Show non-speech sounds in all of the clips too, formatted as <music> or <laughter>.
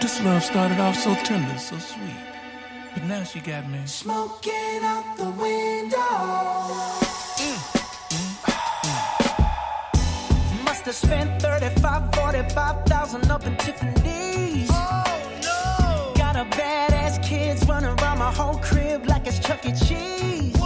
This love started off so tender, so sweet. But now she got me. Smoking out the window. Mm. Must have spent 35, 45,000 up in Tiffany's. Oh no. Got a badass kids running around my whole crib like it's Chuck E. Cheese.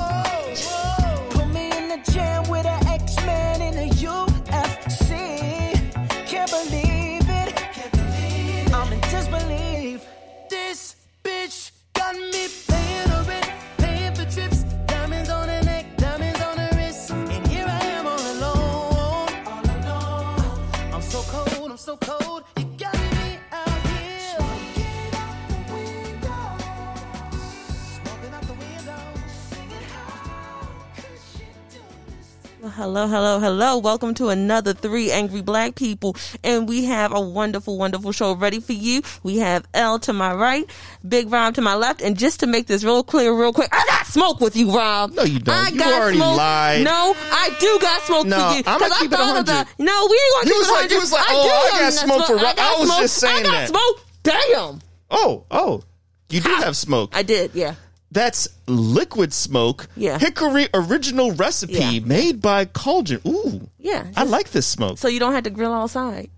Hello, hello, hello. Welcome to another Three Angry Black People. And we have a wonderful, wonderful show ready for you. We have L to my right, Big Rob to my left. And just to make this real clear, real quick, I got smoke with you, Rob. No, you don't. I You got already smoke. lied. No, I do got smoke No, for you. I'ma 'Cause I keep it thought of 100. the- No, we ain't gonna You keep was it like- you was like, I oh, do I got smoke for Rob. got I was smoke. just saying I got that. smoke. Damn. Oh, oh, you do have smoke. I did, yeah. That's liquid smoke. Yeah. Hickory original recipe Yeah. made by Colgin. Ooh, Yeah. I like this smoke. So you don't have to grill outside.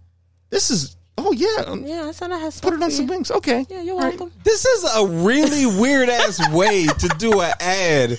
This is. Oh yeah. Yeah, I said I had smoke. Put it on some wings. Okay. Yeah, you're All right. welcome. This is a really <laughs> weird ass way to do an ad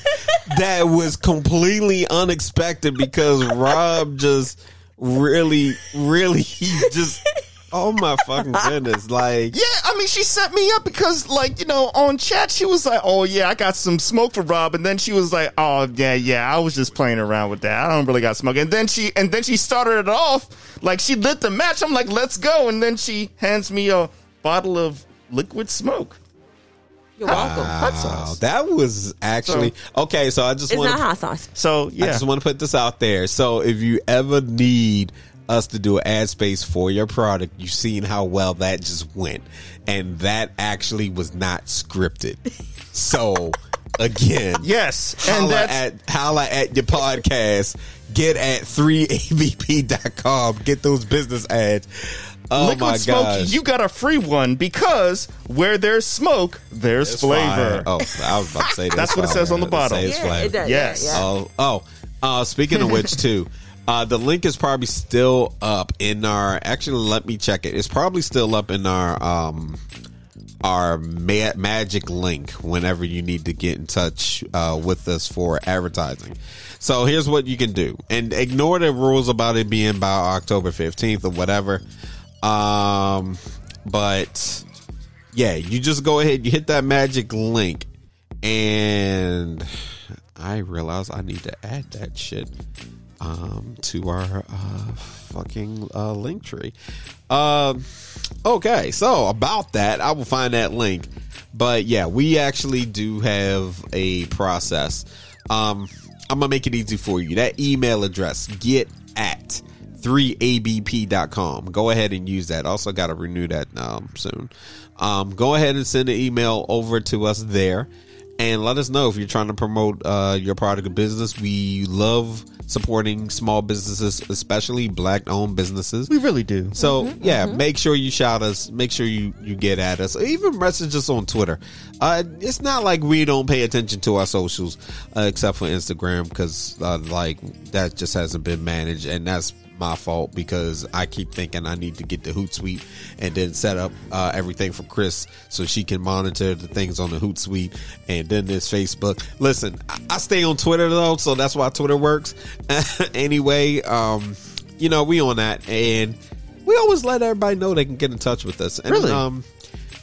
that was completely unexpected because Rob just really, really just oh my fucking goodness. Like Yeah, I mean, she set me up because, like, you know, on chat, she was like, "Oh yeah, I got some smoke for Rob," and then she was like, "Oh yeah, yeah, I was just playing around with that. I don't really got smoke." And then she, and then she started it off like she lit the match. I'm like, "Let's go!" And then she hands me a bottle of liquid smoke. You're welcome. Hot wow, sauce. that was actually okay. So I just It's want not hot sauce. So yeah, I just want to put this out there. So if you ever need us to do an ad space for your product, you've seen how well that just went. And that actually was not scripted. <laughs> So again, yes, and holla that's at holla at your podcast. Get at 3abp.com. Get those business ads. Oh liquid my smoke. gosh. You got a free one because where there's smoke, there's It's flavor. fire. Oh, I was about to say <laughs> That's what it says on the It bottle. Yeah, flavor. it does. Yes. Yeah, yeah. Oh, oh. Uh, speaking of which, <laughs> too, uh, the link is probably still up in our. Actually, let me check it. It's probably still up in our um our ma- magic link whenever you need to get in touch uh, with us for advertising. So here's what you can do, and ignore the rules about it being by October fifteenth or whatever. Um, but yeah, you just go ahead, you hit that magic link, and I realize I need to add that shit um to our uh fucking uh link tree. Um okay, so about that, I will find that link. But yeah, we actually do have a process. Um I'm gonna make it easy for you. That email address, get at 3abp.com. Go ahead and use that. Also got to renew that um, soon. Um, go ahead and send an email over to us there and let us know if you're trying to promote uh, your product or business. We love supporting small businesses, especially black owned businesses. We really do. So yeah, make sure you shout us. Make sure you you get at us. Even message us on Twitter. Uh, it's not like we don't pay attention to our socials, uh, except for Instagram, because uh, like that just hasn't been managed, and that's my fault because I keep thinking I need to get the Hootsuite and then set up uh, everything for Chris so she can monitor the things on the Hootsuite, and then there's Facebook. Listen, I, I stay on Twitter though, so that's why Twitter works. <laughs> anyway, um, you know we on that and we always let everybody know they can get in touch with us. And, Really? Um,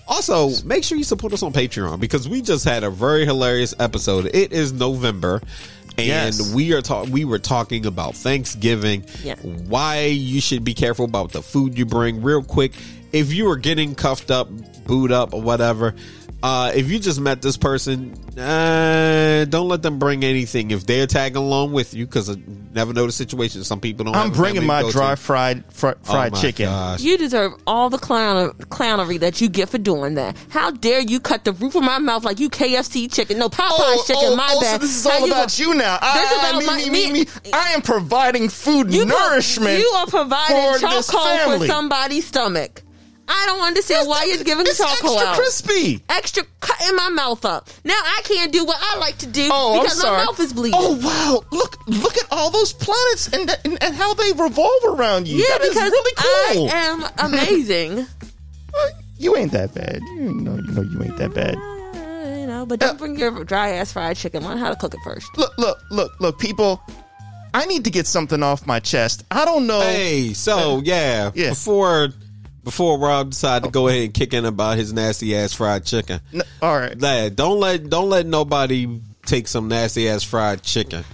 also, make sure you support us on Patreon because we just had a very hilarious episode. It is November. And Yes. we are talk- we were talking about Thanksgiving, Yeah. why you should be careful about the food you bring. Real quick, if you are getting cuffed up, booed up, or whatever, uh, if you just met this person, uh, don't let them bring anything. If they're tagging along with you, because never know the situation. Some people don't. I'm have bringing my to go to. dry fried fr- Oh fried my chicken. gosh. You deserve all the clown clownery that you get for doing that. How dare you cut the roof of my mouth like you KFC chicken? No Popeyes chicken. my oh, bad. So this is How all you about go- you now. This is I, about me, my- me, me, me- me. I am providing food You pro- nourishment. you are providing for charcoal for somebody's stomach. I don't understand why you're giving It's charcoal extra out. crispy. Extra cutting my mouth up. Now I can't do what I like to do Oh, because I'm sorry. my mouth is bleeding. Oh wow! Look, look at all those planets and and, and how they revolve around you. yeah, That is because really cool. I am amazing. <laughs> Uh, you ain't that bad. You know, you know, you ain't that bad. Uh, you know, but don't bring your dry ass fried chicken. Learn how to cook it first. Look, look, look, look, people. I need to get something off my chest. I don't know. Hey, so yeah, Yeah. before before Rob decided to go ahead and kick in about his nasty ass fried chicken, N- all right. lad, don't let don't let nobody take some nasty ass fried chicken.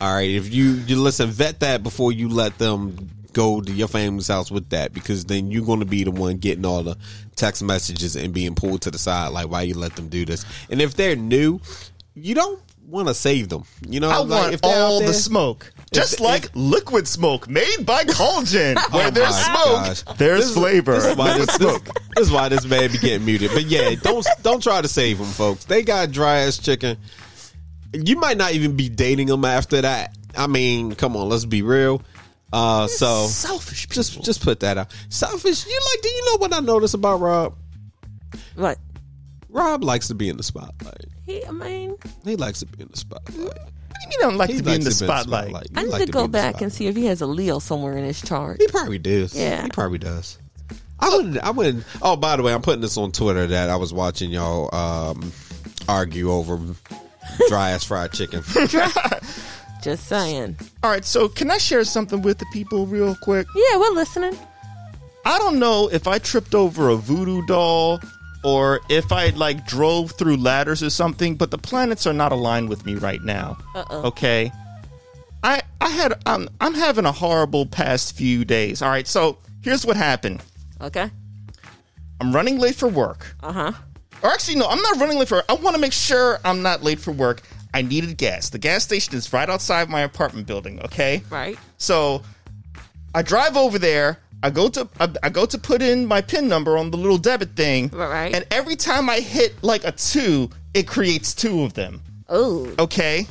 All right, if you you listen, vet that before you let them go to your family's house with that, because then you're going to be the one getting all the text messages and being pulled to the side, like why you let them do this. And if they're new, you don't want to save them. You know, I like, want if they're all the smoke, just if- like liquid smoke made by Colgin. <laughs> Where Oh there's smoke, gosh. there's This flavor. This is why this, smoke. this, this is why this man be getting muted. But yeah, don't don't try to save them, folks. They got dry ass chicken. You might not even be dating them after that. I mean, come on, let's be real. Uh, so selfish people. just just put that out. Selfish. You like? Do you know what I noticed about Rob? What? Rob likes to be in the spotlight. He, I mean, He likes to be in the spotlight. you don't like He to be in the to spotlight. I need like to go be in the back and see if he has a Leo somewhere in his chart. He probably does. Yeah. he probably does. I wouldn't. I wouldn't. Oh, by the way, I'm putting this on Twitter that I was watching y'all um, argue over dry ass fried chicken. <laughs> <laughs> Just saying. All right, so can I share something with the people real quick? Yeah, we're listening. I don't know if I tripped over a voodoo doll or if I like drove through ladders or something, but the planets are not aligned with me right now. Uh-oh. Okay. I I had um, I'm having a horrible past few days. All right, so here's what happened. Okay. I'm running late for work. Uh huh. Or actually, no, I'm not running late for. I want to make sure I'm not late for work. I needed gas. The gas station is right outside my apartment building. Okay. Right. So I drive over there. I go to I, I go to put in my pin number on the little debit thing. Right. And every time I hit like a two, it creates two of them. Oh. Okay.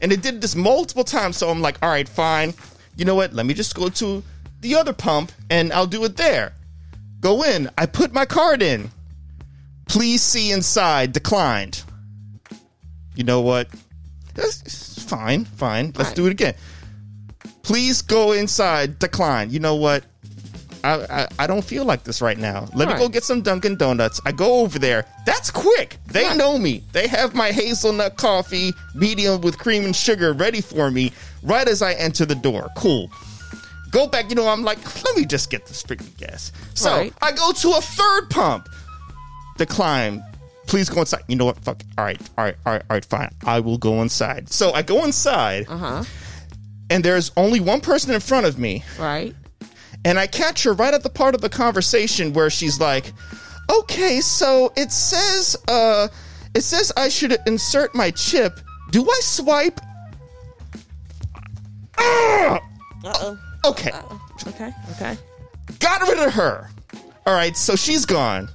And it did this multiple times. So I'm like, all right, fine. You know what? Let me just go to the other pump and I'll do it there. Go in. I put my card in. Please see inside. Declined. You know what? That's fine. Fine. Let's Right. do it again. Please go inside. Decline. You know what? I, I, I don't feel like this right now. Let me Right. go get some Dunkin' Donuts. I go over there. That's quick. They Right. know me. They have my hazelnut coffee, medium with cream and sugar, ready for me right as I enter the door. Cool. Go back. You know, I'm like, let me just get this freaking gas. So Right. I go to a third pump. Decline. Please go inside. You know what? Fuck. All right. All right. All right. All right. Fine. I will go inside. So I go inside, Uh huh. and there's only one person in front of me Right. And I catch her right at the part of the conversation where she's like, "Okay, so it says uh it says I should insert my chip. Do I swipe?" Ah! Uh oh. Okay. Uh-oh. Okay. Okay. Got rid of her. All right, so she's gone.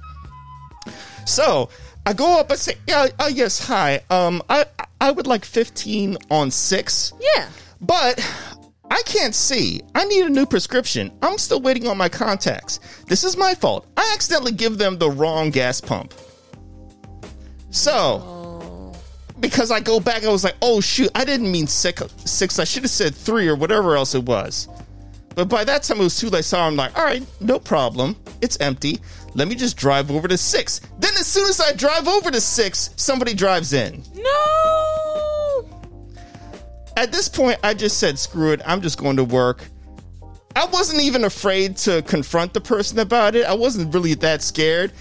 So, I go up and say, "Yeah, uh, yes, hi. Um I I would like 15 on 6." Yeah. But I can't see. I need a new prescription. I'm still waiting on my contacts. This is my fault. I accidentally give them the wrong gas pump. So, because I go back, I was like, oh shoot, I didn't mean six. six. I should have said three or whatever else it was. But by that time, it was too late. So I'm like, all right, no problem. It's empty. Let me just drive over to six. Then, as soon as I drive over to six, somebody drives in. No. At this point, I just said, screw it. I'm just going to work. I wasn't even afraid to confront the person about it. I wasn't really that scared.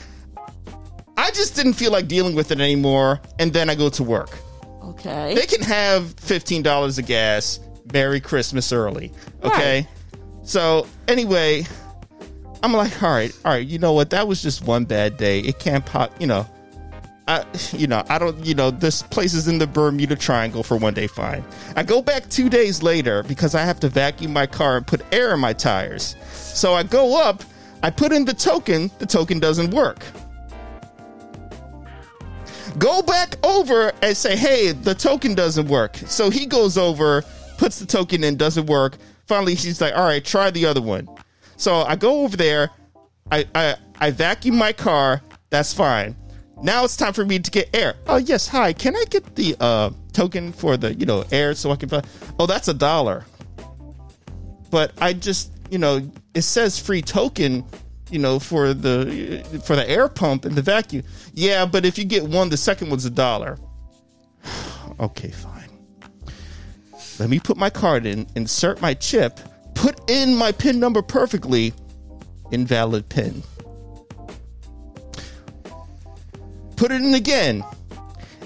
I just didn't feel like dealing with it anymore. And then I go to work. Okay. They can have $15 of gas. Merry Christmas early. Okay. Right. So, anyway, I'm like, all right, all right, you know what? That was just one bad day. It can't pop, you know. I, you know, I don't, you know, this place is in the Bermuda Triangle for one day, fine. I go back two days later because I have to vacuum my car and put air in my tires. So I go up, I put in the token, the token doesn't work. Go back over and say, hey, the token doesn't work. So he goes over, puts the token in, doesn't work. Finally, she's like, all right, try the other one. So I go over there, I, I I vacuum my car. That's fine. Now it's time for me to get air. Oh yes, hi. Can I get the uh, token for the you know air so I can? Oh, that's a dollar. But I just you know it says free token, you know for the for the air pump and the vacuum. Yeah, but if you get one, the second one's a dollar. <sighs> okay, fine. Let me put my card in, insert my chip, put in my PIN number perfectly. Invalid PIN. Put it in again.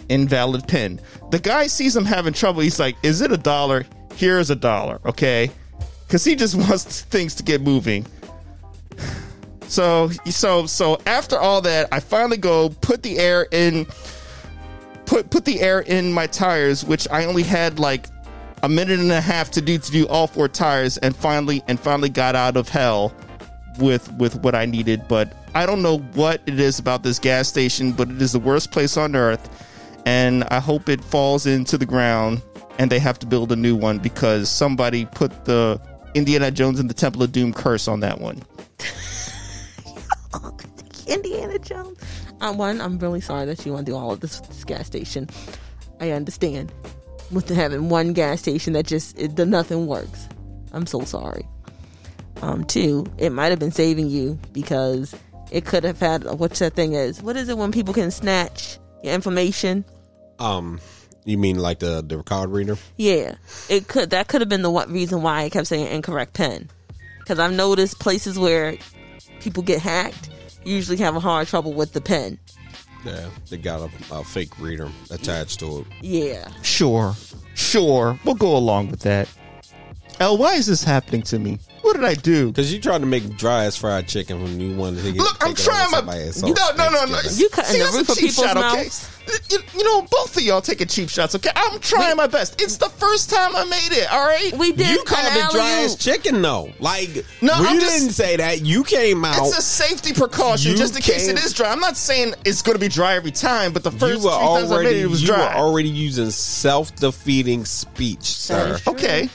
Invalid PIN. The guy sees I'm having trouble. He's like, Is it a dollar? Here's a dollar, okay? Because he just <laughs> wants things to get moving. So, so, so after all that, I finally go put the air in, put put the air in my tires, which I only had like a minute and a half to do to do all four tires, and finally and finally got out of hell with with what I needed. But I don't know what it is about this gas station, but it is the worst place on earth, and I hope it falls into the ground and they have to build a new one because somebody put the Indiana Jones and the Temple of Doom curse on that one. <laughs> Indiana Jones. Um, one, I'm really sorry that you want to do all of this this gas station. I understand. With having one gas station that just it, the nothing works. I'm so sorry. Um, two, it might have been saving you because it could have had what's that thing is? What is it when people can snatch your information? Um, you mean like the the card reader? Yeah, it could. That could have been the one reason why it kept saying incorrect pen. Because I've noticed places where people get hacked usually have a hard trouble with the pen. Yeah, they got a, a fake reader attached to it. Yeah, Sure, sure, we'll go along with that. El, why is this happening to me? What did I do? Because you tried to make dry as fried chicken when you wanted to get. Look, I'm take it over trying my. somebody's No, no, no, no. You cutting the that's a roof of cheap people's shot, okay? You, you know, both of y'all taking cheap shots, okay? I'm trying my best. It's the first time I made it, all right? we did. You called it dry alley-oop. as chicken, though. Like, No, we I'm just- didn't say that. You came out. It's a safety precaution, just in case it is dry. I'm not saying it's going to be dry every time, but the first you three were times I made it, it was you dry. were already using self defeating speech, sir. okay.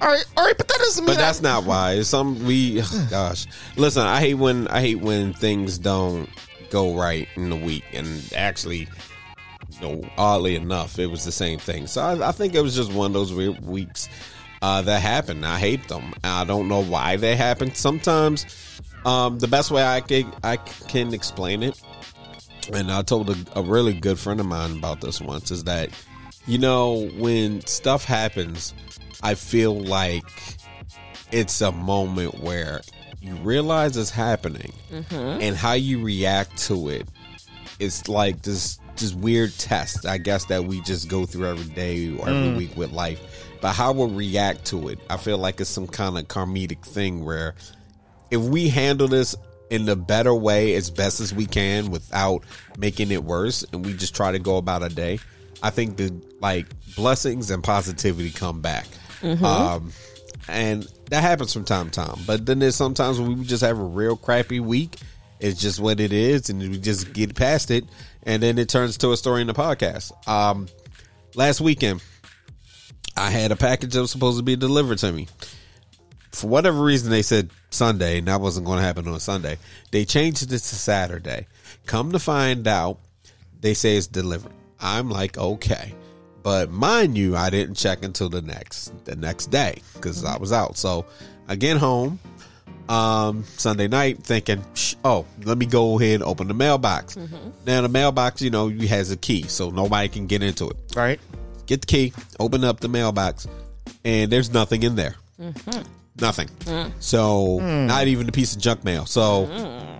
All right, all right, but that doesn't mean But that's I- not why. It's some we. Gosh, listen. I hate when I hate when things don't go right in the week, and actually, you know, oddly enough, it was the same thing. So I, I think it was just one of those weird weeks uh, that happened. I hate them. I don't know why they happen. Sometimes, um, the best way I can I can explain it, and I told a, a really good friend of mine about this once, is that you know when stuff happens, I feel like it's a moment where you realize it's happening mm-hmm. and how you react to it it's like this this weird test i guess that we just go through every day or every mm. week with life. But how we'll react to it i feel like it's some kind of karmic thing where if we handle this in the better way as best as we can without making it worse and we just try to go about a day i think the like blessings and positivity come back um and that happens from time to time but then there's sometimes when we just have a real crappy week it's just what it is and we just get past it and then it turns to a story in the podcast um last weekend i had a package that was supposed to be delivered to me for whatever reason they said Sunday, and that wasn't going to happen on Sunday. They changed it to Saturday. Come to find out, they say it's delivered. I'm like, okay, but mind you, I didn't check until the next the next day because I was out. So I get home um Sunday night thinking, oh, let me go ahead and open the mailbox. Now the mailbox, you know, you has a key, so nobody can get into it All right. get the key, open up the mailbox, and there's nothing in there. Nothing. So not even a piece of junk mail. So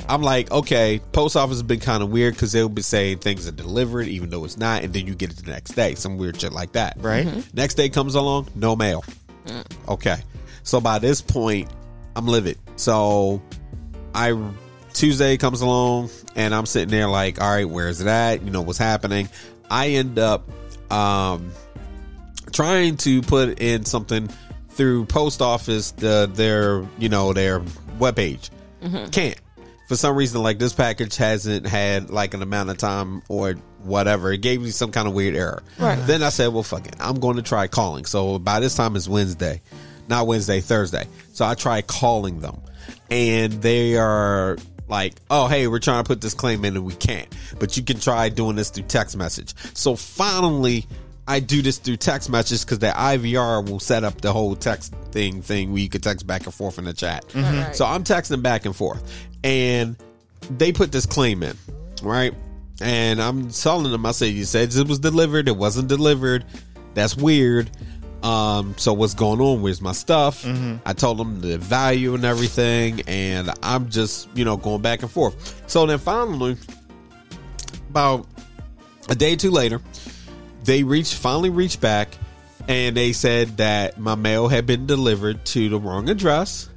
I'm like, okay, post office has been kind of weird because they'll be saying things are delivered even though it's not, and then you get it the next day, some weird shit like that. Right. Next day comes along, no mail. Okay. So by this point, I'm livid. So I Tuesday comes along and I'm sitting there like, all right, where's it at? You know what's happening. I end up um trying to put in something through post office the their you know their webpage. Mm-hmm. Can't. For some reason, like this package hasn't had like an amount of time or whatever. It gave me some kind of weird error. Right. Then I said, well, fuck it. I'm going to try calling. So by this time it's Wednesday, not Wednesday, Thursday. So I tried calling them. and they are like, oh, hey, we're trying to put this claim in and we can't. But you can try doing this through text message. So finally, I do this through text message because the IVR will set up the whole text thing thing where you could text back and forth in the chat. Right. So I'm texting back and forth, and they put this claim in, right? And I'm telling them, I say, you said it was delivered, it wasn't delivered. That's weird. Um, so what's going on? Where's my stuff? I told them the value and everything, and I'm just, you know, going back and forth. So then finally, about a day or two later, they reached finally reached back and they said that my mail had been delivered to the wrong address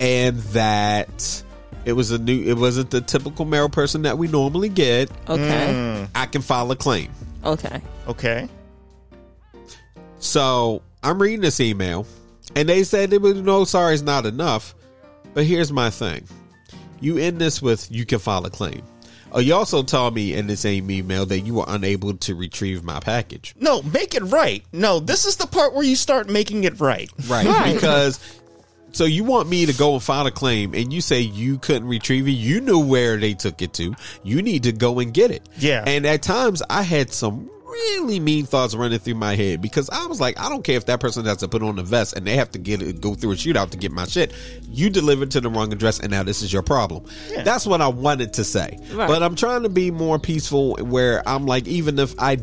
and that it was a new it wasn't the typical mail person that we normally get. Okay. Mm. I can file a claim. Okay. Okay. So I'm reading this email, and they said it was no sorry is not enough. But here's my thing: you end this with you can file a claim. Oh, you also told me in the same email that you were unable to retrieve my package. No, make it right. No, this is the part where you start making it right. Right. Because so you want me to go and file a claim and you say you couldn't retrieve it. You knew where they took it to. You need to go and get it. Yeah. And at times I had some really mean thoughts running through my head because I was like, I don't care if that person has to put on a vest and they have to get it, go through a shootout to get my shit. You delivered to the wrong address and now this is your problem. That's what I wanted to say. Right. But I'm trying to be more peaceful where I'm like, even if I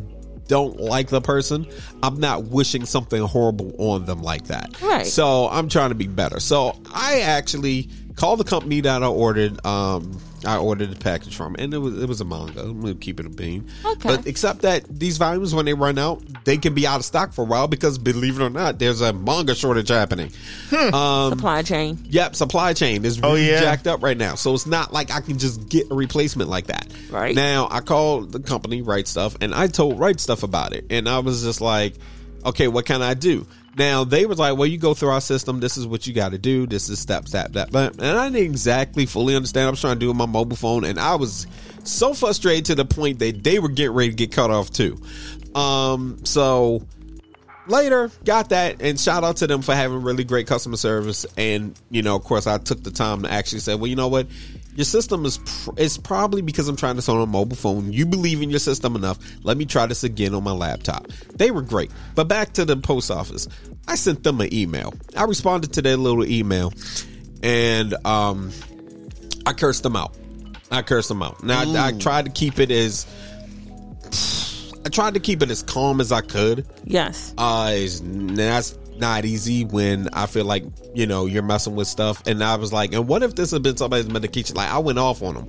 don't like the person, I'm not wishing something horrible on them like that. Right. So I'm trying to be better. So I actually called the company that I ordered. Um, I ordered the package from, and it was it was a manga. I'm gonna keep it a bean. Okay. But except that these volumes, when they run out, they can be out of stock for a while because believe it or not, there's a manga shortage happening. Supply chain. Yep, supply chain is Oh, yeah. jacked up right now. So it's not like I can just get a replacement like that. Right. Now I called the company Right Stuf and I told Right Stuf about it. And I was just like, okay, what can I do? Now they was like, well, you go through our system. This is what you got to do. This is step, step, step." But and I didn't exactly fully understand. I was trying to do it on my mobile phone, and I was so frustrated to the point that they were getting ready to get cut off too. Um, so later got that and shout out to them for having really great customer service and you know of course i took the time to actually say well you know what your system is pr- it's probably because i'm trying this on a mobile phone. You believe in your system enough. Let me try this again on my laptop. They were great. But back to the post office. I sent them an email. I responded to their little email. And um i cursed them out. I cursed them out. Now I, I tried to keep it as I tried to keep it as calm as I could. Yes. Uh, it's, that's not easy when I feel like you know you're messing with stuff. And I was like, and what if this had been somebody's medication? Like I went off on them.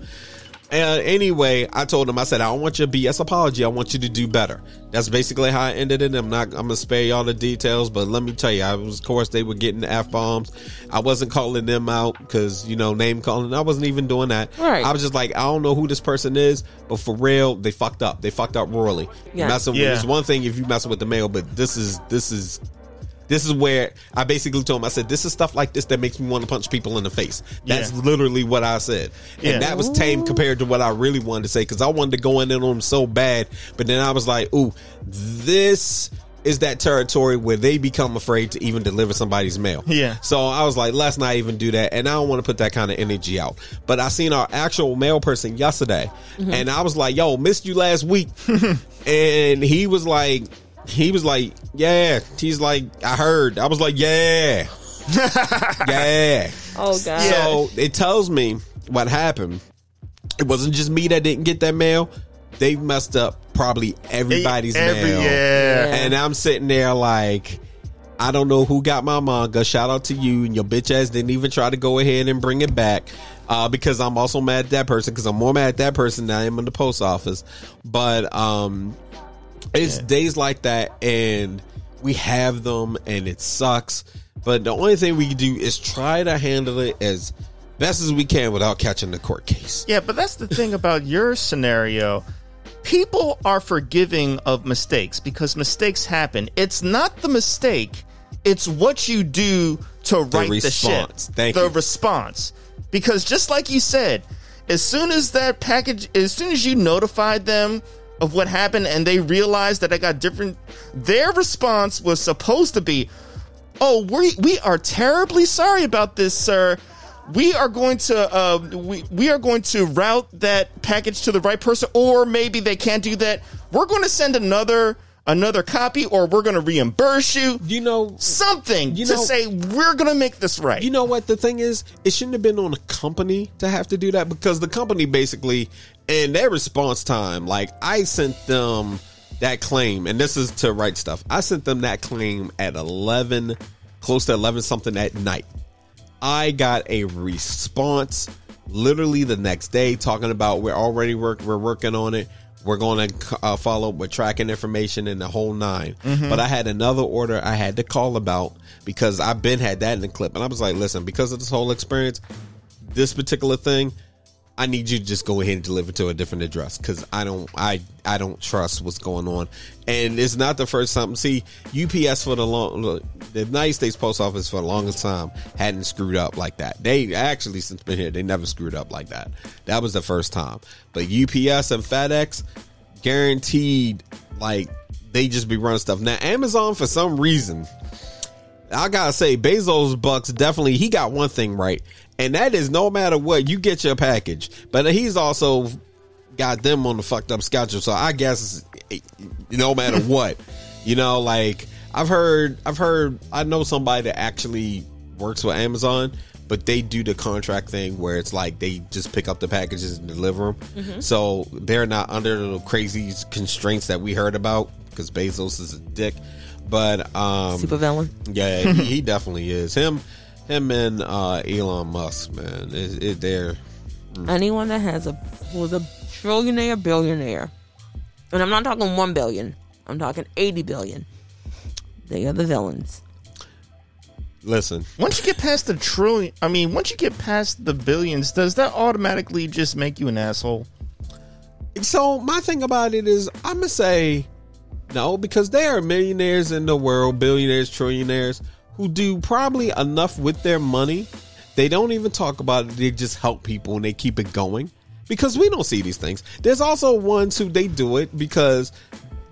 And anyway, I told him, I said, I don't want your BS apology. I want you to do better. That's basically how I ended it. I'm not, I'm gonna spare y'all the details, but let me tell you, I was, of course, they were getting the f bombs. I wasn't calling them out because you know name calling. I wasn't even doing that. Right. I was just like, I don't know who this person is, but for real, they fucked up. They fucked up royally. Yeah. Messing Yeah. with, it's one thing if you messing with the mail, but this is this is this is where I basically told him, I said, this is stuff like this that makes me want to punch people in the face. That's Yeah. literally what I said. And Yeah. that was tame compared to what I really wanted to say because I wanted to go in on them so bad. But then I was like, ooh, this is that territory where they become afraid to even deliver somebody's mail. Yeah. So I was like, let's not even do that. And I don't want to put that kind of energy out. But I seen our actual mail person yesterday mm-hmm. and I was like, yo, missed you last week. <laughs> and he was like, he was like, yeah. He's like, I heard. I was like, yeah. <laughs> yeah. Oh God. So it tells me what happened. It wasn't just me that didn't get that mail. They messed up probably everybody's Every- mail. yeah. And I'm sitting there like, I don't know who got my manga. Shout out to you and your bitch ass didn't even try to go ahead and bring it back. Uh, because I'm also mad at that person because I'm more mad at that person than I am in the post office. But um, it's days like that and we have them and it sucks. But the only thing we can do is try to handle it as best as we can without catching the court case. Yeah, but that's the thing about your scenario. People are forgiving of mistakes because mistakes happen. It's not the mistake, it's what you do to right the ship. response. Thank the you. response. Because just like you said, as soon as that package, as soon as you notified them of what happened and they realized that I got different, their response was supposed to be, "Oh, we we are terribly sorry about this, sir. we are going to uh, we we are going to route that package to the right person, or maybe they can't do that. We're going to send another another copy, or we're going to reimburse you. You know, Something You to know- say we're going to make this right. You know what the thing is? It shouldn't have been on the company to have to do that because the company basically and their response time, like I sent them that claim, and this is to Right Stuf. I sent them that claim at eleven, close to eleven something at night. I got a response literally the next day talking about we're already work we're working on it. We're going to uh, follow up with tracking information and the whole 9 But I had another order I had to call about because I've been had that in the clip, and I was like, listen, because of this whole experience, this particular thing, I need you to just go ahead and deliver to a different address because I don't I I don't trust what's going on, and it's not the first time. See, UPS for the long the United States Post Office for the longest time hadn't screwed up like that. They actually since been here, they never screwed up like that. That was the first time. But UPS and FedEx guaranteed like they just be running stuff. Now Amazon for some reason I gotta say, Bezos Bucks definitely he got one thing right, and that is no matter what you get your package, but he's also got them on the fucked up schedule. So I guess no matter <laughs> what, you know, like I've heard, I've heard, I know somebody that actually works with Amazon, but they do the contract thing where it's like they just pick up the packages and deliver them, so they're not under the crazy constraints that we heard about because Bezos is a dick. But um, Super villain. yeah, he, he definitely is. Him, him, and uh, Elon Musk, man, it, it, they're Anyone that has a who is a trillionaire, billionaire, and I'm not talking one billion. I'm talking eighty billion. They are the villains. listen. once you get past the trillion, I mean, once you get past the billions, does that automatically just make you an asshole? So my thing about it is, I'm gonna say no because there are millionaires in the world, billionaires, trillionaires who do probably enough with their money. They don't even talk about it. They just help people and they keep it going because we don't see these things. There's also ones who they do it because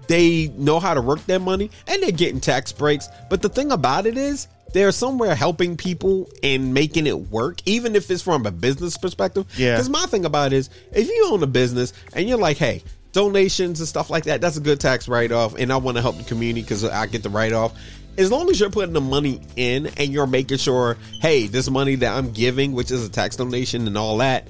they know how to work their money and they're getting tax breaks. But the thing about it is, they're somewhere helping people and making it work, even if it's from a business perspective. Yeah. Because my thing about it is, if you own a business and you're like, hey, donations and stuff like that, that's a good tax write off, and I want to help the community because I get the write off. As long as you're putting the money in and you're making sure, hey, this money that I'm giving, which is a tax donation and all that,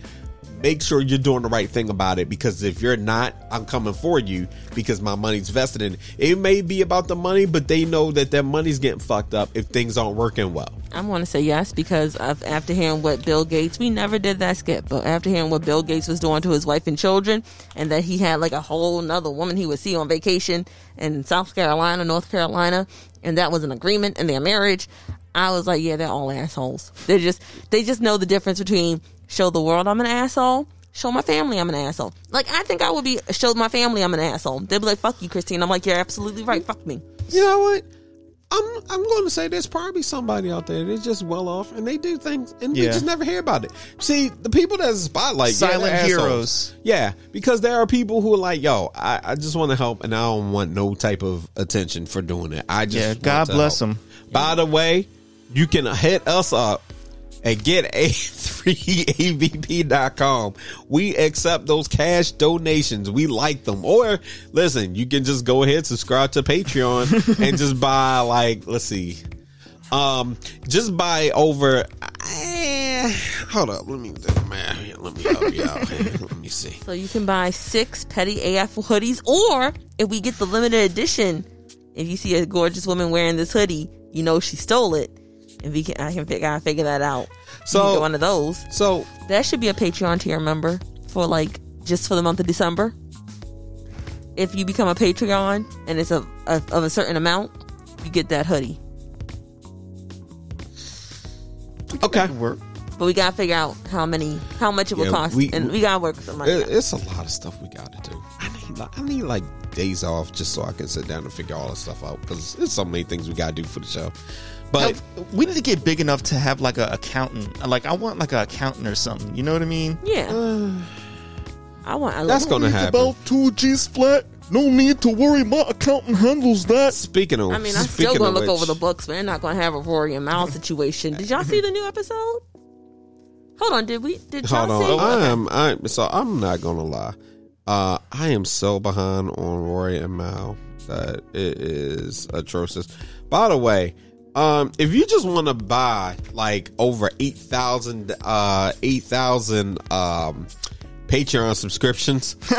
make sure you're doing the right thing about it because if you're not, I'm coming for you because my money's vested in it. May be about the money, but they know that their money's getting fucked up if things aren't working well. I want to say yes because of, after hearing what Bill Gates, we never did that skip, but after hearing what Bill Gates was doing to his wife and children, and that he had like a whole another woman he would see on vacation in South Carolina, North Carolina, and that was an agreement in their marriage, I was like, yeah, they're all assholes. They're just they just know the difference between show the world I'm an asshole. Show my family I'm an asshole. Like I think I would be show my family I'm an asshole. They'd be like, "Fuck you, Christine." I'm like, "You're absolutely right. Fuck me." You know what? I'm I'm going to say there's probably somebody out there that's just well off and they do things and we just never hear about it. See, the people that's spotlight, yeah, Silent they're heroes. Yeah, because there are people who are like, yo, I, I just want to help and I don't want no type of attention for doing it. I just Yeah, God bless help. them. By the way, you can hit us up and get at 3abp.com. <laughs> We accept those cash donations. We like them. Or listen, you can just go ahead, subscribe to Patreon <laughs> and just buy like, let's see. Um, just buy over eh, hold up, let me the. Let me help you <laughs> out. Let me see. So you can buy six petty AF hoodies, or if we get the limited edition, if you see a gorgeous woman wearing this hoodie, you know she stole it. And we can, I can figure, I figure that out. So- You can get one of those. So That should be a Patreon tier member for like just for the month of December. If you become a Patreon and it's a, a of a certain amount, you get that hoodie. okay. Work. But we gotta figure out how many, how much it will cost, we- and we gotta work with some money. It, it's a lot of stuff we got to do. I need, like, I need like days off just so I can sit down and figure all this stuff out because there's so many things we got to do for the show. But Now, we need to get big enough to have like an accountant. Like I want like an accountant or something. You know what I mean? yeah, <sighs> I want. I that's love- going to happen. two G's flat. No need to worry. My accountant handles that. Speaking of, I mean, I'm still gonna look which- over the books, but they're not gonna have a Rory and Mal situation. Did y'all see the new episode? Hold on, did we? Did y'all Hold see? on, I am. I so I'm not gonna lie. Uh, I am so behind on Rory and Mal that it is atrocious. By the way, um, if you just want to buy like over eight thousand, uh, eight thousand, um, Patreon subscriptions, <laughs>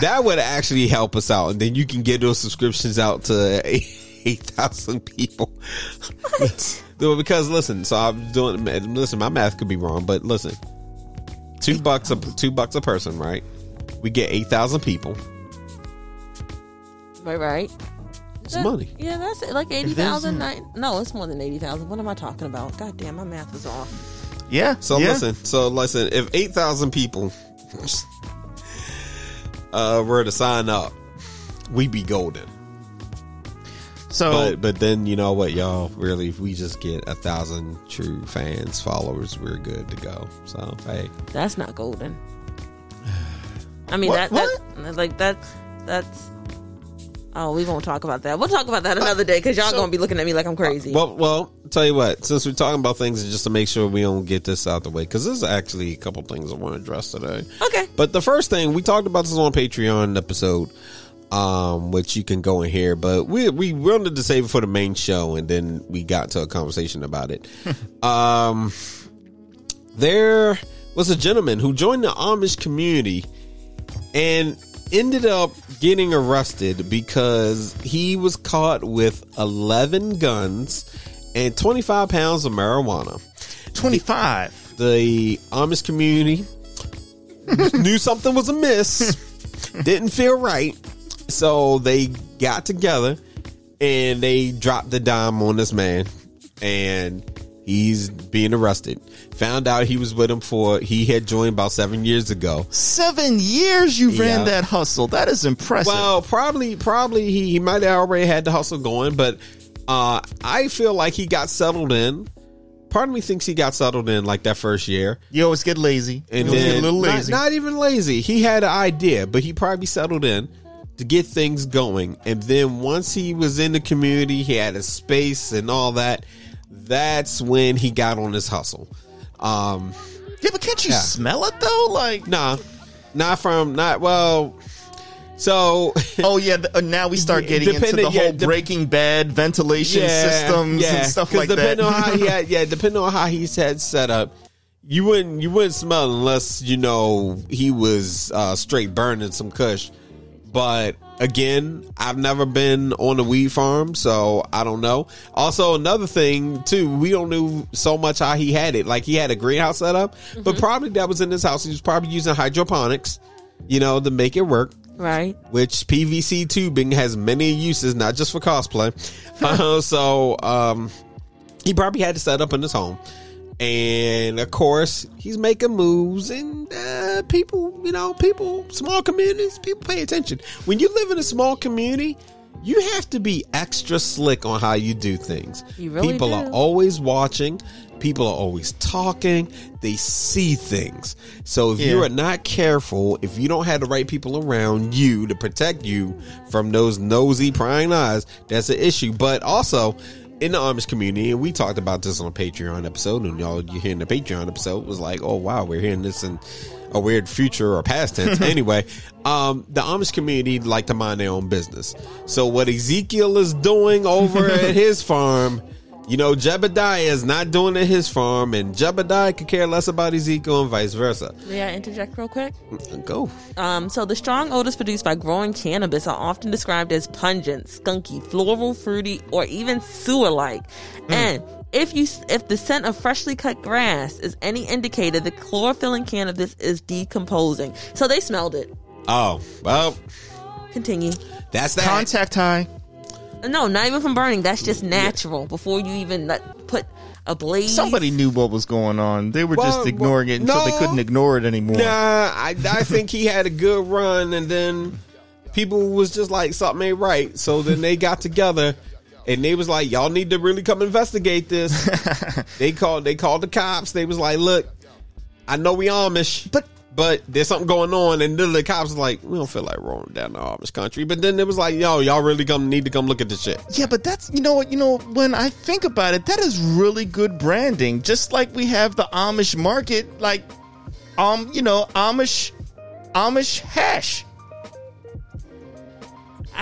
that would actually help us out, and then you can get those subscriptions out to <laughs> eight thousand people. No, <laughs> because listen, so I'm doing. Listen, my math could be wrong, but listen, two bucks a two bucks a person, right? We get eight thousand people. Right, right. It's That- money. Yeah, that's it. Like eighty thousand. No, it's more than eighty thousand. What am I talking about? God damn, my math is off. Yeah. So yeah. listen, so listen, if eight thousand people uh were to sign up, we'd be golden. So But but then you know what, y'all? Really, if we just get a thousand true fans, followers, we're good to go. So hey, That's not golden. <sighs> I mean What- that that like that's that's. Oh, we won't talk about that. We'll talk about that another day because y'all So- gonna be looking at me like I'm crazy. well, well, tell you what. Since we're talking about things, just to make sure we don't get this out the way, because there's actually a couple things I want to address today. okay. But the first thing we talked about this on Patreon episode, um, which you can go and hear. But we we wanted to save it for the main show, and then we got to a conversation about it. <laughs> um, there was a gentleman who joined the Amish community and ended up getting arrested because he was caught with 11 guns and 25 pounds of marijuana. 25. The Amish community knew something was amiss, didn't feel right, so they got together and they dropped the dime on this man, and he's being arrested. Found out he was with him for he had joined about seven years ago. Seven years you ran that hustle. That is impressive. Well, probably, probably he, he might have already had the hustle going, but uh, I feel like he got settled in. Part of me thinks he got settled in like that first year. you always get lazy. and you then get a little not- Not, even lazy. He had an idea, but he probably settled in to get things going. And then once he was in the community, he had a space and all that. That's when he got on his hustle. Um, yeah, but can't you Yeah. smell it though? Like, nah, not from not well. So <laughs> oh yeah. The, uh, now we start getting into the yeah, whole dep- Breaking Bad ventilation systems and stuff like that. depending on how <laughs> he had, yeah, depending on how he's had set up, you wouldn't you wouldn't smell unless you know he was uh, straight burning some Kush. But again, I've never been on a weed farm, so I don't know. Also, another thing too, we don't know so much how he had it. Like he had a greenhouse set up, but probably that was in his house. He was probably using hydroponics, you know, to make it work Right. which PVC tubing has many uses, not just for cosplay. <laughs> uh, so um, he probably had to set up in his home. And of course, he's making moves, and uh, people, you know, people, small communities, people pay attention. When you live in a small community, you have to be extra slick on how you do things. You really people do. are always watching. People are always talking. They see things. So if Yeah. you are not careful, if you don't have the right people around you to protect you from those nosy prying eyes, that's an issue. But also in the Amish community, and we talked about this on a Patreon episode, and y'all you're hearing the Patreon episode was like, oh wow, we're hearing this in a weird future or past tense. <laughs> anyway, um, the Amish community like to mind their own business. So what Ezekiel is doing over <laughs> at his farm. You know, Jebediah is not doing it his farm, and Jebediah could care less about Ezekiel and vice versa. May I interject real quick? Go. Um, so the strong odors produced by growing cannabis are often described as pungent, skunky, floral, fruity, or even sewer-like. And if you if the scent of freshly cut grass is any indicator, the chlorophyll in cannabis is decomposing. So they smelled it. Oh, well, Continue. that's that. Contact high. No, not even from burning. That's just natural. Before you even let, put a blaze. Somebody knew what was going on. They were Well, just ignoring it until they couldn't ignore it anymore. Nah, I, I think he had a good run, and then people was just like something ain't right. So then they got together, and they was like, "Y'all need to really come investigate this." <laughs> they called. They called the cops. They was like, "Look, I know we Amish, But But there's something going on, and then the cops like, "We don't feel like rolling down the Amish country." But then it was like, "Yo, y'all really come need to come look at this shit." Yeah, but that's you know what you know when I think about it, that is really good branding. Just like we have the Amish market, like um, you know, Amish Amish hash.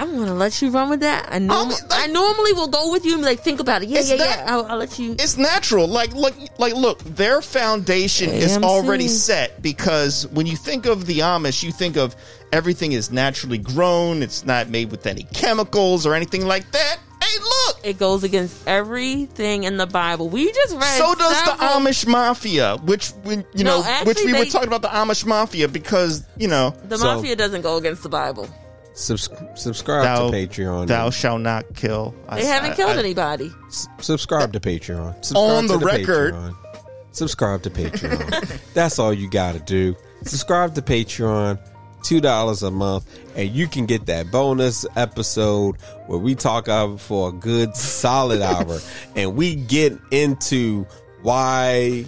I'm gonna let you run with that. I norm- like- I normally will go with you and be like, think about it. Yeah, yeah, not- yeah. I'll, I'll let you. It's natural. Like look like look, their foundation is already set because when you think of the Amish, you think of everything is naturally grown, it's not made with any chemicals or anything like that. Hey, look. It goes against everything in the Bible. We just read. So does the Amish mafia, which we, you No, know, which we were talking about the Amish mafia because you know The So- mafia doesn't go against the Bible. Subs- subscribe thou to Patreon. thou shall not kill. They haven't killed anybody. S- subscribe to Patreon. Subscribe On to the record. Patreon. Subscribe to Patreon. <laughs> That's all you got to do. Subscribe to Patreon. Two dollars a month, and you can get that bonus episode where we talk out for a good solid hour, <laughs> and we get into why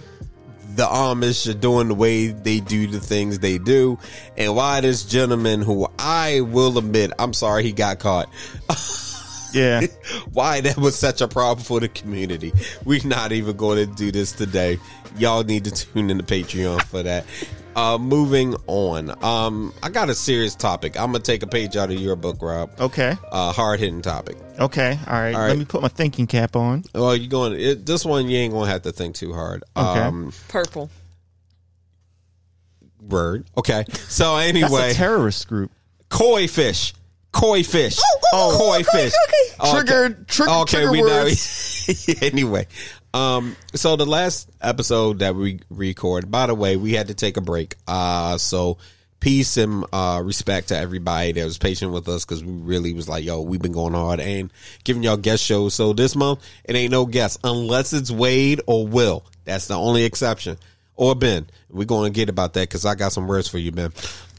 the Amish are doing the way they do the things they do, and why this gentleman, who I will admit, I'm sorry he got caught. <laughs> Yeah. why that was such a problem for the community. We're not even going to do this today. Y'all need to tune in to Patreon for that. Uh, moving on. Um, I got a serious topic. I'm gonna take a page out of your book, Rob. Okay. Uh, hard hitting topic. Okay. All right. All right. Let me put my thinking cap on. Well, you going it, this one? You ain't gonna have to think too hard. Okay. Um, Purple. word. Okay. So <laughs> That's anyway, a terrorist group. koi fish. Koi fish. oh, oh, koi okay, fish. okay. Triggered- Triggered. okay, trigger we words. know. <laughs> anyway, um, so the last episode that we record, by the way, we had to take a break. Uh, so peace and uh, respect to everybody that was patient with us because we really was like, yo, we've been going hard and giving y'all guest shows. So this month, it ain't no guest unless it's Wade or Will. That's the only exception. Or Ben. We're going to get about that because I got some words for you, Ben.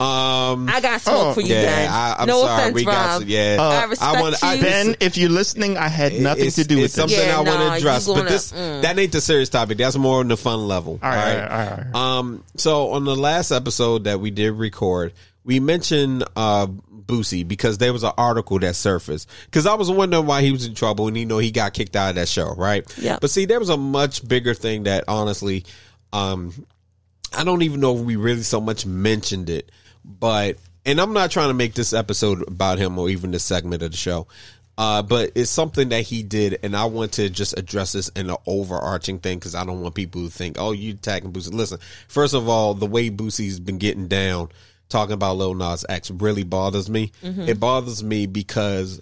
Um, I got smoke Oh. for you, yeah, Ben. I, I'm no sorry. offense, we Rob. got some, yeah. I respect wanna- I- you. Ben, if you're listening, I had nothing it's, to do with it's this. something Yeah, I want nah, to address, but gonna- this mm. that ain't the serious topic. That's more on the fun level. All right, all right, all right, all right. Um. So on the last episode that we did record, we mentioned uh Boosie because there was an article that surfaced. Because I was wondering why he was in trouble, and you know he got kicked out of that show, right? Yeah. But see, there was a much bigger thing that honestly, um, I don't even know if we really so much mentioned it, but and I'm not trying to make this episode about him or even this segment of the show. Uh, but it's something that he did, and I want to just address this in an overarching thing because I don't want people to think, "Oh, you attacking Boosie." Listen, first of all, the way Boosie's been getting down, talking about Lil Nas X, really bothers me. It bothers me because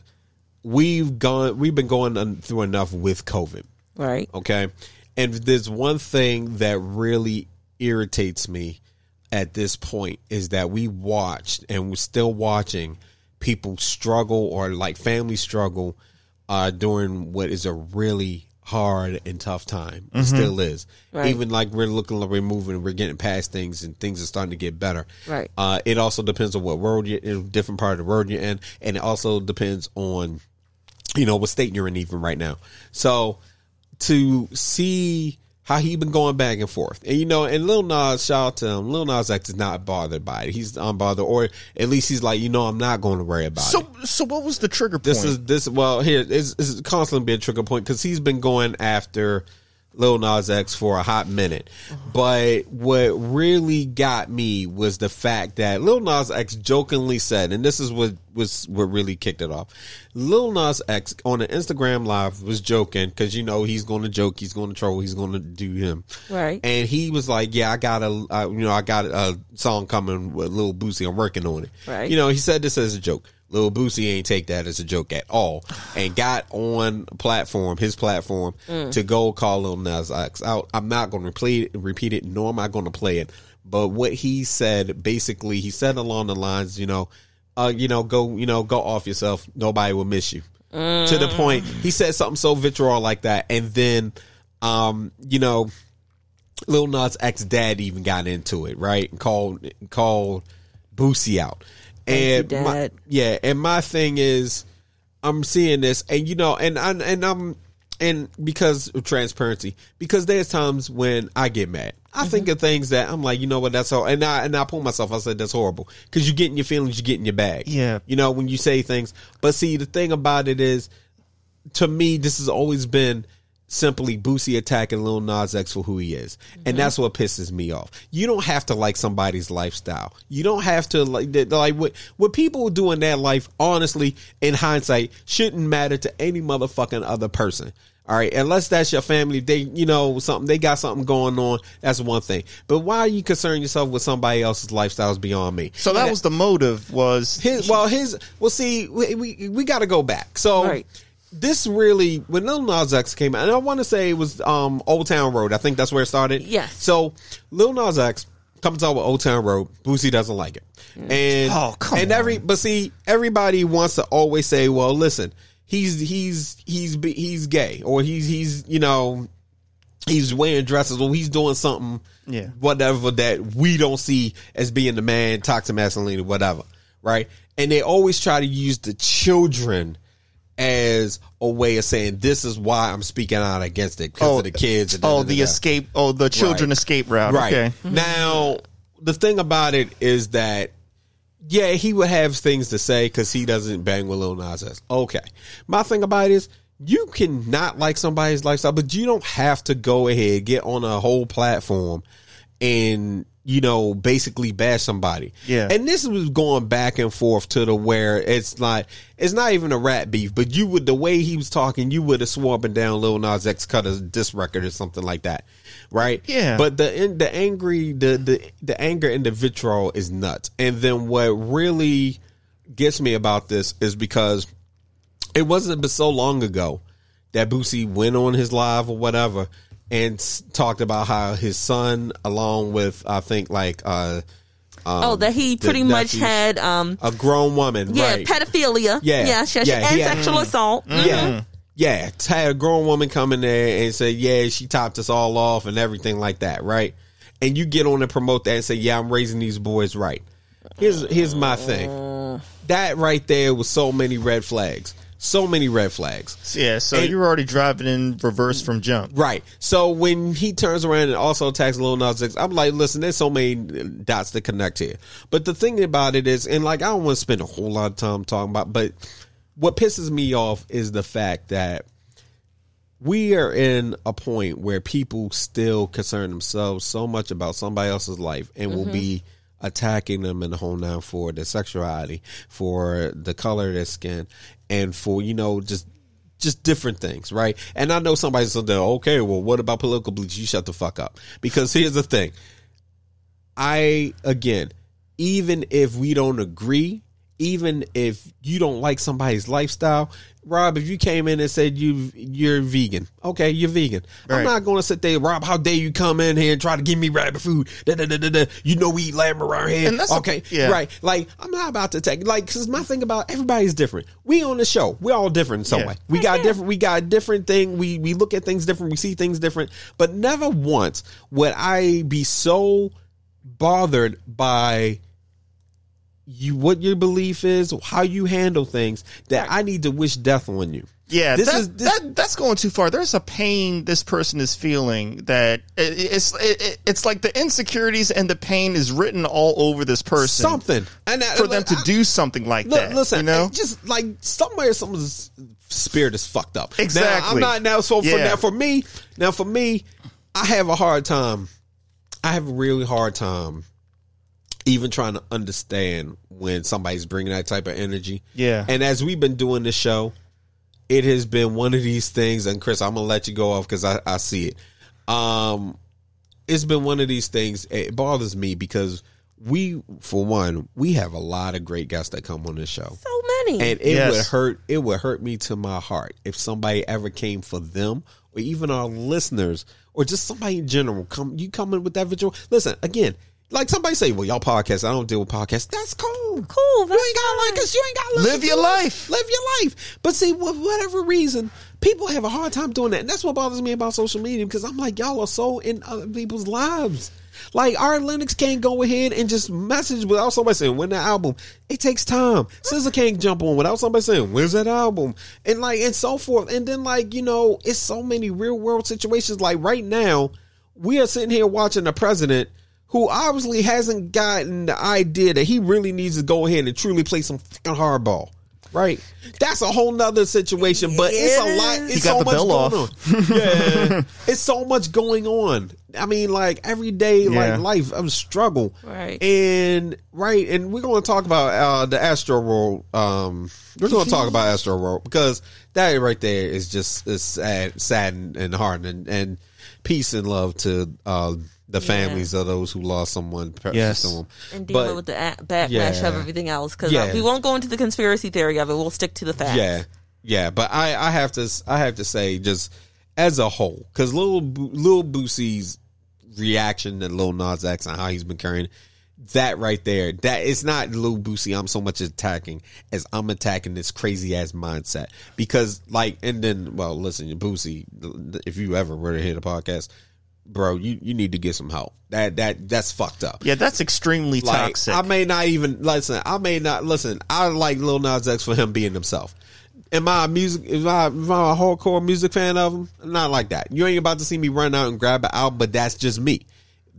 we've gone, we've been going through enough with COVID. right. Okay. And there's one thing that really irritates me at this point is that we watched and we're still watching people struggle or like family struggle uh, during what is a really hard and tough time. It still is. Right. Even like we're looking like we're moving, we're getting past things and things are starting to get better. Right. Uh, it also depends on what world you're in, different part of the world you're in. And it also depends on you know, what state you're in even right now. So to see how he been going back and forth. And you know, and Lil Nas, shout out to him, Lil Nas X is not bothered by it. He's unbothered, or at least he's like, you know, I'm not going to worry about it. So, so what was the trigger point? This is this well here it's constantly been a trigger point because he's been going after Lil Nas X for a hot minute. But what really got me was the fact that Lil Nas X jokingly said, and this is what was what really kicked it off. Lil Nas X on an Instagram live was joking because you know he's going to joke, he's going to troll, he's going to do him, Right. And he was like, "Yeah, I got a, uh, you know, I got a song coming with Lil Boosie. I'm working on it." Right. You know, he said this as a joke. Lil Boosie ain't take that as a joke at all, and got on platform, his platform, to go call Lil Nas X out. I'm not going to repeat repeat it, nor am I going to play it. But what he said, basically, he said along the lines, you know, uh, you know, go, you know, go off yourself. Nobody will miss you. To the point, he said something so vitriol like that, and then, um, you know, Lil Nas X dad even got into it, right? And called called Boosie out. And you, my, yeah, and my thing is I'm seeing this and you know, and I and I'm and because of transparency, because there's times when I get mad. I think Mm-hmm. of things that I'm like, you know what, that's all, and I and I pull myself. I said that's horrible because you get in your feelings, you get in your bag. Yeah. you know when you say things. But see, the thing about it is, to me, this has always been simply Boosie attacking Lil Nas X for who he is, and mm-hmm. that's what pisses me off. You don't have to like somebody's lifestyle. You don't have to like that- like what what people do in their life. Honestly, in hindsight, shouldn't matter to any motherfucking other person. All right, unless that's your family, they you know something they got something going on. That's one thing. But why are you concern yourself with somebody else's lifestyles beyond me? So that was the motive was his well his well see we we, we got to go back so Right. This really when Lil Nas X came out and I want to say it was um Old Town Road I think that's where it started Yes. so Lil Nas X comes out with Old Town Road Boosie doesn't like it and Oh, come and every on. but see everybody wants to always say well listen he's he's he's be- he's gay or he's he's you know he's wearing dresses or he's doing something Yeah. whatever that we don't see as being the man toxic masculinity whatever right and they always try to use the children as a way of saying this is why i'm speaking out against it because of oh, the kids and Oh, da-da-da-da. the escape. Oh, the children Right. escape route. Right. Okay. Mm-hmm. Now, the thing about it is that, yeah, he would have things to say because he doesn't bang with Lil Nas X. Okay. My thing about it is, you can not like somebody's lifestyle, but you don't have to go ahead, get on a whole platform and, you know, basically bash somebody. Yeah. And this was going back and forth to the where it's not, it's not even a rat beef, but you would, the way he was talking, you would have swore down Lil Nas X cut a diss record or something like that. Right? Yeah. But the in, the angry the, the the anger and the vitriol is nuts. And then what really gets me about this is because it wasn't but so long ago that Boosie went on his live or whatever and s- talked about how his son, along with I think like uh, um, oh, that he pretty much had um a grown woman, yeah right? pedophilia. Yeah. yeah, yeah, Yeah, and had- sexual assault. Yeah. Yeah. t- Had a grown woman come in there and say, yeah, she topped us all off and everything like that, right? And you get on and promote that and say, yeah, I'm raising these boys right. Here's here's my thing. That right there was so many red flags. So many red flags. Yeah. So And- you're already driving in reverse from jump. Right. So when he turns around and also attacks Lil Nas X, I'm like, listen, there's so many dots to connect here. But the thing about it is, and like, I don't want to spend a whole lot of time talking about, but what pisses me off is the fact that we are in a point where people still concern themselves so much about somebody else's life and will mm-hmm. be attacking them in the whole nine for their sexuality, for the color of their skin, and for you know just just different things, right? And I know somebody's saying, okay, well, what about political beliefs? You shut the fuck up. Because here's the thing. I, again, even if we don't agree, even if you don't like somebody's lifestyle, Rob, if you came in and said you you're vegan, okay, you're vegan. I'm not going to sit there, Rob. How dare you come in here and try to give me rabbit food? Da, da, da, da, da. You know we eat lamb around here. And that's a- okay, yeah. right. Like I'm not about to take like because my thing about everybody's different. We on the show, we're all different in some Yeah. way. We got different. We got different thing. We we look at things different. We see things different. But never once would I be so bothered by you what your belief is, how you handle things that I need to wish death on you. Yeah, This that, is- this- that that's going too far. There's a pain this person is feeling that it, it's it, it's like the insecurities and the pain is written all over this person. Something and I- for them to I- do something like Look, that. listen, you know, just like somewhere someone's spirit is fucked up. Now, Exactly. I'm not now. So for Yeah. now, for me, now for me, I have a hard time. I have a really hard time even trying to understand when somebody's bringing that type of energy. Yeah. And as we've been doing this show, it has been one of these things. And Chris, I'm gonna let you go off because I, I see it. Um, it's been one of these things. It bothers me because we, for one, we have a lot of great guests that come on this show. So many. And it Yes. would hurt. It would hurt me to my heart if somebody ever came for them, or even our listeners, or just somebody in general. Come, you come in with that visual. Listen again. Like somebody say, "Well, y'all podcast. I don't deal with podcasts." That's cool. Cool, You ain't gotta like us. You ain't gotta Live to your us. life. Live your life. But see, for whatever reason, people have a hard time doing that, and that's what bothers me about social media because I'm like, y'all are so in other people's lives. Like our Lennox can't go ahead and just message without somebody saying when the album. It takes time. <laughs> SZA can't jump on without somebody saying when's that album, and like and so forth. And then like you know, it's so many real world situations. Like right now, we are sitting here watching the president who obviously hasn't gotten the idea that he really needs to go ahead and truly play some fucking hardball. Right, that's a whole nother situation, but it's a lot. It's got so the much bill going off. on. <laughs> Yeah, it's so much going on. I mean, like every day, Yeah. like life, I'm struggle. Right. and right, and we're going to talk about uh, the Astroworld. Um, we're going to talk about Astroworld because that right there is just is sad, sad and, and hard, and, and peace and love to uh, the families of those who lost someone. Yes. to them. and dealing But- with the a- backlash Yeah. of everything else because Yeah. Uh, we won't go into the conspiracy theory of it. We'll stick to the facts. Yeah, yeah, but I, I have to, I have to say, just as a whole, because little Bo- Lil Boosie's reaction to Lil Nas X and how he's been carrying that right there, that it's not Lil Boosie. I'm so much attacking as I'm attacking this crazy ass mindset because, like, and then, well, listen, Boosie, if you ever were to hear the podcast. Bro, you, you need to get some help. That that that's fucked up. Yeah, that's extremely Like, toxic. I may not even listen. I may not listen. I like Lil Nas X for him being himself. Am I a music? Am I, am I a hardcore music fan of him? Not like that. You ain't about to see me run out and grab an album, but that's just me.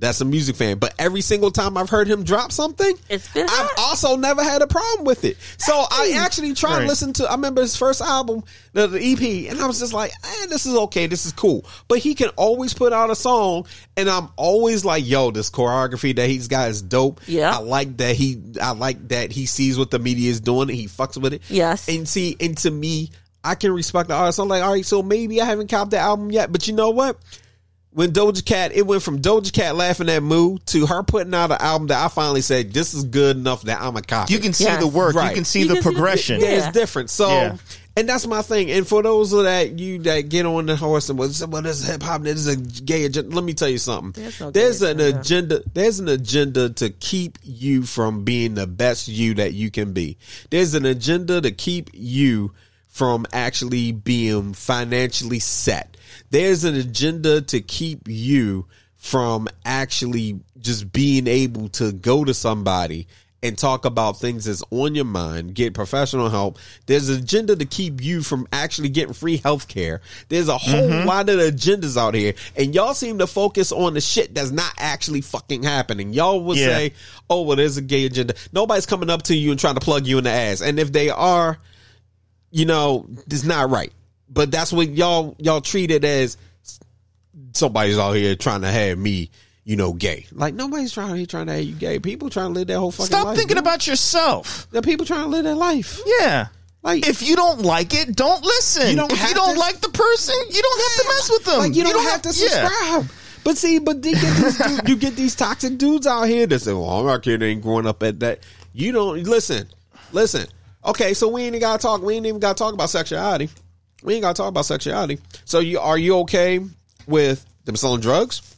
That's a music fan. But every single time I've heard him drop something, It's been I've hot. also never had a problem with it. So I actually tried to listen to. I remember his first album, the, the EP, and I was just like, eh, "This is okay. This is cool." But he can always put out a song, and I'm always like, "Yo, this choreography that he's got is dope." Yeah. I like that he. I like that he sees what the media is doing and he fucks with it. Yes. and see, and to me, I can respect the artist. I'm like, all right, so maybe I haven't copped the album yet, but you know what? When Doja Cat, it went from Doja Cat laughing at Moo to her putting out an album that I finally said, this is good enough that I'm a cop. you can see Yes. the work. Right. You can see You the can see the- progression. yeah, Yeah. it's different. So, Yeah. and that's my thing. And for those of that you that get on the horse and well, well this is hip hop, this is a gay agenda. Let me tell you something. There's no There's an agenda. agenda. There's an agenda to keep you from being the best you that you can be. There's an agenda to keep you from actually being financially set. There's an agenda to keep you from actually just being able to go to somebody and talk about things that's on your mind, get professional help. There's an agenda to keep you from actually getting free health care. There's a whole mm-hmm. lot of agendas out here, and y'all seem to focus on the shit that's not actually fucking happening. Y'all will Yeah. say, oh, well, there's a gay agenda. Nobody's coming up to you and trying to plug you in the ass. And if they are, you know, it's not right. But that's what y'all y'all treat it as somebody's out here trying to have me, you know, gay. Like nobody's trying here trying to have you gay. People trying to live their whole fucking Stop life. thinking man. about yourself. the people trying to live their life. Yeah. Like If you don't like it, don't listen. You don't if you don't to- like the person, you don't have to mess with them. Like you don't, have, to yeah. subscribe. But see, but you get, these dude, you get these toxic dudes out here that say, "Well, I'm not kid ain't growing up at that." You don't listen. Listen. Okay, so we ain't even got to talk. We ain't even got to talk about sexuality. We ain't got to talk about sexuality. So you are you okay with them selling drugs?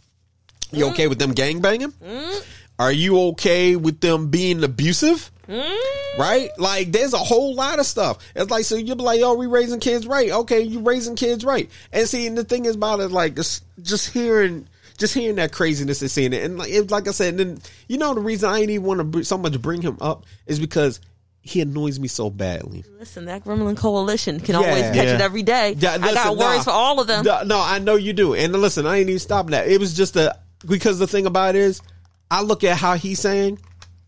You mm. okay with them gang banging? Mm. Are you okay with them being abusive? Mm. Right? Like, there's a whole lot of stuff. It's like, so you'll be like, oh, we raising kids right. Okay, you raising kids right. And see, and the thing is about it, like, just, just hearing, just hearing that craziness and seeing it. And like, it, like I said, then, you know, the reason I ain't even want to so much bring him up is because he annoys me so badly. Listen, that Gremlin Coalition can always catch Yeah. it every day. Yeah, I listen, got worries nah. for all of them. No, no, I know you do. And listen, I ain't even stopping that. It was just a because the thing about it is, I look at how he's saying,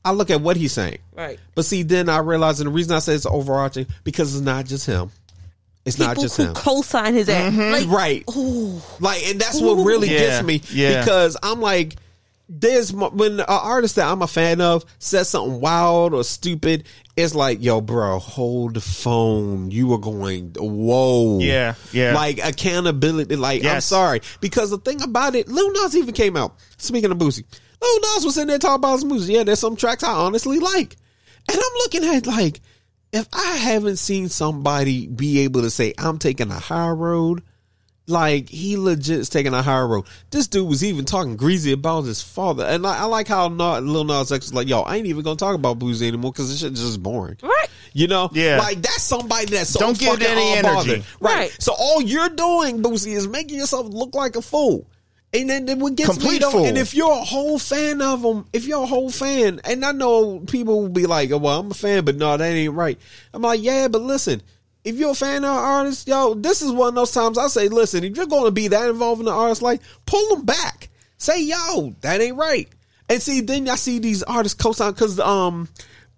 I look at what he's saying. Right. But see, then I realize, and the reason I say it's overarching because it's not just him. It's not just who him. co-sign his ass. Mm-hmm. Like, right. Like, and that's what really Yeah, gets me yeah. because I'm like, there's when an artist that I'm a fan of says something wild or stupid, it's like, yo, bro, hold the phone. You are going, whoa, Yeah, yeah. Like accountability. Like, I'm sorry because the thing about it, Lil Nas even came out. Speaking of Boosie, Lil Nas was in there talking about his music. Yeah, there's some tracks I honestly like, and I'm looking at like, if I haven't seen somebody be able to say I'm taking a high road. Like he legit's taking a higher road. This dude was even talking greasy about his father, and I, I like how not, Lil Nas X was like, "Yo, I ain't even gonna talk about Boosie anymore because this shit is just boring." Right. You know, Yeah. like that's somebody that's so Don't give it any energy. right? Right. So all you're doing, Boosie, is making yourself look like a fool. And then, then what gets me Complete though, fool. and if you're a whole fan of them, if you're a whole fan, and I know people will be like, oh, "Well, I'm a fan, but no, that ain't right." I'm like, "Yeah, but listen, if you're a fan of an artist, yo, this is one of those times I say, listen, if you're going to be that involved in the artist life, pull them back. Say, yo, that ain't right." And see, then I see these artists co-sign because um,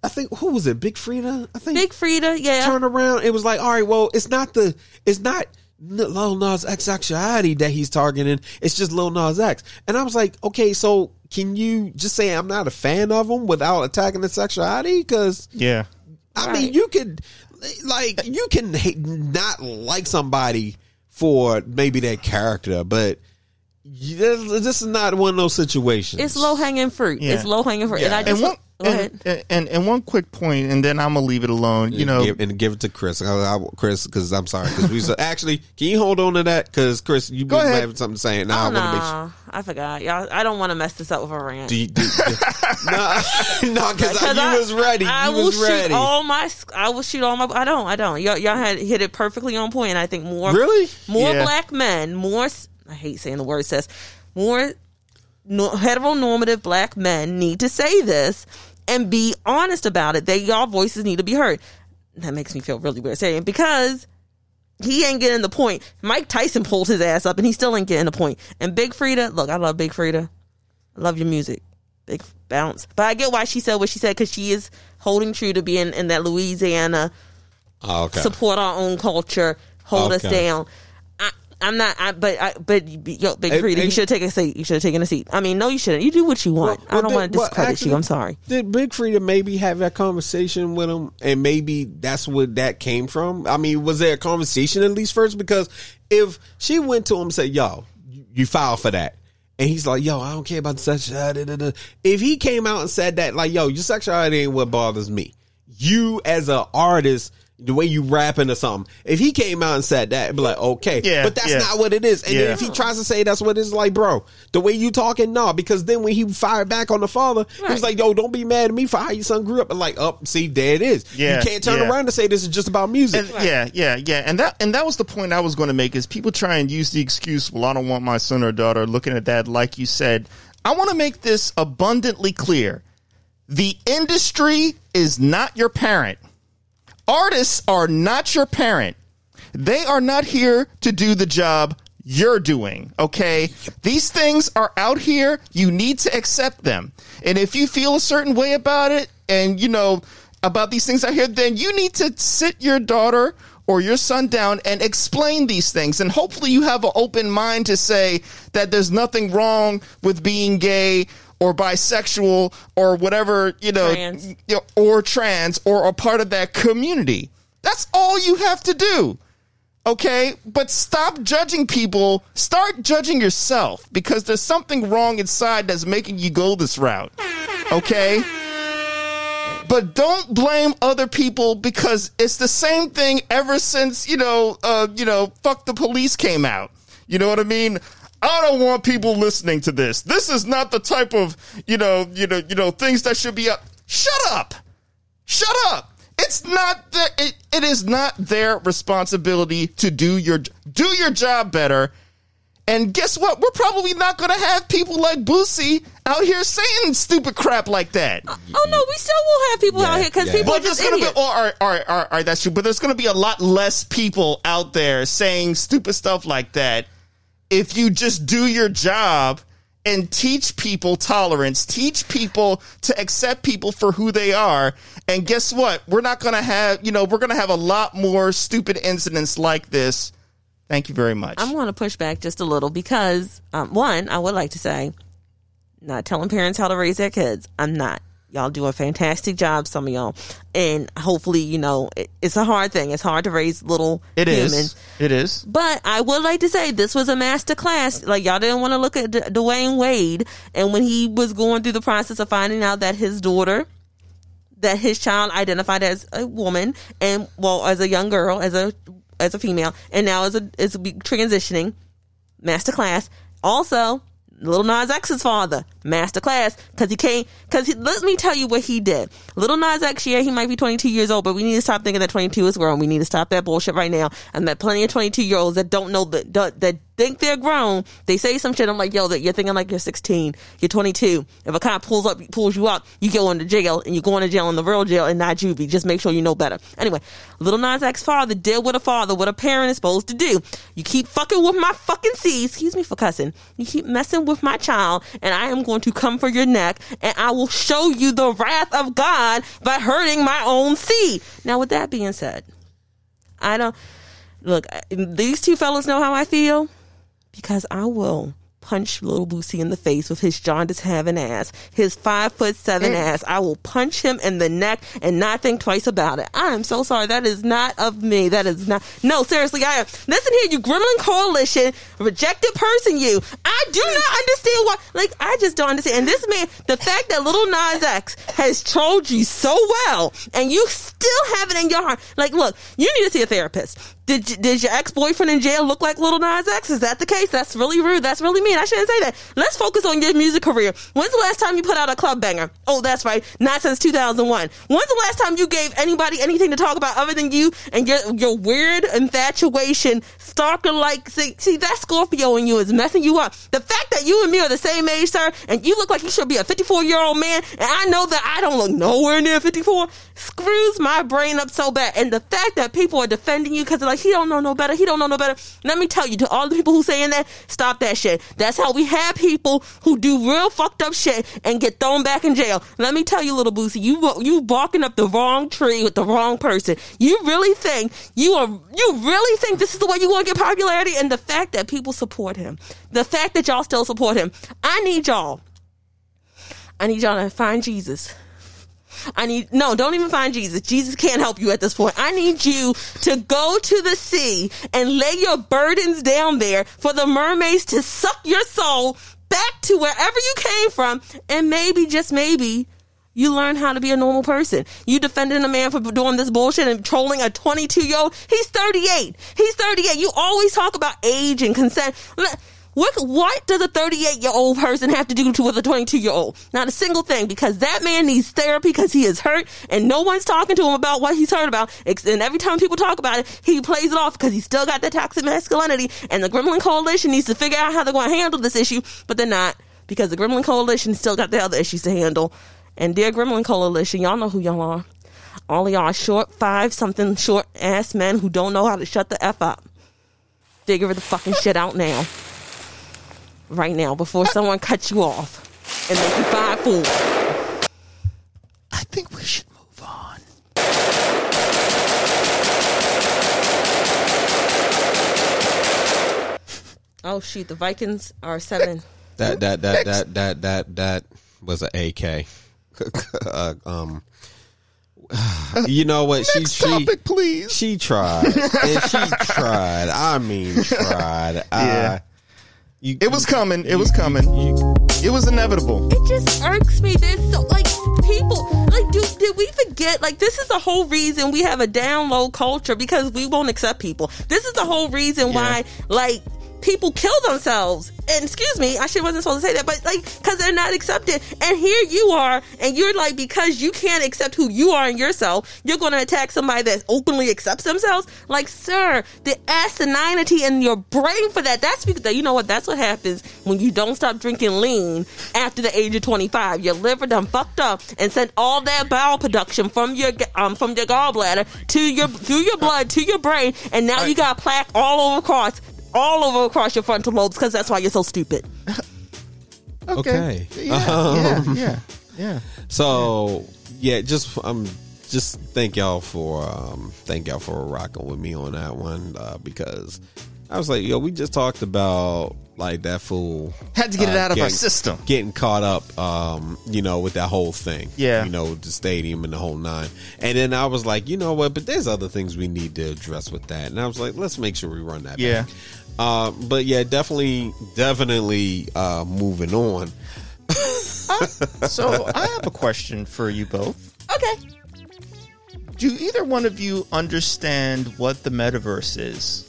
I think who was it, Big Freedia? I think Big Freedia, yeah. turn around. It was like, all right, well, it's not the, it's not N- Lil Nas X sexuality that he's targeting. It's just Lil Nas X. And I was like, okay, so can you just say I'm not a fan of him without attacking the sexuality? Because Yeah. I Right. mean, you could, like, you can not like somebody for maybe their character, but this this is not one of those situations. It's low hanging fruit. Yeah. It's low hanging fruit. And I just And one go ahead. and, and, and and one quick point, and then I'm gonna leave it alone. You know, give, and give it to Chris. I, I, Chris, because I'm sorry, because we so, <laughs> actually can you hold on to that? Because Chris, you Go been ahead. having something to say. Now Oh, I want to make sure. nah, I forgot. Y'all, I don't want to mess this up with a rant. Do you, do, do, no, no, because you I- was ready. I you will was shoot ready. all my. I will shoot all my. I don't. I don't. Y'all, y'all had hit it perfectly on point. I think more. Really? More Yeah. black men. More. I hate saying the word. Says more no, heteronormative black men need to say this and be honest about it. They y'all voices need to be heard. That makes me feel really weird saying it because he ain't getting the point. Mike Tyson pulled his ass up and he still ain't getting the point. And Big Freedia, look, I love Big Freedia. I love your music. Big bounce. But I get why she said what she said because she is holding true to being in that Louisiana Oh, okay. support our own culture, hold us down. I'm not, I, but I, but yo, Big And- Freedia, you should have taken a seat. You should have taken a seat. I mean, no, you shouldn't. You do what you want. I don't want to well, discredit actually, you. I'm sorry. Did Big Freedia maybe have that conversation with him, and maybe that's what that came from? I mean, was there a conversation at least first? Because if she went to him and said, "Yo, you, you filed for that," and he's like, "Yo, I don't care about the sexuality," uh, da, da, da." if he came out and said that, like, "Yo, your sexuality ain't what bothers me," you as an artist. The way you rapping or something. If he came out and said that, it'd be like, okay. Yeah, but that's yeah. not what it is. And then Yeah. if he tries to say that's what it's like, bro, the way you talking, no, because then when he fired back on the father, he was like, yo, don't be mad at me for how your son grew up. And like, up, see, there it is. Yeah, you can't turn yeah. around and say this is just about music. And yeah, yeah, yeah, and that and that was the point I was going to make is people try and use the excuse, well, I don't want my son or daughter looking at that. Like you said, I want to make this abundantly clear: the industry is not your parent. Artists are not your parent. They are not here to do the job you're doing, okay? These things are out here. You need to accept them. And if you feel a certain way about it and, you know, about these things out here, then you need to sit your daughter or your son down and explain these things. And hopefully you have an open mind to say that there's nothing wrong with being gay or bisexual or whatever, you know, Trans. or trans or a part of that community. That's all you have to do. Okay? But stop judging people. Start judging yourself because there's something wrong inside that's making you go this route. Okay? But don't blame other people because it's the same thing ever since, you know, uh, you know, fuck the police came out. You know what I mean? I don't want people listening to this. This is not the type of, you know, you know, you know, things that should be up. Shut up. Shut up. It's not that it, it is not their responsibility to do your do your job better. And guess what? We're probably not going to have people like Boosie out here saying stupid crap like that. Uh, oh no, we still will have people Yeah, out here because yeah. people But are just gonna be, idiots. oh, all right, all right, all right, all right, that's true. But there's gonna be a lot less people out there saying stupid stuff like that if you just do your job and teach people tolerance, teach people to accept people for who they are. And guess what? We're not gonna have, you know, we're gonna have a lot more stupid incidents like this. Thank you very much. I'm going to push back just a little because, um, one, I would like to say, not telling parents how to raise their kids. I'm not. Y'all do a fantastic job, some of y'all, and hopefully, you know, it, it's a hard thing. It's hard to raise little It is. humans. It is. But I would like to say this was a master class. Like y'all didn't want to look at D- Dwyane Wade, and when he was going through the process of finding out that his daughter, that his child identified as a woman, and well, as a young girl, as a as a female, and now as a is be transitioning, master class. Also, Little Nas X's father, masterclass because he came because let me tell you what he did. Little nas x yeah he might be 22 years old but we need to stop thinking that 22 is grown. We need to stop that bullshit right now and that plenty of 22 year olds that don't know that that, that think they're grown they say some shit. I'm like yo that you're thinking like you're 16 you're 22 if a cop pulls up pulls you up you go into jail and you're going to jail in the real jail and not juvie. Just make sure you know better. Anyway little nas x father did what a father what a parent is supposed to do. You keep fucking with my fucking seed excuse me for cussing. You keep messing with my child and i am going to come for your neck and i will show you the wrath of god by hurting my own seed now with that being said I don't look. These two fellas know how I feel because I will punch little Boosie in the face with his jaundice having ass, his five foot seven ass. I will punch him in the neck and not think twice about it. I am so sorry. That is not of me. That is not. No, seriously, I am. Listen here, you Gremlin Coalition, rejected person, you. I do not understand why. Like, I just don't understand. And this man, the fact that little Nas X has trolled you so well and you still have it in your heart. Like, look, you need to see a therapist. Did, did your ex boyfriend in jail look like Little Nas X? Is that the case? That's really rude. That's really mean. I shouldn't say that. Let's focus on your music career. When's the last time you put out a club banger? Oh, that's right. Not since 2001. When's the last time you gave anybody anything to talk about other than you and your, your weird infatuation, stalker like? See, see, that Scorpio in you is messing you up. The fact that you and me are the same age, sir, and you look like you should be a 54 year old man, and I know that I don't look nowhere near 54, screws my brain up so bad. And the fact that people are defending you because they're like, he don't know no better, he don't know no better. Let me tell you, to all the people who saying that, stop that shit. That's how we have people who do real fucked up shit and get thrown back in jail. Let me tell you, little Boosie, you you barking up the wrong tree with the wrong person. You really think you are you really think this is the way you want to get popularity? And the fact that people support him, the fact that y'all still support him, I need y'all. I need y'all to find Jesus. I need no, don't even find Jesus. Jesus can't help you at this point. I need you to go to the sea and lay your burdens down there for the mermaids to suck your soul back to wherever you came from and maybe just maybe you learn how to be a normal person. You defending a man for doing this bullshit and trolling a 22 year old. He's 38. He's 38. You always talk about age and consent. What, what does a 38 year old person have to do to with a 22 year old? Not a single thing because that man needs therapy because he is hurt and no one's talking to him about what he's hurt about. And every time people talk about it, he plays it off because he's still got that toxic masculinity and the Gremlin Coalition needs to figure out how they're going to handle this issue, but they're not because the Gremlin Coalition still got the other issues to handle. And dear Gremlin Coalition, y'all know who y'all are. All y'all short five something short ass men who don't know how to shut the F up. Figure the fucking shit out now. Right now, before someone cuts you off and make you five fool. I think we should move on. Oh shoot, the Vikings are seven. That that that that that that that was an AK. <laughs> uh, um, <sighs> you know what? She Next she topic, please. she tried. and she <laughs> tried. I mean, tried. Yeah. Uh, you, It was coming. It was coming. You, It was inevitable. It just irks me. There's so like people like do did we forget like this is the whole reason we have a down low culture because we won't accept people. This is the whole reason why like people kill themselves. And excuse me, I should wasn't supposed to say that, but like because they're not accepted. And here you are, and you're like because you can't accept who you are in yourself, you're going to attack somebody that openly accepts themselves. Like, sir, the asininity in your brain for that. That's because you know what? That's what happens when you don't stop drinking lean after the age of 25. Your liver done fucked up and sent all that bowel production from your um from your gallbladder to your through your blood to your brain, and now you got plaque all over across all over across your frontal lobes because that's why you're so stupid. <laughs> Okay. Yeah. <laughs> Um, yeah. Yeah. Yeah. So yeah, just um, just thank y'all for um, thank y'all for rocking with me on that one uh, because I was like, yo, we just talked about like that fool Had to get it uh, out of our getting- system. getting caught up, um, you know, with that whole thing, Yeah. you know, the stadium and the whole nine. And then I was like, you know what? But there's other things we need to address with that. And I was like, let's make sure we run that. Yeah. back. Uh, but yeah, definitely, definitely uh, moving on. So I have a question for you both. Okay. Do either one of you understand what the metaverse is?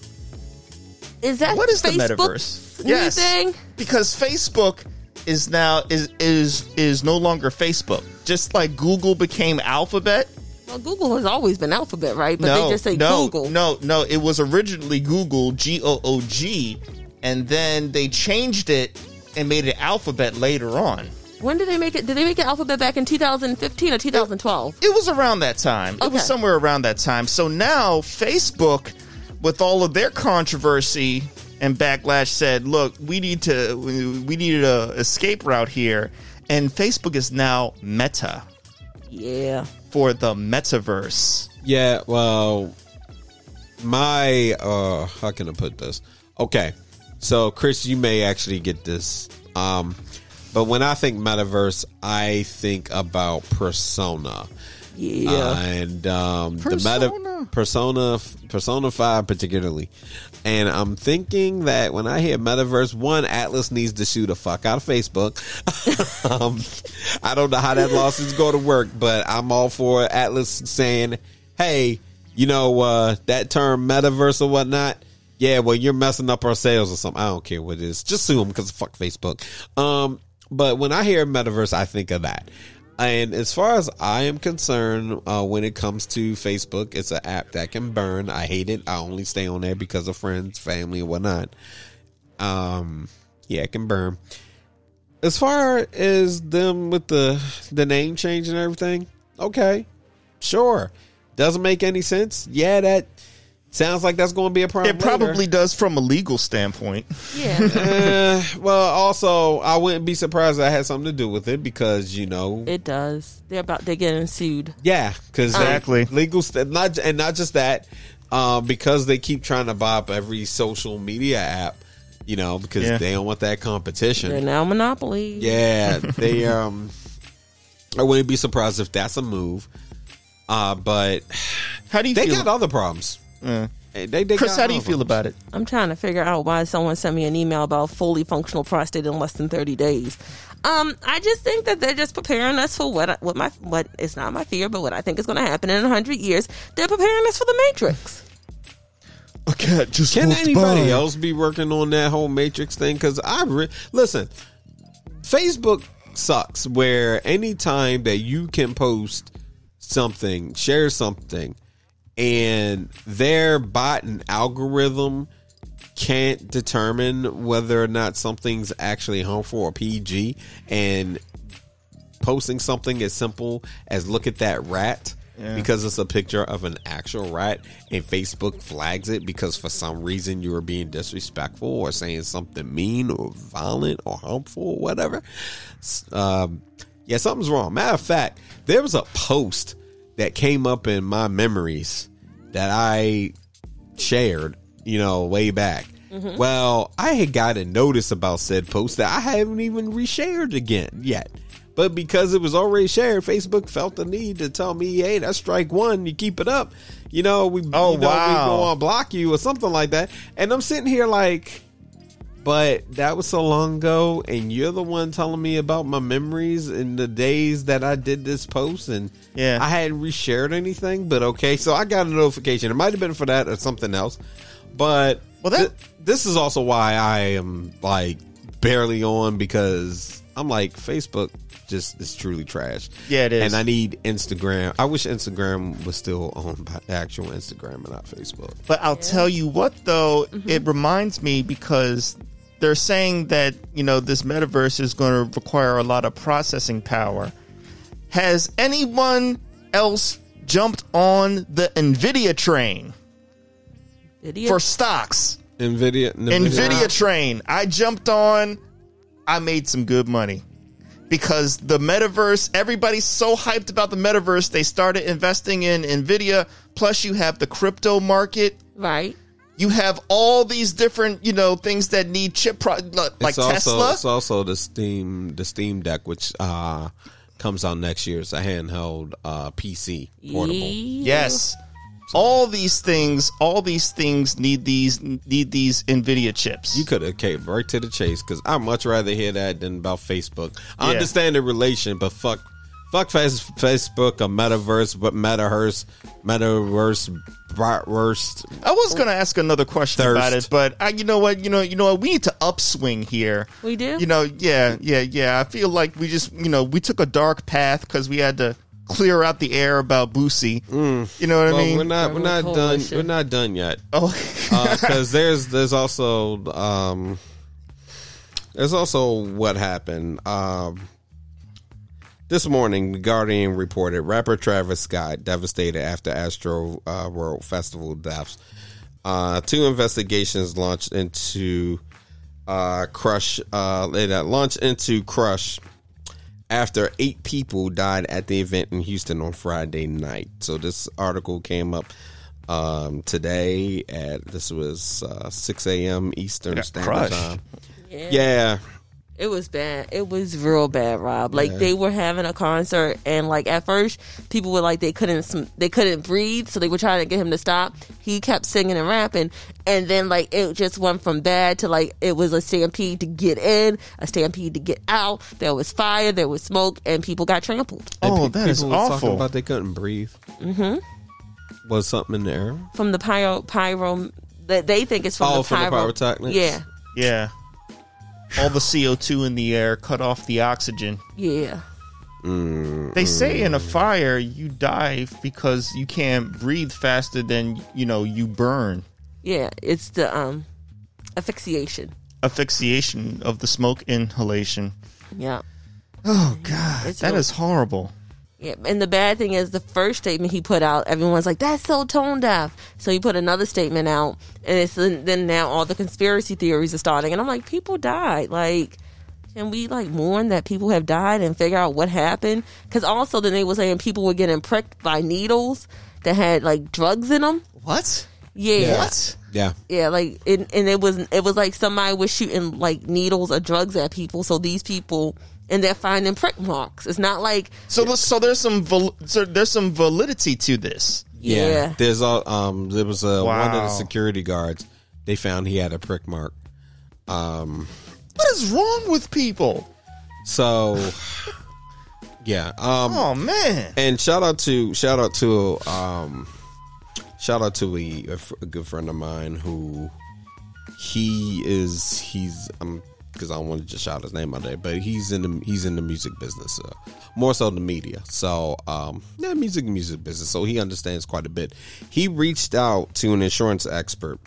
Is that What is the Facebook metaverse? new thing? Because Facebook is now is is is no longer Facebook. Just like Google became Alphabet. Well, Google has always been Alphabet, right? But no, they just say no, Google. No, no, it was originally Google, G O O G, and then they changed it and made it Alphabet later on. When did they make it? Did they make it Alphabet back in 2015 or 2012? It was around that time. It was somewhere around that time. So now Facebook, with all of their controversy and backlash, said, "Look, we need to we needed a escape route here." And Facebook is now Meta Yeah. For the metaverse. Yeah, well, my uh, how can I put this? Okay, so Chris, you may actually get this. Um, but when I think metaverse, I think about persona. Yeah. Uh, and um, the meta Persona? persona persona five particularly. And i'm thinking that when i hear metaverse one Atlus needs to shoot a fuck out of facebook. <laughs> Um, i don't know how that lawsuit's is going to work but i'm all for Atlus saying hey you know uh, that term metaverse or whatnot yeah well you're messing up our sales or something. I don't care what it is. Just sue them because fuck facebook. Um, but when i hear metaverse i think of that and as far as I am concerned, uh, when it comes to Facebook, it's an app that can burn. I hate it. I only stay on there because of friends, family, and whatnot. Um, yeah, it can burn. As far as them with the the name change and everything, okay, sure. Doesn't make any sense. Yeah, that sounds like that's going to be a problem. It probably later. does from a legal standpoint. yeah. <laughs> Uh, well, also, I wouldn't be surprised that had something to do with it because you know it does. They're about they're getting sued. Yeah, because Exactly. legal st- not and not just that, um, because they keep trying to buy up every social media app, you know, because Yeah. they don't want that competition. They're now monopoly. Yeah, <laughs> they um, I wouldn't be surprised if that's a move. Uh, but How do you they feel? got other problems. They, they, they Chris, how do you feel about it? I'm trying to figure out why someone sent me an email about fully functional prostate in less than 30 days. Um, I just think that they're just preparing us for what I- what my what is not my fear, but what I think is going to happen in 100 years. They're preparing us for the Matrix. A cat just Can anybody by. else be working on that whole Matrix thing? Because I re- listen, Facebook sucks. Where anytime that you can post something, share something, and their bot and algorithm can't determine whether or not something's actually harmful or PG, and posting something as simple as look at that rat because it's a picture of an actual rat and Facebook flags it because for some reason you were being disrespectful or saying something mean or violent or harmful or whatever. Um, yeah, something's wrong. Matter of fact, there was a post that came up in my memories that I shared, you know, way back. Mm-hmm. Well, I had got a notice about said post that I haven't even reshared again yet. But because it was already shared, Facebook felt the need to tell me, "Hey, that's strike one. You keep it up, you know, we, Oh, you know, wow. we go on block you or something like that." And I'm sitting here like, but that was so long ago, and you're the one telling me about my memories in the days that I did this post, and Yeah. I hadn't reshared anything. But okay, so I got a notification. It might have been for that or something else, but Well, that- thi- this is also why I am like barely on because I'm like Facebook just is truly trash. Yeah, it is. and I need Instagram. I wish Instagram was still owned by actual Instagram and not Facebook. But I'll tell you what, though, mm-hmm. it reminds me because they're saying that you know this metaverse is going to require a lot of processing power. Has anyone else jumped on the Nvidia train Idiot. for stocks? Nvidia, Nvidia train. I jumped on. I made some good money because the metaverse. Everybody's so hyped about the metaverse. They started investing in Nvidia. Plus, you have the crypto market. right. You have all these different, you know, things that need chip pro- like it's also, Tesla. It's also the Steam the Steam Deck, which uh, comes out next year. It's a handheld uh, PC portable. Yeah. yes. All these things, all these things need these need these Nvidia chips. You could have came right to the chase because I'd much rather hear that than about Facebook. I Yeah. understand the relation, but fuck fuck face, Facebook, a metaverse, but metaverse, metaverse, bratwurst. I was gonna ask another question Thirst. about it, but I, you know what, you know, you know what, we need to upswing here. We do? You know, yeah, yeah, yeah. I feel like we just, you know, we took a dark path because we had to clear out the air about Boosie. You know what I mean? we're not, we're not done. Coalition. We're not done yet. oh, because there's there's also um there's also what happened um this morning the guardian reported rapper travis scott devastated after astro uh, world festival deaths uh two investigations launched into uh crush uh that launched into crush after eight people died at the event in Houston on Friday night. So this article came up um, today at this was uh, six a.m. Eastern Standard crushed. Time. Yeah. Yeah, It was bad. It was real bad, Rob. Like they were having a concert, and like at first, people were like they couldn't sm- they couldn't breathe, so they were trying to get him to stop. He kept singing and rapping, and then like it just went from bad to like it was a stampede to get in, a stampede to get out. There was fire, there was smoke, and people got trampled oh, And pe- that is people talking awful. About they couldn't breathe. Mm-hmm. Was something in the air? from the pyro pyro that they think is from Oh, the from the pyro. pyrotechnics? Yeah, yeah. All the CO2 in the air cut off the oxygen. yeah. They say in a fire you die because you can't breathe faster than you know you burn. Yeah, it's the um asphyxiation. Asphyxiation of the smoke inhalation. Yeah. Oh God, It's that real- is horrible. Yeah, and the bad thing is the first statement he put out, everyone's like, "That's so tone deaf." So he put another statement out, and it's then now all the conspiracy theories are starting, and I'm like, people died. Like, can we like mourn that people have died and figure out what happened? Because also then they were saying people were getting pricked by needles that had like drugs in them. What? Yeah, What? Yeah. yeah, like it, and it was it was like somebody was shooting like needles or drugs at people. So these people and they're finding prick marks. It's not like So, there's- so there's some val- so there's some validity to this. yeah, There's a um. There was a one of the security guards. They found he had a prick mark. Um. What is wrong with people? So. Yeah. Um. Oh man. And shout out to shout out to um shout out to a, a a good friend of mine who he is he's um because I don't want to just shout his name out there, but he's in the he's in the music business, uh, more so the media. So um yeah, music music business. So he understands quite a bit. He reached out to an insurance expert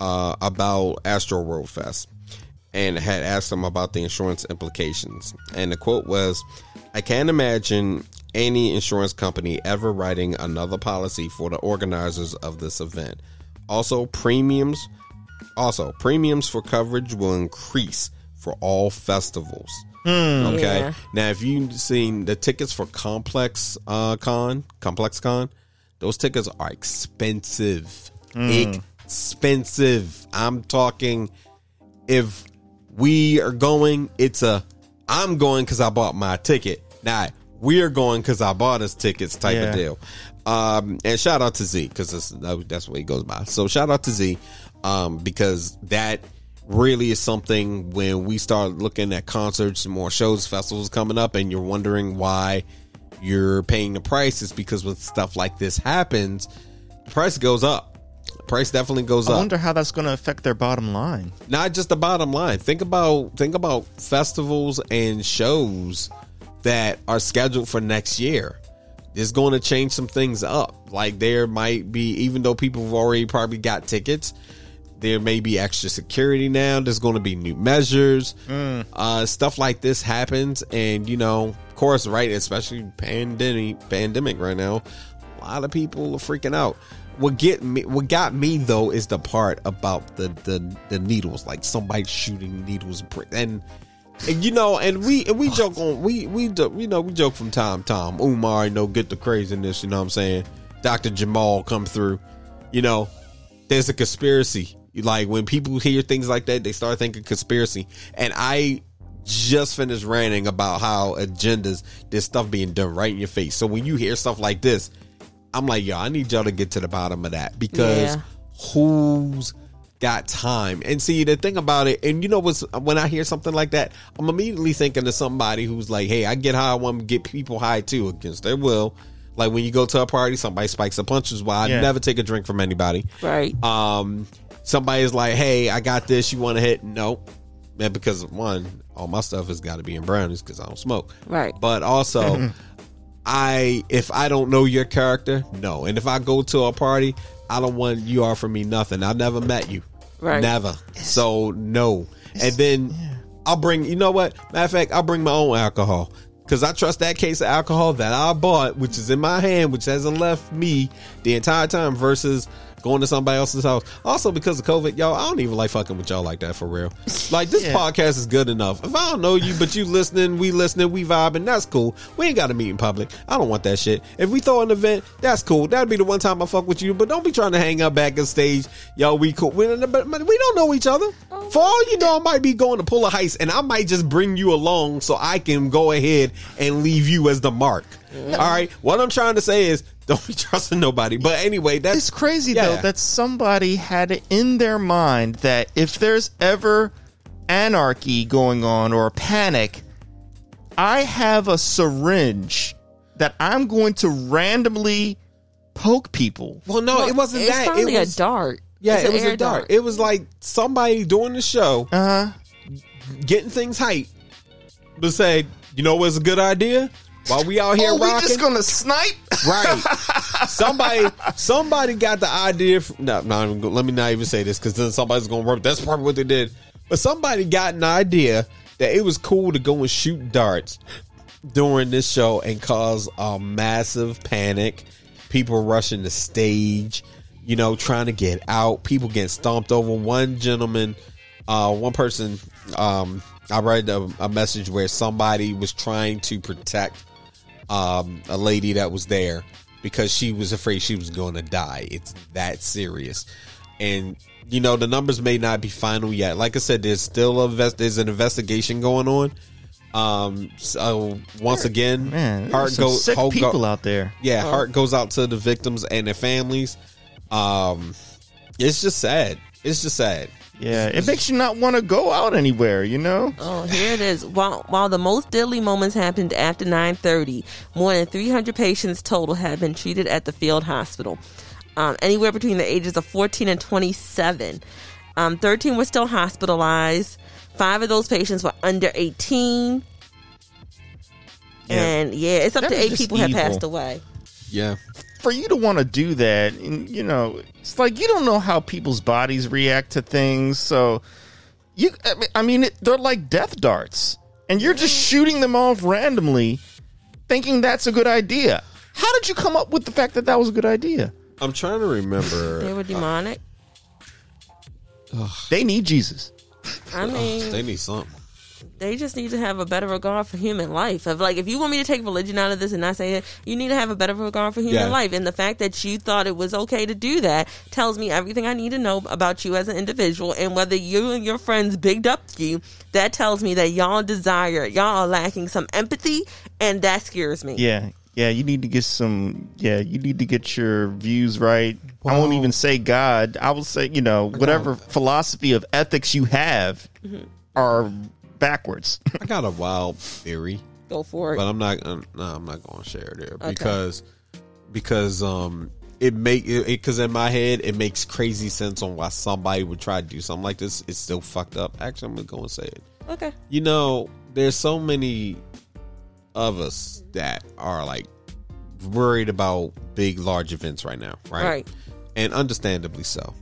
uh, about Astroworld Fest and had asked him about the insurance implications. And the quote was, I can't imagine any insurance company ever writing another policy for the organizers of this event. Also, premiums also premiums for coverage will increase for all festivals. Okay. Yeah. Now, if you've seen the tickets for Complex uh, Con, ComplexCon, those tickets are expensive. Expensive. I'm talking if we are going, it's a I'm going because I bought my ticket. Now, we're going because I bought us tickets type Yeah. of deal. Um, and shout out to Z because that's what he goes by. So shout out to Z um, because that really is something when we start looking at concerts and more shows, festivals coming up, and you're wondering why you're paying the price. It's because when stuff like this happens, the price goes up. The price definitely goes I up I wonder how that's going to affect their bottom line. not just the bottom line. Think about think about festivals and shows that are scheduled for next year. It's going to change some things up. Like there might be, even though people have already probably got tickets, there may be extra security now. There's going to be new measures. Uh, stuff like this happens, and you know, of course, right? Especially pandemic, pandemic right now. A lot of people are freaking out. What get me, what got me though, is the part about the the, the needles, like somebody shooting needles, and and you know, and we and we joke on we we do, you know we joke from time to time. Umar, you know, get the craziness. You know what I'm saying? Doctor Jamal come through. You know, there's a conspiracy. Like when people hear things like that, they start thinking conspiracy. And I just finished ranting about how agendas, this stuff being done right in your face. So when you hear stuff like this, I'm like, yo, I need y'all to get to the bottom of that because Yeah. who's got time. And see, the thing about it, and you know what's when I hear something like that, I'm immediately thinking of somebody who's like, "Hey, I get high. I want to get people high too against their will." Like when you go to a party, somebody spikes a punches. Well, I Yeah. never take a drink from anybody. Right. Um, somebody's like, "Hey, I got this. You want to hit?" Nope. Man, because one, all my stuff has got to be in brownies because I don't smoke. Right. But also, <laughs> I if I don't know your character, no. And if I go to a party, I don't want you offer me nothing. I never met you. Right. Never. So no. And then I'll bring. You know what? Matter of fact, I'll bring my own alcohol. Cause I trust that case of alcohol that I bought, which is in my hand, which hasn't left me the entire time, versus going to somebody else's house. Also, because of COVID, y'all, I don't even like fucking with y'all like that for real. Like this <laughs> Yeah. podcast is good enough. If I don't know you, but you listening, we listening, we vibing, that's cool. We ain't got to meet in public. I don't want that shit. If we throw an event, that's cool. That'd be the one time I fuck with you. But don't be trying to hang up back on stage. Yo, we cool. We, but we don't know each other. Oh. For all you know, I might be going to pull a heist, and I might just bring you along so I can go ahead and leave you as the mark. All right. What I'm trying to say is, don't be <laughs> trusting nobody. But anyway, that's It's crazy Yeah. though that somebody had it in their mind that if there's ever anarchy going on or panic, I have a syringe that I'm going to randomly poke people. Well, no, it wasn't it's that. probably it was, a dart. Yeah, It's it was air a dart. It was like somebody doing the show, Uh huh. getting things hype, but said, "You know what's a good idea? While we out here Oh, we rocking, just gonna snipe? right? <laughs> somebody, somebody got the idea. From, no, no, let me not even say this because then somebody's gonna work. That's probably what they did. But somebody got an idea that it was cool to go and shoot darts during this show and cause a massive panic. People rushing the stage, you know, trying to get out. People getting stomped over. One gentleman, uh, one person, um, I read a, a message where somebody was trying to protect um, a lady that was there because she was afraid she was going to die. It's that serious, and you know the numbers may not be final yet. Like I said, there's still a invest- there's an investigation going on. Um, so once again, Man, heart goes sick hope go- people out there. yeah, heart goes out to the victims and their families. Um, it's just sad. It's just sad. Yeah, it makes you not want to go out anywhere, you know? Oh, here it is. While while the most deadly moments happened after 9:30, more than 300 patients total have been treated at the field hospital. Um, anywhere between the ages of 14 and 27. Um, 13 were still hospitalized. Five of those patients were under 18. Yeah. And yeah, it's up That to eight just people have passed away. Yeah. For you to want to do that, and, you know, it's like you don't know how people's bodies react to things. So, you, I mean- it, they're like death darts, and you're just shooting them off randomly, thinking that's a good idea. How did you come up with the fact that that was a good idea? I'm trying to remember. <laughs> They were demonic. They need Jesus. I mean, they need something. They just need to have a better regard for human life. Of like, if you want me to take religion out of this and not say it, you need to have a better regard for human Yeah. life. And the fact that you thought it was okay to do that tells me everything I need to know about you as an individual. And whether you and your friends bigged up you, that tells me that y'all desire, y'all are lacking some empathy, and that scares me. Yeah, yeah. You need to get some. Yeah, you need to get your views right. I won't even say God. I will say, you know, whatever philosophy of ethics you have mm-hmm. are backwards. <laughs> I got a wild theory, Go for it. but I'm not. Um, no, I'm not going to share it there because because um it make it because in my head it makes crazy sense on why somebody would try to do something like this. It's still fucked up. Actually, I'm gonna go and say it. okay. You know, there's so many of us that are like worried about big, large events right now, right? Right. And understandably so.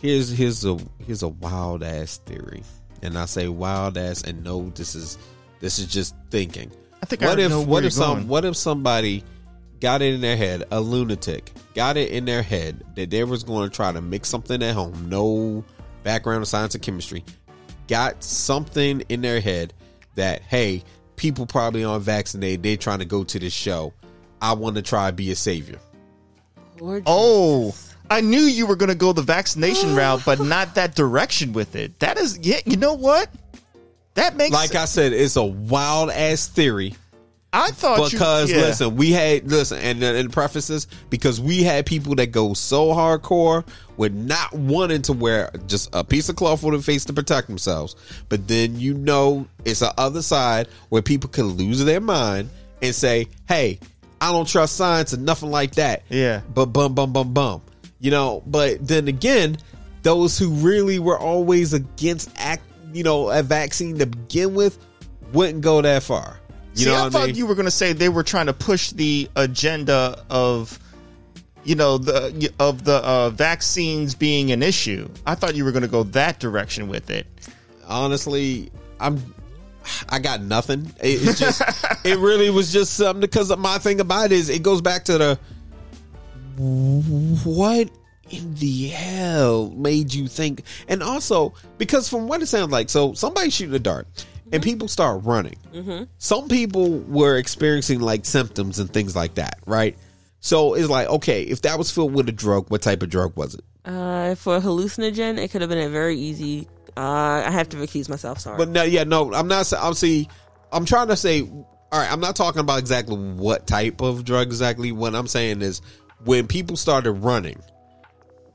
Here's here's a here's a wild ass theory, and I say wild ass, and no, this is this is just thinking. I think what already if know where what you're if some going. what if somebody got it in their head, a lunatic got it in their head that they was going to try to make something at home, no background in science and chemistry, got something in their head that hey, people probably aren't vaccinated, they're trying to go to this show. I want to try to be a savior. Lord oh, I knew you were going to go the vaccination <gasps> route, but not that direction with it. That is, yeah. You know what? That makes Like I said, it's a wild ass theory. I thought you- because yeah. listen, we had listen, and uh, in prefaces because we had people that go so hardcore with not wanting to wear just a piece of cloth on their face to protect themselves, but then you know it's the other side where people can lose their mind and say, "Hey, I don't trust science and nothing like that." Yeah. but bum bum bum bum, you know. But then again, those who really were always against act, you know, a vaccine to begin with, wouldn't go that far. You See, know I thought I mean? you were going to say they were trying to push the agenda of, you know, the of the uh, vaccines being an issue. I thought you were going to go that direction with it. honestly, I'm I got nothing. It, it's just <laughs> it really was just something because my thing about it is it goes back to the what in the hell made you think and also because from what it sounds like so somebody shooting a dart and people start running some people were experiencing like symptoms and things like that right so it's like okay if that was filled with a drug what type of drug was it Uh, for hallucinogen, it could have been a very easy. Uh, I have to recuse myself. Sorry. But no, yeah, no, I'm not. I'm see. I'm trying to say. All right, I'm not talking about exactly what type of drug exactly. What I'm saying is when people started running,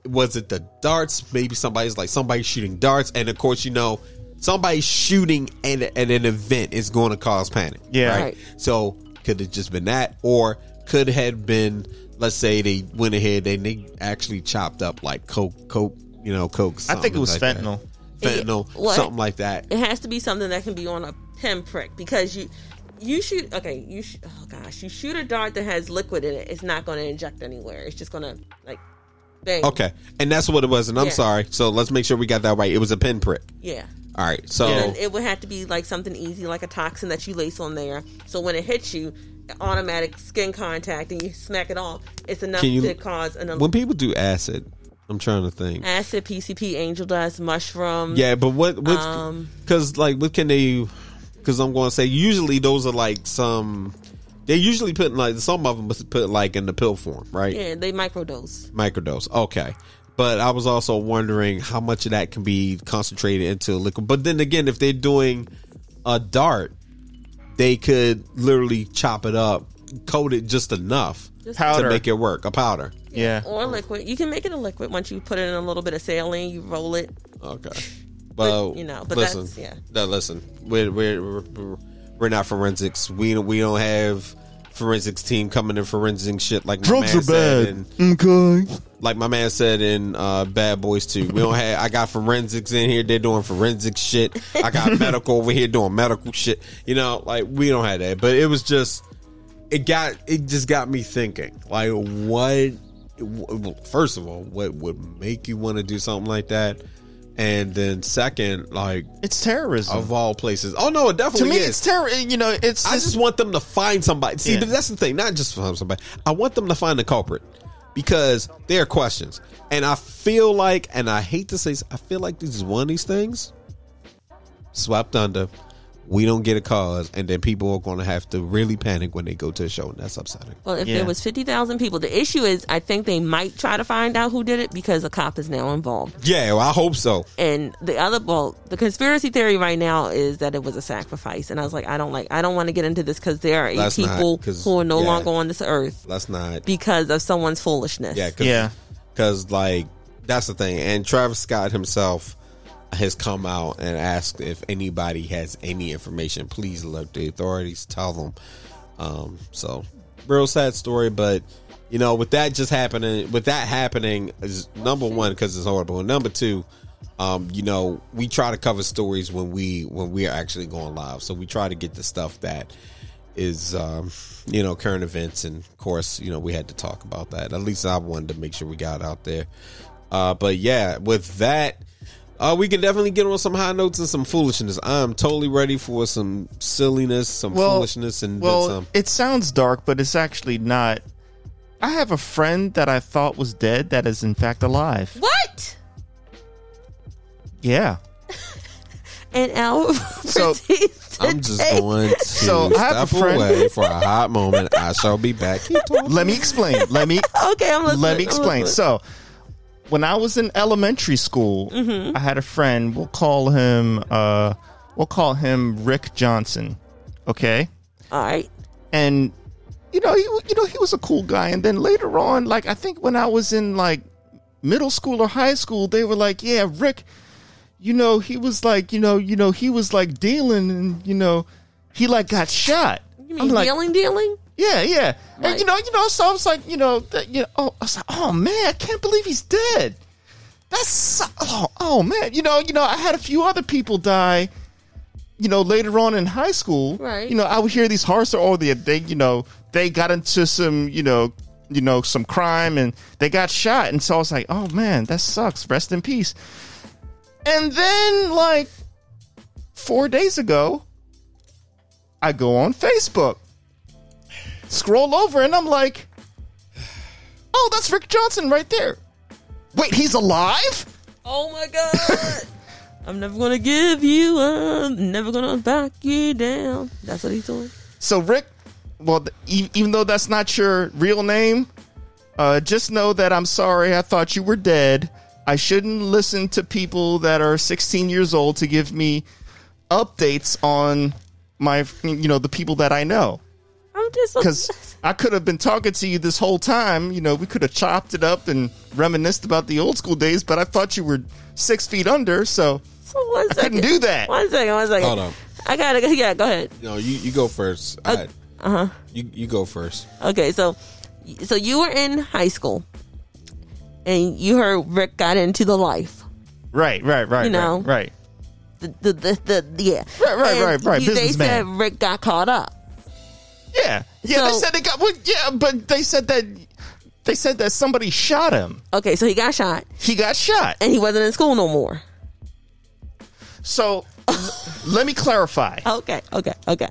was it the darts? Maybe somebody's like somebody shooting darts, and of course, you know, somebody shooting at, at an event is going to cause panic. Yeah. Right. So could it just been that, or could have been? Let's say they went ahead and they actually chopped up like coke, coke, you know, coke. I think it was something like that. fentanyl. fentanyl, Yeah, what? something like that. it has to be something that can be on a pinprick because you you shoot okay you sh- oh gosh you shoot a dart that has liquid in it it's not going to inject anywhere it's just going to like bang Okay, and that's what it was. And I'm Yeah. sorry. So let's make sure we got that right. It was a pinprick. yeah All right. So and it would have to be like something easy like a toxin that you lace on there so when it hits you automatic skin contact and you smack it off it's enough you- to cause an when people do acid, I'm trying to think. acid pcp angel dust mushroom Yeah, but what? Um, Because like, what can they? Because I'm going to say usually those are like some. They usually put in, like some of them was put like in the pill form, right? yeah they microdose Microdose. Okay. But I was also wondering how much of that can be concentrated into a liquid. But then again, if they're doing a dart, they could literally chop it up, coat it just enough Just- Powder. to make it work. A powder. Yeah. or liquid you can make it a liquid once you put it in a little bit of saline you roll it Okay. But, you know, but listen, that's- yeah. No, listen, we're, we're we're we're not forensics. We don't we don't have forensics team coming in forensic shit like my man said in, Okay. like my man said in uh, Bad Boys 2. We don't have I got forensics in here, they're doing forensic shit. I got <laughs> medical over here doing medical shit. You know, like we don't have that. But it was just it got it just got me thinking. Like what first of all, what would make you want to do something like that? And then second, like It's terrorism. of all places. Oh no, it definitely to me, is. it's terror. You know, it's I just want them to find somebody. See, Yeah. but that's the thing. Not just find somebody. I want them to find the culprit because there are questions, and I feel like, and I hate to say, this, I feel like this is one of these things swept under. We don't get a cause, and then people are going to have to really panic when they go to a show, and that's upsetting. Well, if Yeah. there was fifty thousand people, the issue is I think they might try to find out who did it because a cop is now involved. Yeah, well, I hope so. And the other, well, the conspiracy theory right now is that it was a sacrifice. And I was like, I don't like, I don't want to get into this because there are eight Let's not, who are no yeah. longer on this earth Let's not. because of someone's foolishness. Yeah, cause, Yeah. <laughs> Because like that's the thing, and Travis Scott himself has come out and asked if anybody has any information. Please let the authorities tell them. Um, so real sad story, but you know, with that just happening, with that happening, is number one because it's horrible, and number two. Um, you know, we try to cover stories when we when we are actually going live. So we try to get the stuff that is um, you know current events and of course you know we had to talk about that at least i wanted to make sure we got out there uh, but yeah with that uh, we can definitely get on some high notes and some foolishness i'm totally ready for some silliness some well, foolishness and well, some it sounds dark, but it's actually not. I have a friend that I thought was dead that is in fact alive. What? Yeah. <laughs> And our <laughs> So, i'm just going <laughs> to So, I have a step friend- away for a hot moment i shall be back Let me explain. Let me Okay, I'm listening. let me I'm explain. listening. So, when I was in elementary school, I had a friend. We'll call him. Uh, we'll call him Rick Johnson. Okay. all right. and you know, he you know he was a cool guy. And then later on, like I think when I was in like middle school or high school, they were like, "Yeah, Rick, you know, he was like, you know, you know, he was like dealing, and you know, he like got shot." You mean dealing, dealing? Yeah, yeah. Right. And you know, you know, so I was like, you know, that, you know, oh, I was like, oh man, I can't believe he's dead. That's so, oh, oh man, you know, you know, I had a few other people die. You know, later on in high school, Right. You know, I would hear these horror stories. Oh, they, they, you know, they got into some, you know, you know, some crime and they got shot, and so I was like, oh man, that sucks. Rest in peace. And then, like four days ago, I go on Facebook scroll over and I'm like, oh, that's Rick Johnson right there. Wait, he's alive? Oh my god! <laughs> I'm never gonna give you up. Never gonna back you down. That's what he's doing. So, Rick, well, even though that's not your real name, uh, just know that I'm sorry. I thought you were dead. I shouldn't listen to people that are 16 years old to give me updates on my, you know, the people that I know. I'm just because I could have been talking to you this whole time. You know, we could have chopped it up and reminisced about the old school days, but I thought you were six feet under, so So one I couldn't do that. One second. One second. Hold on. I gotta. go. Yeah, go ahead. No, you, you go first. Uh huh. You you go first. Okay, so so you were in high school, and you heard Rick got into the life. Right, right, right, You know. right, right. The the the, the yeah. Right, right, And right, right. you- They said Businessman. Rick got caught up. Yeah, yeah. they said they got. Well, yeah, but they said that they said that somebody shot him. Okay, so he got shot, He got shot. and he wasn't in school no more. So <laughs> let me clarify. Okay, okay, okay,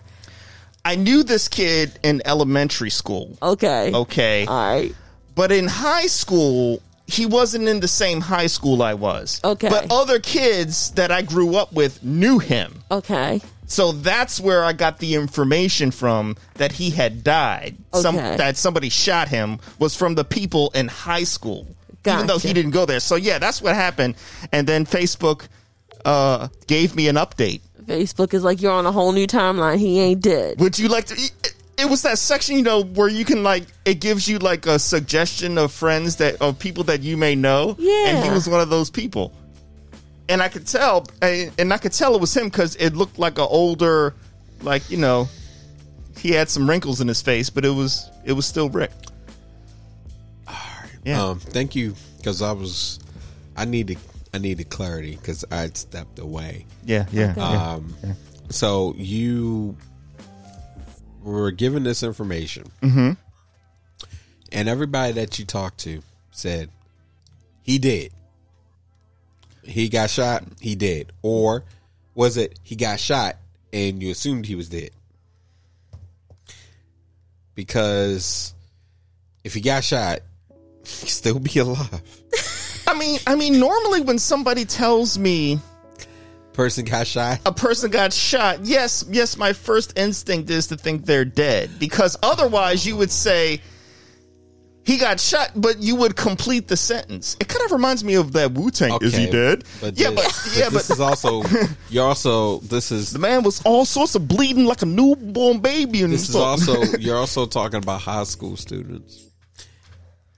I knew this kid in elementary school. okay. Okay. All right. But in high school, he wasn't in the same high school I was. Okay. But other kids that I grew up with knew him. Okay. So that's where I got the information from that he had died. Some that somebody shot him was from the people in high school. Even though he didn't go there. So yeah, that's what happened. And then Facebook uh gave me an update. Facebook is like you're on a whole new timeline. He ain't dead. Would you like to it, it was that section, you know, where you can like it gives you like a suggestion of friends that of people that you may know. Yeah. And he was one of those people. And I could tell and I could tell it was him because it looked like an older, like, you know, he had some wrinkles in his face, but it was it was still Rick. Yeah. Um, thank you because I was I needed I needed clarity because I stepped away. yeah, yeah. yeah. Um, so you were given this information, Mm-hmm. and everybody that you talked to said he did. He got shot. He did, or was it he got shot and you assumed he was dead? Because if he got shot, <laughs> he'd still be alive. I mean, I mean, normally when somebody tells me Person got shot. a person got shot, yes, yes, my first instinct is to think they're dead because otherwise you would say he got shot, but you would complete the sentence. It kind of reminds me of that Wu Tang. Is he Okay, dead? But yeah, this, but yeah, this but is also <laughs> you're also this is the man was all sorts of bleeding like a newborn baby, and this is also <laughs> you're also talking about high school students,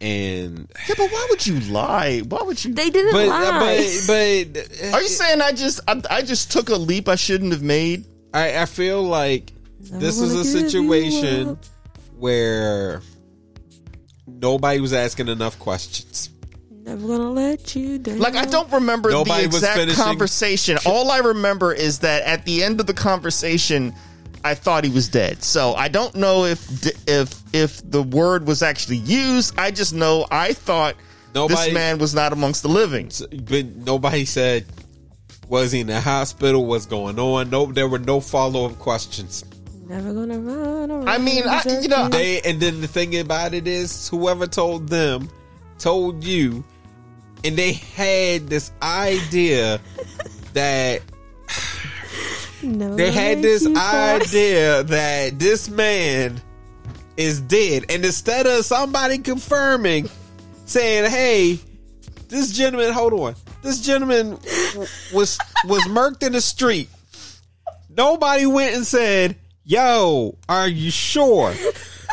and yeah, but why would you lie? Why would you? They didn't but uh, lie. but but Are you saying I just I, I just took a leap I shouldn't have made? I I feel like this is a situation where nobody was asking enough questions. Never gonna let you down. Like I don't remember Nobody the was exact finishing- conversation. All I remember is that at the end of the conversation, I thought he was dead. So I don't know if if if the word was actually used. I just know I thought Nobody- this man was not amongst the living. But nobody said was he in the hospital? What's going on? No, there were no follow up questions. Never gonna run around. I mean, I- you know, They and then the thing about it is, whoever told them told you, and they had this idea <laughs> that Never they had this you cry. idea that this man is dead, and instead of somebody confirming, saying, "Hey, this gentleman, hold on, this gentleman was was murked in the street," nobody went and said, yo, are you sure?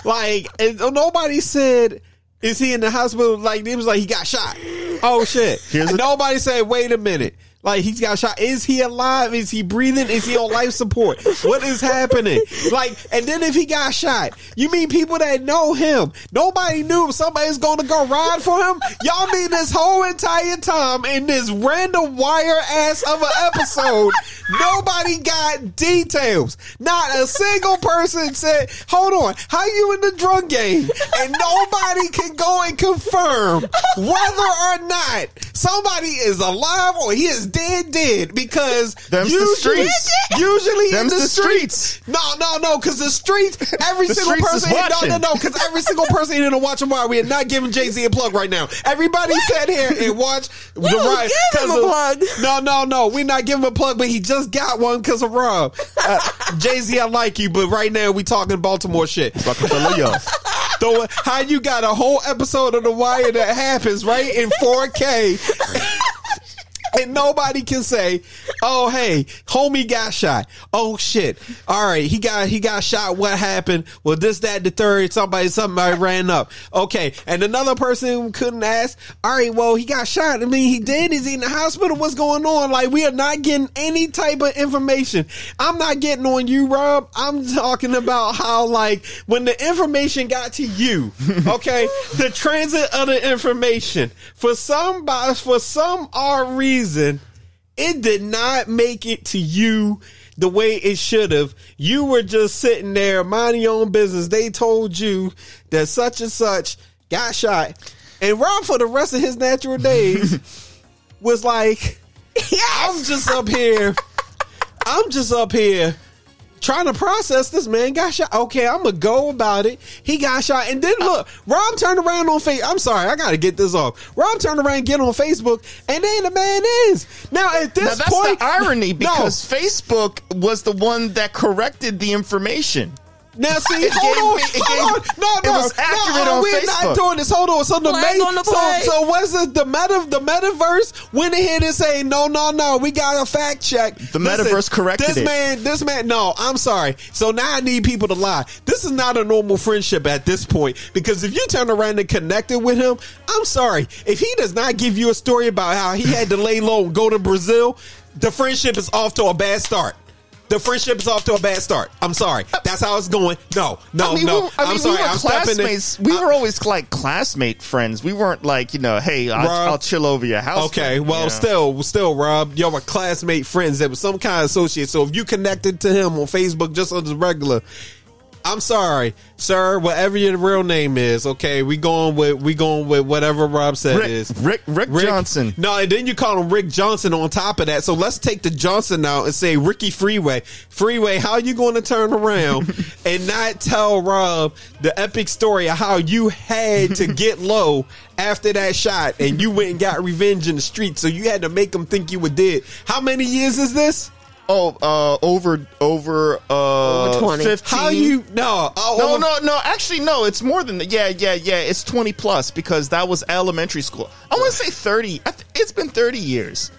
like, and nobody said, is he in the hospital? Like, it was like, he got shot. Oh, shit. Here's a- nobody said, wait a minute. Like he's got shot. Is he alive? Is he breathing? Is he on life support? What is happening? Like, and then if he got shot, you mean people that know him? Nobody knew somebody's going to go ride for him. Y'all mean this whole entire time in this random wire ass of an episode, nobody got details. Not a single person said, "Hold on, how you in the drug game?" And nobody can go and confirm whether or not somebody is alive or he is dead, dead. Because Them's the usually, streets. usually in the, the streets. streets. No, no, no, because the streets, every The single streets person, no, no, no, because every single person in the watching wire, we are not giving Jay Z a plug right now. Everybody sat here and watch the riot. giving him a plug. No, no, no, we're not giving him a plug, but he just got one because of Rob. Uh, <laughs> Jay Z, I like you, but right now we talking Baltimore shit. So <laughs> how you got a whole episode of The Wire that happens right in 4K. <laughs> And nobody can say, "Oh, hey, homie got shot." Oh shit! All right, he got he got shot. What happened? Well, this, that, the third. Somebody, somebody ran up. Okay, and another person couldn't ask. All right, well, he got shot. I mean, he did. Is he in the hospital? What's going on? Like, we are not getting any type of information. I'm not getting on you, Rob. I'm talking about how, like, when the information got to you, <laughs> okay, the transit of the information for somebody, for some odd reason, it did not make it to you the way it should have. You were just sitting there minding your own business. They told you that such and such got shot. And Rob, for the rest of his natural <laughs> days, was like, I'm just up here. I'm just up here trying to process this man got shot. Okay, I'm gonna go about it. He got shot, and then look, Rob turned around on Facebook. I'm sorry, I gotta get this off. Rob turned around, get on Facebook, and then the man is now at this Now that's point. the irony No. because Facebook was the one that corrected the information. Now see, It hold gave on, it hold on. gave- No, it no, was accurate no, on we're Facebook. not doing this. Hold on. So the Flag main, so so was it the meta the metaverse went ahead and say no, no, no. We got a fact check. The metaverse corrected this it. man, this man. No, I'm sorry. So now I need people to lie. This is not a normal friendship at this point because if you turn around and connected with him, I'm sorry. If he does not give you a story about how he had to lay low and go to Brazil, the friendship is off to a bad start. The friendship is off to a bad start. I'm sorry. That's how it's going. No, no, I mean, no. we, I mean, am sorry. we were I'm classmates. We were always like classmate friends. We weren't like you know, hey, I'll, Rob. I'll chill over your house. Okay, friend, well, you know? still, still, Rob, y'all were classmate, friends. There was some kind of associate. So if you connected to him on Facebook just as regular, I'm sorry, sir. Whatever your real name is, okay, we going with we going with whatever Rob said Rick- is Rick- Rick Johnson. No, and then you call him Rick Johnson on top of that. So let's take the Johnson out and say Ricky Freeway. Freeway, how you going to turn around <laughs> and not tell Rob the epic story of how you had to <laughs> get low after that shot and you went and got revenge in the street? So you had to make him think you were dead. How many years is this? Oh, uh, over over uh, Over 20. Fifteen. How you no? Oh, No, over- no, no. Actually, no. It's more than that. Yeah, yeah, yeah. It's twenty plus because that was elementary school. I want to say thirty. It's been thirty years.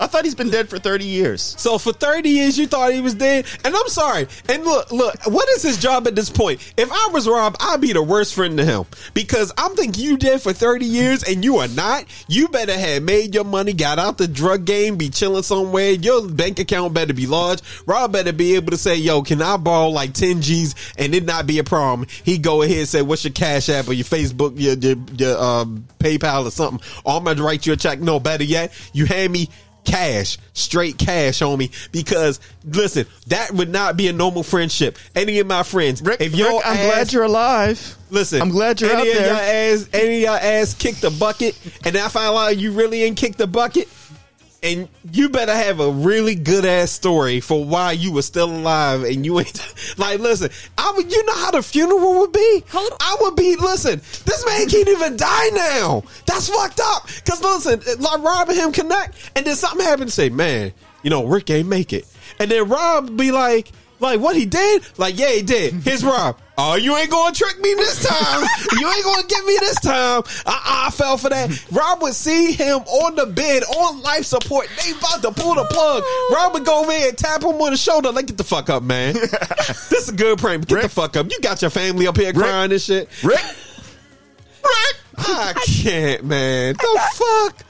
I thought he's been dead for thirty years. So for 30 years you thought he was dead? And I'm sorry. And look, look, what is his job at this point? If I was Rob, I'd be the worst friend to him. Because I'm thinking you dead for 30 years and you are not. You better have made your money, got out the drug game, be chilling somewhere. Your bank account better be large. Rob better be able to say, yo, can I borrow like 10 G's and it not be a problem? He go ahead and say, what's your cash app or your Facebook, your, your, your um, PayPal or something. Or I'm going to write you a check. No, better yet, you hand me cash, straight cash on me. Because listen, that would not be a normal friendship. Any of my friends, Rick, if your Rick, I'm ass- glad you're alive. Listen, I'm glad you're any out of there. Your ass, any of your ass kicked the bucket, and I find out you really ain't kicked the bucket. And you better have a really good ass story for why you were still alive and you ain't <laughs> like listen, I would you know how the funeral would be? Hold on. I would be listen, this man can't even die now. That's fucked up. Cause listen, like Rob and him connect, and then something happened say, Man, you know, Rick ain't make it. And then Rob be like, like what he did? Like, yeah, he did. Here's Rob. Oh, you ain't gonna trick me this time. you ain't gonna get me this time. I, I fell for that. Rob would see him on the bed on life support. They about to pull the plug. Rob would go over there and tap him on the shoulder. Like, get the fuck up, man. <laughs> this is a good prank. Get the fuck up. You got your family up here crying and shit. Rick. Rick, I can't, man. The fuck?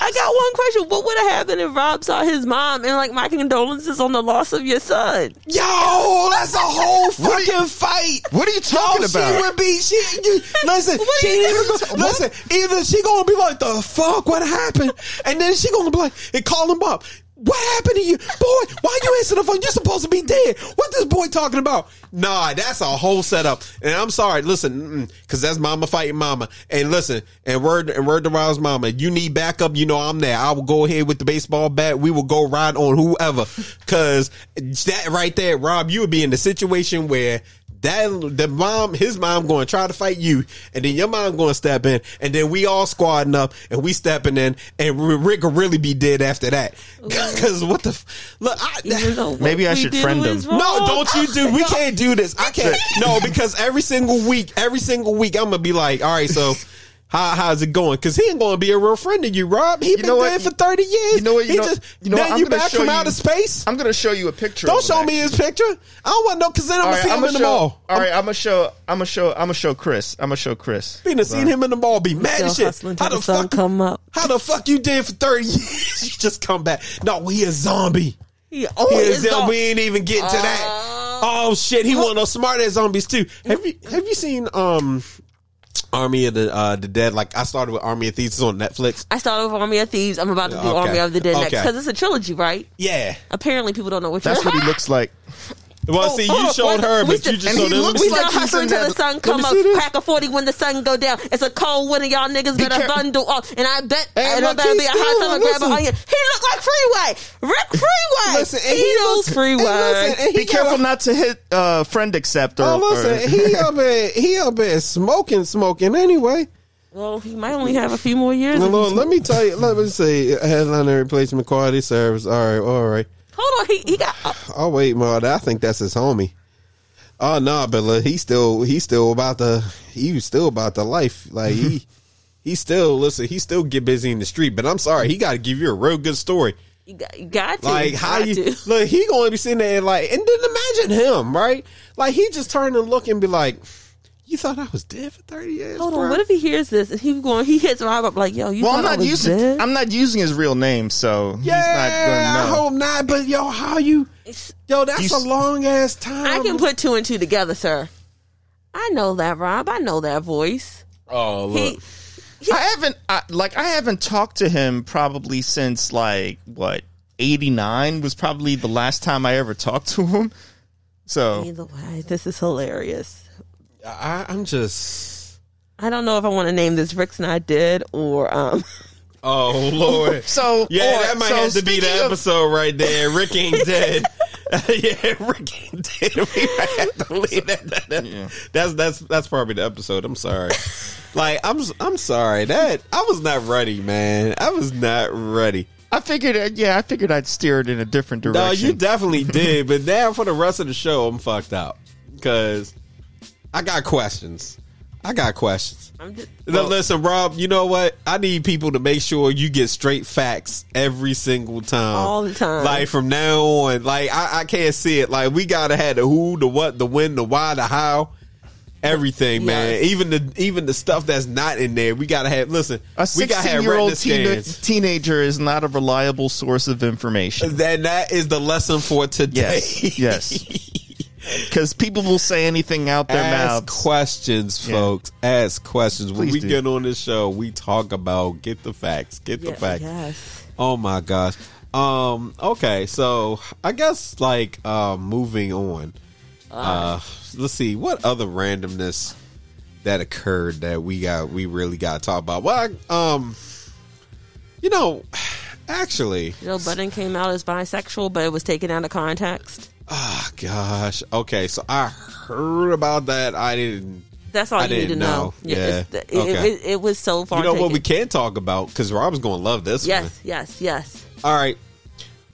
I got one question. What would have happened if Rob saw his mom and like my condolences on the loss of your son? Yo, that's a whole you- fucking fight. what are you talking Yo, about? She would be. She you, listen. What she even talking go- listen. Either she gonna be like, "The fuck, what happened?" And then she gonna be like, and call him up. What happened to you, boy? Why you answer the phone? You're supposed to be dead. What this boy talking about? Nah, that's a whole setup. And I'm sorry, listen, because that's mama fighting mama. And listen, and word and word to Rob's mama. You need backup. You know I'm there. I will go ahead with the baseball bat. We will go ride on whoever. Because that right there, Rob, you would be in the situation where that the mom, his mom, going to try to fight you, and then your mom going to step in, and then we all squadding up, and we stepping in, and Rick will really be dead after that. Because <laughs> what the f- look, I, what Maybe I should friend was him. no, don't you do? We can't do this. I can't. <laughs> No, because every single week, every single week, I'm gonna be like, all right, so. How, how's it going? Because he ain't going to be a real friend to you, Rob. He been know dead for thirty years. You know what? You he know- just you know what? then I'm you back from you- outer space. I'm gonna show you a picture. Don't of him, show me his picture. I don't want no know because then I'm All gonna see I'm him gonna in the show. mall. All right, I'm gonna show. I'm gonna show. I'm gonna show Chris. I'm gonna show Chris. Been to seen him in the mall, be mad Still as shit. How the the fuck? come up. How the fuck you did for thirty years? <laughs> you just come back. No, he a zombie. He always He is, thought- we ain't even getting to that. Oh shit, he one of those smart ass zombies too. Have you have you seen um Army of the uh the Dead? Like I started with Army of Thieves it's on Netflix. I started with Army of Thieves. I'm about to do Okay. Army of the Dead next because it's a trilogy, right? Yeah. Apparently, people don't know which That's one. what he looks like. <laughs> Well, see, you on, showed her, we but you just showed he him. looks We like still he's hustling in till the sun come up. see. Crack a forty when the sun go down. It's a cold winter, y'all niggas better care- bundle up. And I bet, and I look, better he's be a still- hot summer grab listen. an onion. He look like Freeway, Rick Freeway. Listen, and he, he knows looks- Freeway. and listen, and he Be careful a- not to hit uh, friend accept or. Oh, listen, or- he up there, he up there smoking, smoking anyway. well, he might only have a few more years. Well, Lord, let me tell you. Let me say, headliner replacement quality service. All right, all right. Hold on, he, he got. Oh wait, Maud, I think that's his homie. Oh no, but look, he's still he's still about the he was still about the life. Like he <laughs> he still listen, he still get busy in the street. But I'm sorry, he got to give you a real good story. You got, you got to. Like how you <laughs> look, he gonna be sitting there like, and then imagine him, right? Like he just turn and look and be like, "You thought I was dead for thirty years?" Hold bro?" on, what if he hears this and he going? He hits Rob up like, "Yo, you well, thought I'm I not was using. dead?" I'm not using his real name, so he's Yeah, not I gonna know. hope not. But yo, how you? It's- Yo, that's You a s- long ass time. I can put two and two together, sir. I know that, Rob. I know that voice. Oh look. He, I haven't I, like I haven't talked to him probably since like what 89 was probably the last time I ever talked to him. So either way, this is hilarious. I, I'm just. I don't know if I want to name this Rick's and I dead or um. <laughs> Oh Lord. <laughs> so Yeah, or- that might so have to be the speaking of- episode right there. Rick ain't <laughs> dead. yeah, Rick ain't dead. We might have to leave that. that- that- That's that's that's probably the episode. I'm sorry. like I'm I'm sorry that I was not ready, man. I was not ready. I figured uh, yeah, I figured I'd steer it in a different direction. No, you definitely did, but now for the rest of the show, I'm fucked up because I got questions. I got questions. I'm just, No, listen, Rob. You know what? I need people to make sure you get straight facts every single time, All the time. Like from now on, like I, I can't see it. Like we gotta have the who, the what, the when, the why, the how, everything, man. Yes. Even the even the stuff that's not in there, we gotta have. Listen, a we gotta 16 have year retina old teena- scans. teenager is not a reliable source of information. Then that is the lesson for today. Yes, yes. <laughs> <laughs> Because people will say anything out their Ask mouths. questions, Yeah. folks. Ask questions. when Please we do. get on this show, we talk about get the facts, get the yeah, facts. yes. Oh my gosh. Um. Okay. So I guess like uh, moving on. Uh, let's see what other randomness that occurred that we got we really got to talk about. Well, I, um, you know, <sighs> actually, Joe Budden came out as bisexual, but it was taken out of context. Oh gosh. Okay, so I heard about that. I didn't. That's all I you need to know. know. Yeah. it's- it, Okay. it, it was so far. You know what we can talk about because Rob's going to love this one. Yes, yes, yes. All right.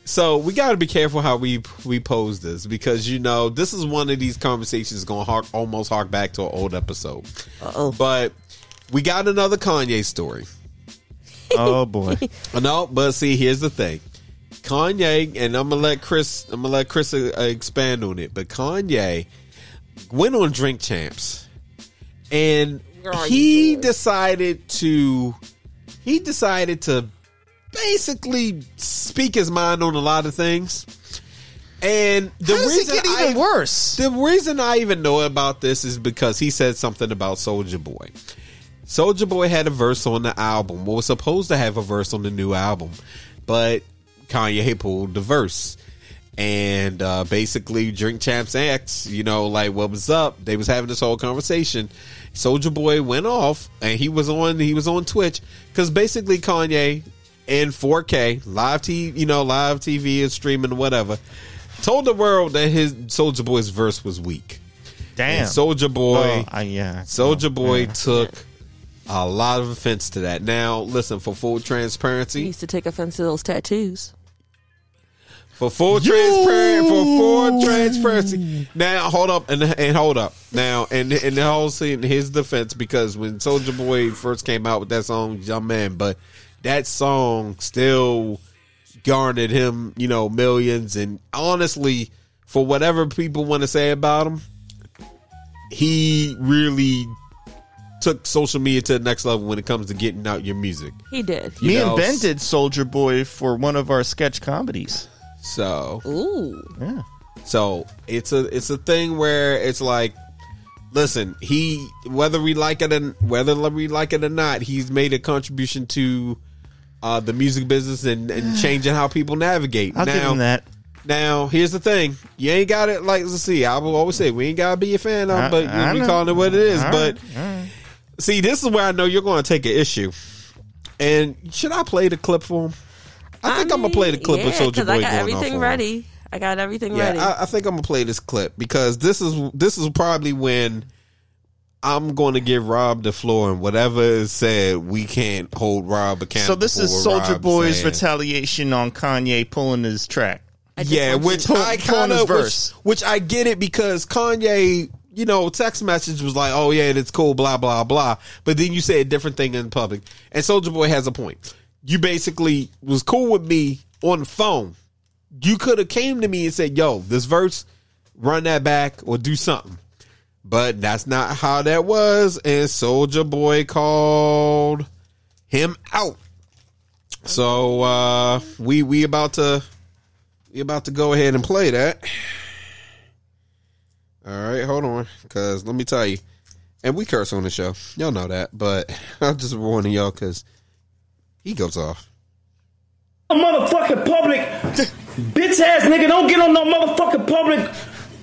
So we got to be careful how we we pose this because you know this is one of these conversations going to hark, almost hark back to an old episode. Uh-oh. But we got another Kanye story. <laughs> Oh boy. Uh, no, but see, here's the thing. Kanye, and I'm gonna let Chris, I'm gonna let Chris uh, expand on it. But Kanye went on Drink Champs, and he decided to, he decided to basically speak his mind on a lot of things. And the How does it reason get even I, worse? the reason I even know about this is because he said something about Soulja Boy. Soulja Boy had a verse on the album. Well, was supposed to have a verse on the new album, but Kanye pulled the verse. And uh, basically, Drink Champs X, you know, like what was up? They was having this whole conversation. Soulja Boy went off, and he was on. He was on Twitch because basically Kanye in 4K live TV, you know, live TV and streaming whatever, told the world that his Soulja Boy's verse was weak. Damn. Soulja Boy, Oh, I, yeah. Soulja Boy yeah. took a lot of offense to that. Now, listen, for full transparency, He transparency, used to take offense to those tattoos. For full transparent, for full transparency. Now, hold up and and hold up. Now, and and the whole scene, his defense, because when Soulja Boy first came out with that song, Young Man, but that song still garnered him, you know, millions. And honestly, for whatever people want to say about him, he really took social media to the next level when it comes to getting out your music. He did. You Me know, and Ben did Soulja Boy for one of our sketch comedies. So Ooh. Yeah. So it's a it's a thing where it's like, listen, he whether we like it and whether we like it or not, he's made a contribution to uh, the music business and, and <sighs> changing how people navigate. I'll now, give him that. now here's the thing: you ain't got it. Like let's see, I will always say we ain't gotta be a fan of, I- but I we know. calling it what it is. All but right, all right. see, this is where I know you're going to take an issue. And should I play the clip for him? I think I am gonna play the clip yeah, of Soulja Boy I got going off everything on him. ready. I got everything Yeah, ready. I, I think I'm gonna play this clip because this is this is probably when I'm going to give Rob the floor and whatever is said, we can't hold Rob accountable. So this is Soulja Boy's saying. retaliation on Kanye pulling his track. Yeah, which to- I kind of which, verse. which I get it because Kanye, you know, text message was like, "Oh yeah, it's cool," blah blah blah. But then you say a different thing in public, and Soulja Boy has a point. You basically was cool with me on the phone. You could have came to me and said, "Yo, this verse, run that back or do something." But that's not how that was, and Soulja Boy called him out. So uh we we about to we about to go ahead and play that. All right, hold on, because let me tell you, and we curse on the show, y'all know that, but <laughs> I'm just warning y'all because he goes off. A motherfucking public <laughs> bitch ass nigga don't get on no motherfucking public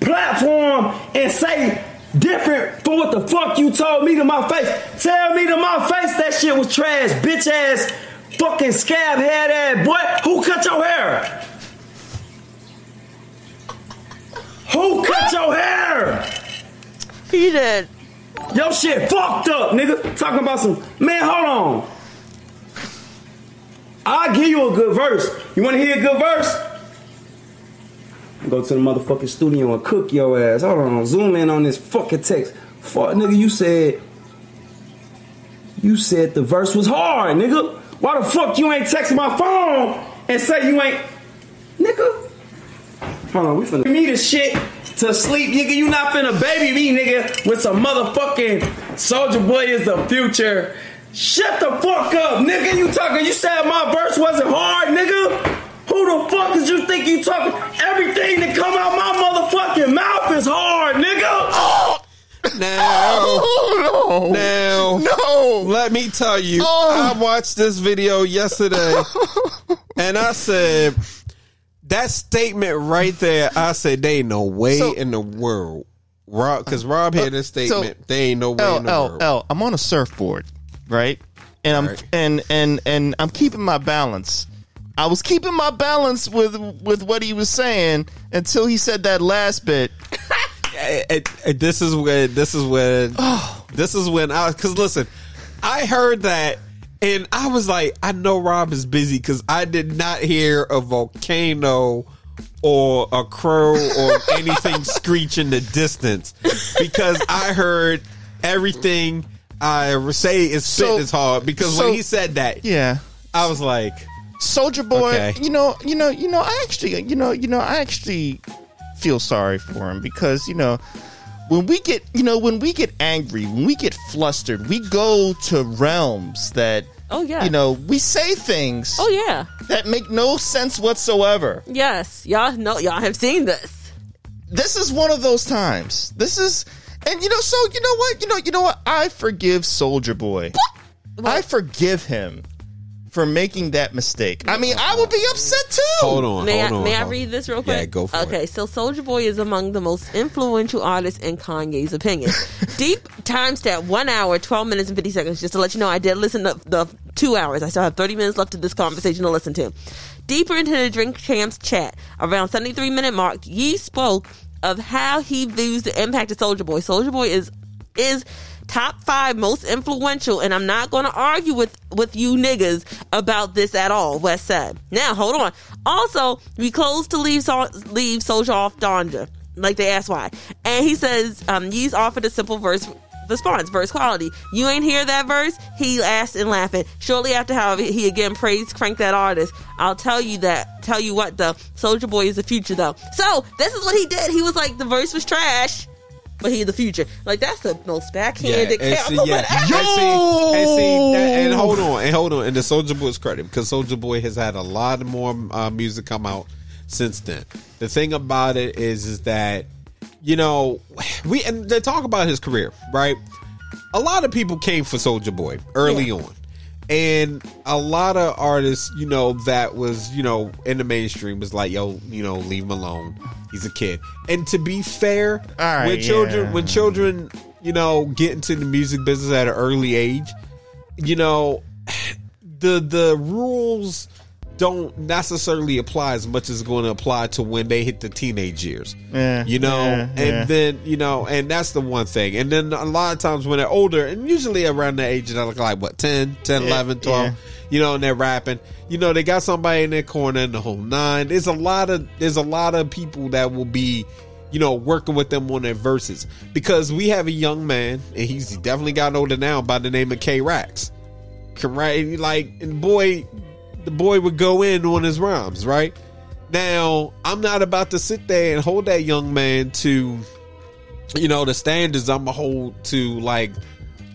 platform and say different from what the fuck you told me to my face. Tell me to my face that shit was trash, bitch ass fucking scab head ass boy. Who cut your hair? Who cut your hair? he did. Your shit fucked up, nigga. Talking about some man. Hold on. I'll give you a good verse. You want to hear a good verse? Go to the motherfucking studio and cook your ass. Hold on. Zoom in on this fucking text. Fuck, nigga. You said. You said the verse was hard, nigga. Why the fuck you ain't texting my phone and say you ain't, nigga? Hold on, we finna me the shit to sleep, nigga. You not finna baby me, nigga, with some motherfucking Soulja Boy is the future. Shut the fuck up, nigga. You talking? You said my verse wasn't hard, nigga. Who the fuck did you think you talking? Everything that come out my motherfucking mouth is hard, nigga. Now, Oh no! now, No! let me tell you, Oh. I watched this video yesterday, <laughs> and I said that statement right there. I said, "They ain't no way So- in the world." Rob, because Rob had this uh, so- statement. there ain't no way in L the L world. L. I'm on a surfboard, right? And I'm Right. and and and I'm keeping my balance. I was keeping my balance with with what he was saying until he said that last bit. it, it- it- this is when this is when Oh. this is when I because listen, I heard that And I was like, I know Rob is busy because I did not hear a volcano or a crow or <laughs> anything screech in the distance because I heard everything I say is So- spitting as hard because so- when he said that, Yeah. I was like, Soulja Boy, Okay. you know, you know, you know, I actually, you know, you know, I actually feel sorry for him because, you know, when we get, you know, when we get angry, when we get flustered, we go to realms that, Oh yeah. you know, we say things Oh yeah. that make no sense whatsoever. Yes. Y'all know y'all have seen this. This is one of those times. This is, and you know, so you know what, you know, you know what, I forgive Soulja Boy. I forgive him for making that mistake. I mean, I would be upset too. hold on, May hold I on. may I hold on. read this real quick? Yeah, go for it. okay, so Soulja Boy is among the most influential artists in Kanye's opinion. <laughs> Deep timestamp one hour, twelve minutes and fifty seconds. Just to let you know, I did listen to the two hours. I still have thirty minutes left of this conversation to listen to. Deeper into the Drink Champs chat, around seventy three minute mark, Yee spoke of how he views the impact of Soulja Boy. Soulja Boy is is top five most influential, and I'm not going to argue with with you niggas about this at all. West said. Now hold on. Also, we close to leave Sol- leave Soulja off Donda. Like they asked why, and he says um, offered a simple verse response, verse quality. You ain't hear that verse? He asked and laughing. Shortly after, however, he again praised Crank that artist. I'll tell you that. Tell you what, though, Soulja Boy is the future, though. So this is what he did. He was like, the verse was trash, but he the future. Like that's the most backhanded and see, yeah. ever. And see, and see that, and hold on, and hold on, and the Soulja Boy's credit because Soulja Boy has had a lot more uh, music come out since then. The thing about it is, is that you know we and they talk about his career, right? A lot of people came for Soulja Boy early Yeah. on. And a lot of artists, you know, that was, you know, in the mainstream was like, yo, you know, leave him alone. He's a kid. And to be fair, right, when children yeah. when children, you know, get into the music business at an early age, you know, <sighs> the the rules don't necessarily apply as much as going to apply to when they hit the teenage years. Yeah, you know, yeah, and yeah. then you know, and that's the one thing. And then a lot of times when they're older, and usually around the age of like what 10, 10, Yeah, 11, 12, yeah. you know, and they're rapping. You know, they got somebody in their corner in the whole nine. There's a lot of there's a lot of people that will be you know, working with them on their verses because we have a young man, and he's definitely gotten older now by the name of K Rax. Right, like, and boy, the boy would go in on his rhymes, right? Now, I'm not about to sit there and hold that young man to, you know, the standards I'm gonna hold to like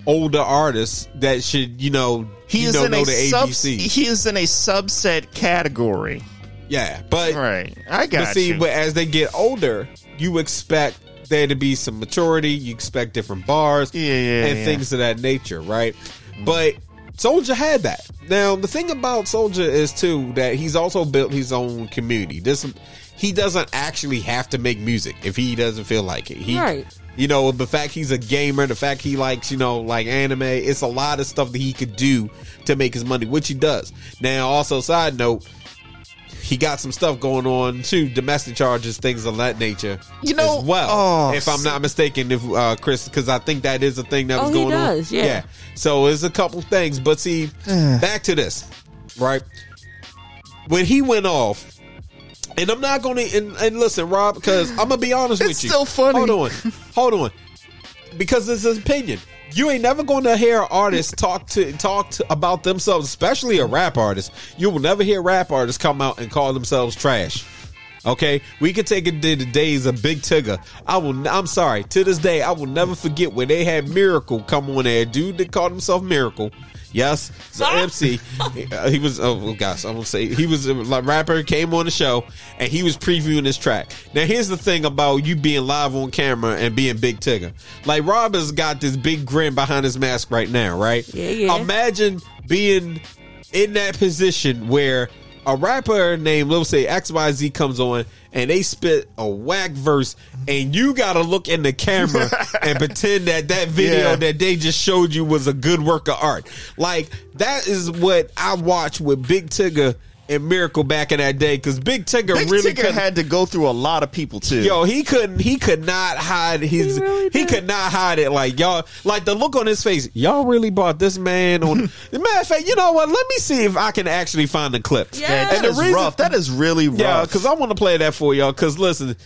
older artists that should, you know, He you is know, in know a the sub- ABC. he is in a subset category. yeah, but Right. I got but see, you. but as they get older, you expect there to be some maturity. You expect different bars, Yeah, yeah, and yeah. things of that nature, right? But Soulja had that. Now, the thing about Soulja is too that he's also built his own community. This he doesn't actually have to make music if he doesn't feel like it. He, Right. You know, the fact he's a gamer, the fact he likes, you know, like anime, it's a lot of stuff that he could do to make his money, which he does. Now, also, side note, he got some stuff going on too, domestic charges, things of that nature. You know, as well, oh, if I'm not mistaken, if uh, Chris, because I think that is a thing that Oh, was going does, on. yeah. So it's a couple things, but see, <sighs> back to this, right? When he went off, and I'm not going to, and, and listen, Rob, because <sighs> I'm gonna be honest It's with you. still funny. Hold on, hold on, <laughs> because it's his opinion. You ain't never going to hear artists talk to talk to, about themselves, especially a rap artist. You will never hear rap artists come out and call themselves trash. Okay, we could take it to the days of Big Tigger. I will. I'm sorry. To this day, I will never forget when they had Miracle come on there. Dude that called himself Miracle. Yes, so MC. uh, he was. Oh gosh, I won't say he was a rapper. Came on the show and he was previewing this track. Now here's the thing about you being live on camera and being Big Tigger. Like Rob has got this big grin behind his mask right now, right? Yeah, yeah. Imagine being in that position where a rapper named let's say XYZ comes on and they spit a whack verse and you gotta look in the camera and <laughs> pretend that that video Yeah. that they just showed you was a good work of art. Like that is what I watch with Big Tigger and Miracle back in that day because Big Tigger Big really Tigger had to go through a lot of people too. Yo, he couldn't. He could not hide his. He He, really did. could not hide it. Like y'all, like the look on his face. Y'all really bought this man on. <laughs> matter of fact, you know what? Let me see if I can actually find the clip. Yeah. Man, that And the is reason- rough. That is really rough. Yeah, because I want to play that for y'all. Because listen,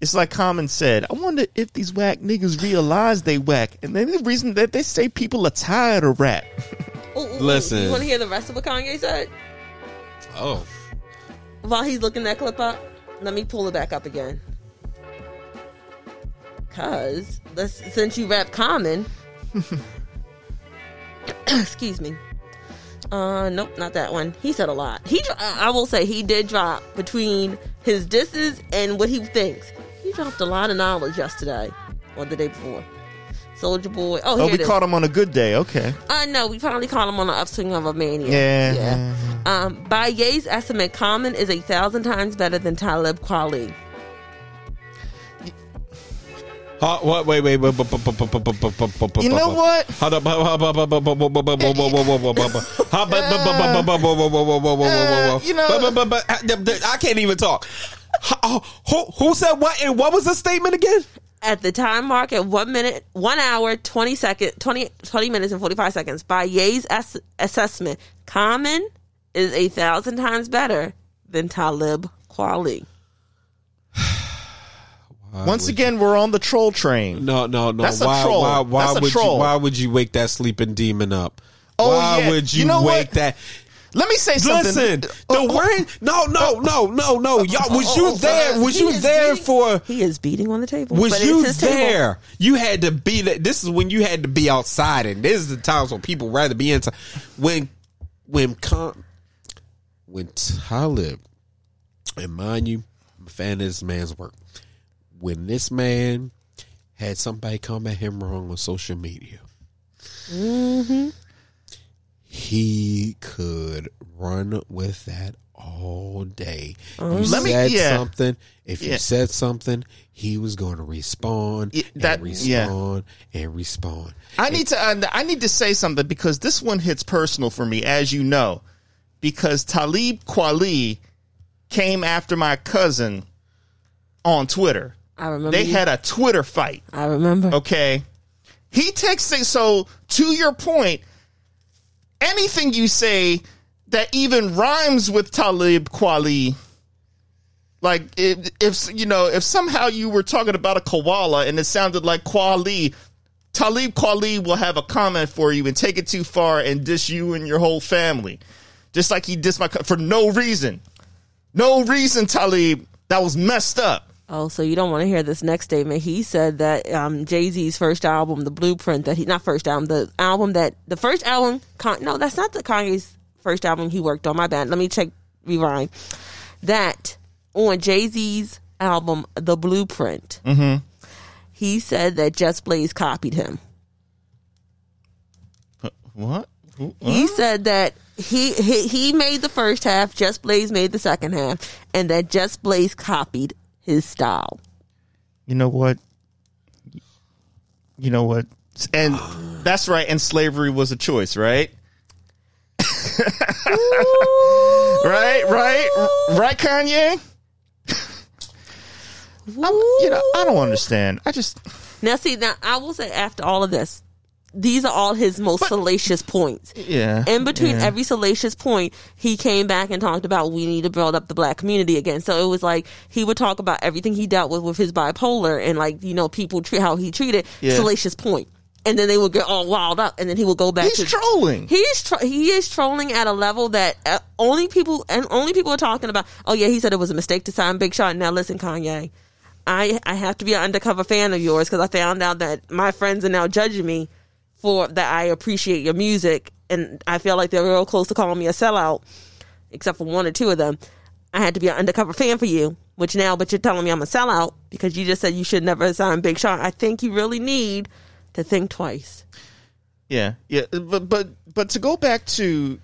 It's like Common said. I wonder if these whack niggas realize they whack, and then the reason that they say people are tired of rap. Ooh, ooh, ooh. Listen. You want to hear the rest of what Kanye said? Oh, While he's looking that clip up, let me pull it back up again. Cause let's, since you rap common, <coughs> excuse me. Uh, nope, not that one. He said a lot. He, I will say, he did drop between his disses and what he thinks. He dropped a lot of knowledge yesterday or the day before. Soulja Boy. Oh, Oh, we it is. caught him on a good day. Okay. Uh, no, we finally caught him on the upswing of a mania. Yeah. Um, by Ye's estimate, Common is a thousand times better than Talib Kweli. Huh, what? Wait, wait, wait. You know what? Uh, you know- I can't even talk. Who, who said what? And what was the statement again? At the time mark at one minute, one hour, 20 second, 20, 20 minutes and 45 seconds. By Ye's ass- assessment, Common is a thousand times better than Talib Kweli. Once again, we're on the troll train. No, no, no. That's a why? troll. Why? Why That's a would troll. you? Why would you wake that sleeping demon up? Oh, why yeah. would you, You know wake what? that? Let me say something. Listen, the Oh, oh, word. No, no, oh. no, no, no. Oh, Y'all, oh, was oh, you oh, there? Was you there for? He is beating on the table. Was you it's his table. there? You had to be. This is when you had to be outside, and this is the times when people rather be inside. When, when, when Talib, and mind you, I'm a fan of this man's work. When this man had somebody come at him wrong on social media, mm-hmm. He could run with that all day. You Let me- said yeah. something. If you said something, he was going to respond Yeah, that- and yeah. respond and respond. I need to. uh, I need to say something because this one hits personal for me, as you know, because Talib Kweli came after my cousin on Twitter. I remember. They you. had a Twitter fight. I remember. Okay. He texted so to your point, anything you say that even rhymes with Talib Kweli, like if, if you know, if somehow you were talking about a koala and it sounded like Kweli, Talib Kweli will have a comment for you and take it too far and diss you and your whole family. Just like he dissed my for no reason. No reason, Talib. That was messed up. Oh, so you don't want to hear this next statement? He said that um, Jay Z's first album, the Blueprint, that he not first album, the album that the first album. Con, no, that's not the Kanye's first album he worked on. My bad. Let me check. Rewind. That on Jay Z's album, The Blueprint. Mm-hmm. He said that Just Blaze copied him. What? He said that he, he he made the first half, Just Blaze made the second half, and that Just Blaze copied his style. you know what? You know what? And that's right. And slavery was a choice, right? <laughs> right, right, right, Kanye. I'm, you know, I don't understand. I just Now, see, now I will say after all of this, these are all his most salacious points. yeah. In between yeah. every salacious point, he came back and talked about we need to build up the black community again. So it was like he would talk about everything he dealt with with his bipolar and like you know people treat how he treated Yeah. salacious point, and then they would get all wild up, and then he would go back he's to trolling. He's tro- he is trolling at a level that uh, only people and only people are talking about. Oh yeah, he said it was a mistake to sign Big Sean. Now listen, Kanye, I I have to be an undercover fan of yours because I found out that my friends are now judging me for that I appreciate your music, and I feel like they're real close to calling me a sellout, except for one or two of them. I had to be an undercover fan for you, which now, but you're telling me I'm a sellout because you just said you should never sign Big Sean. I think you really need to think twice. Yeah, yeah, but but but to go back to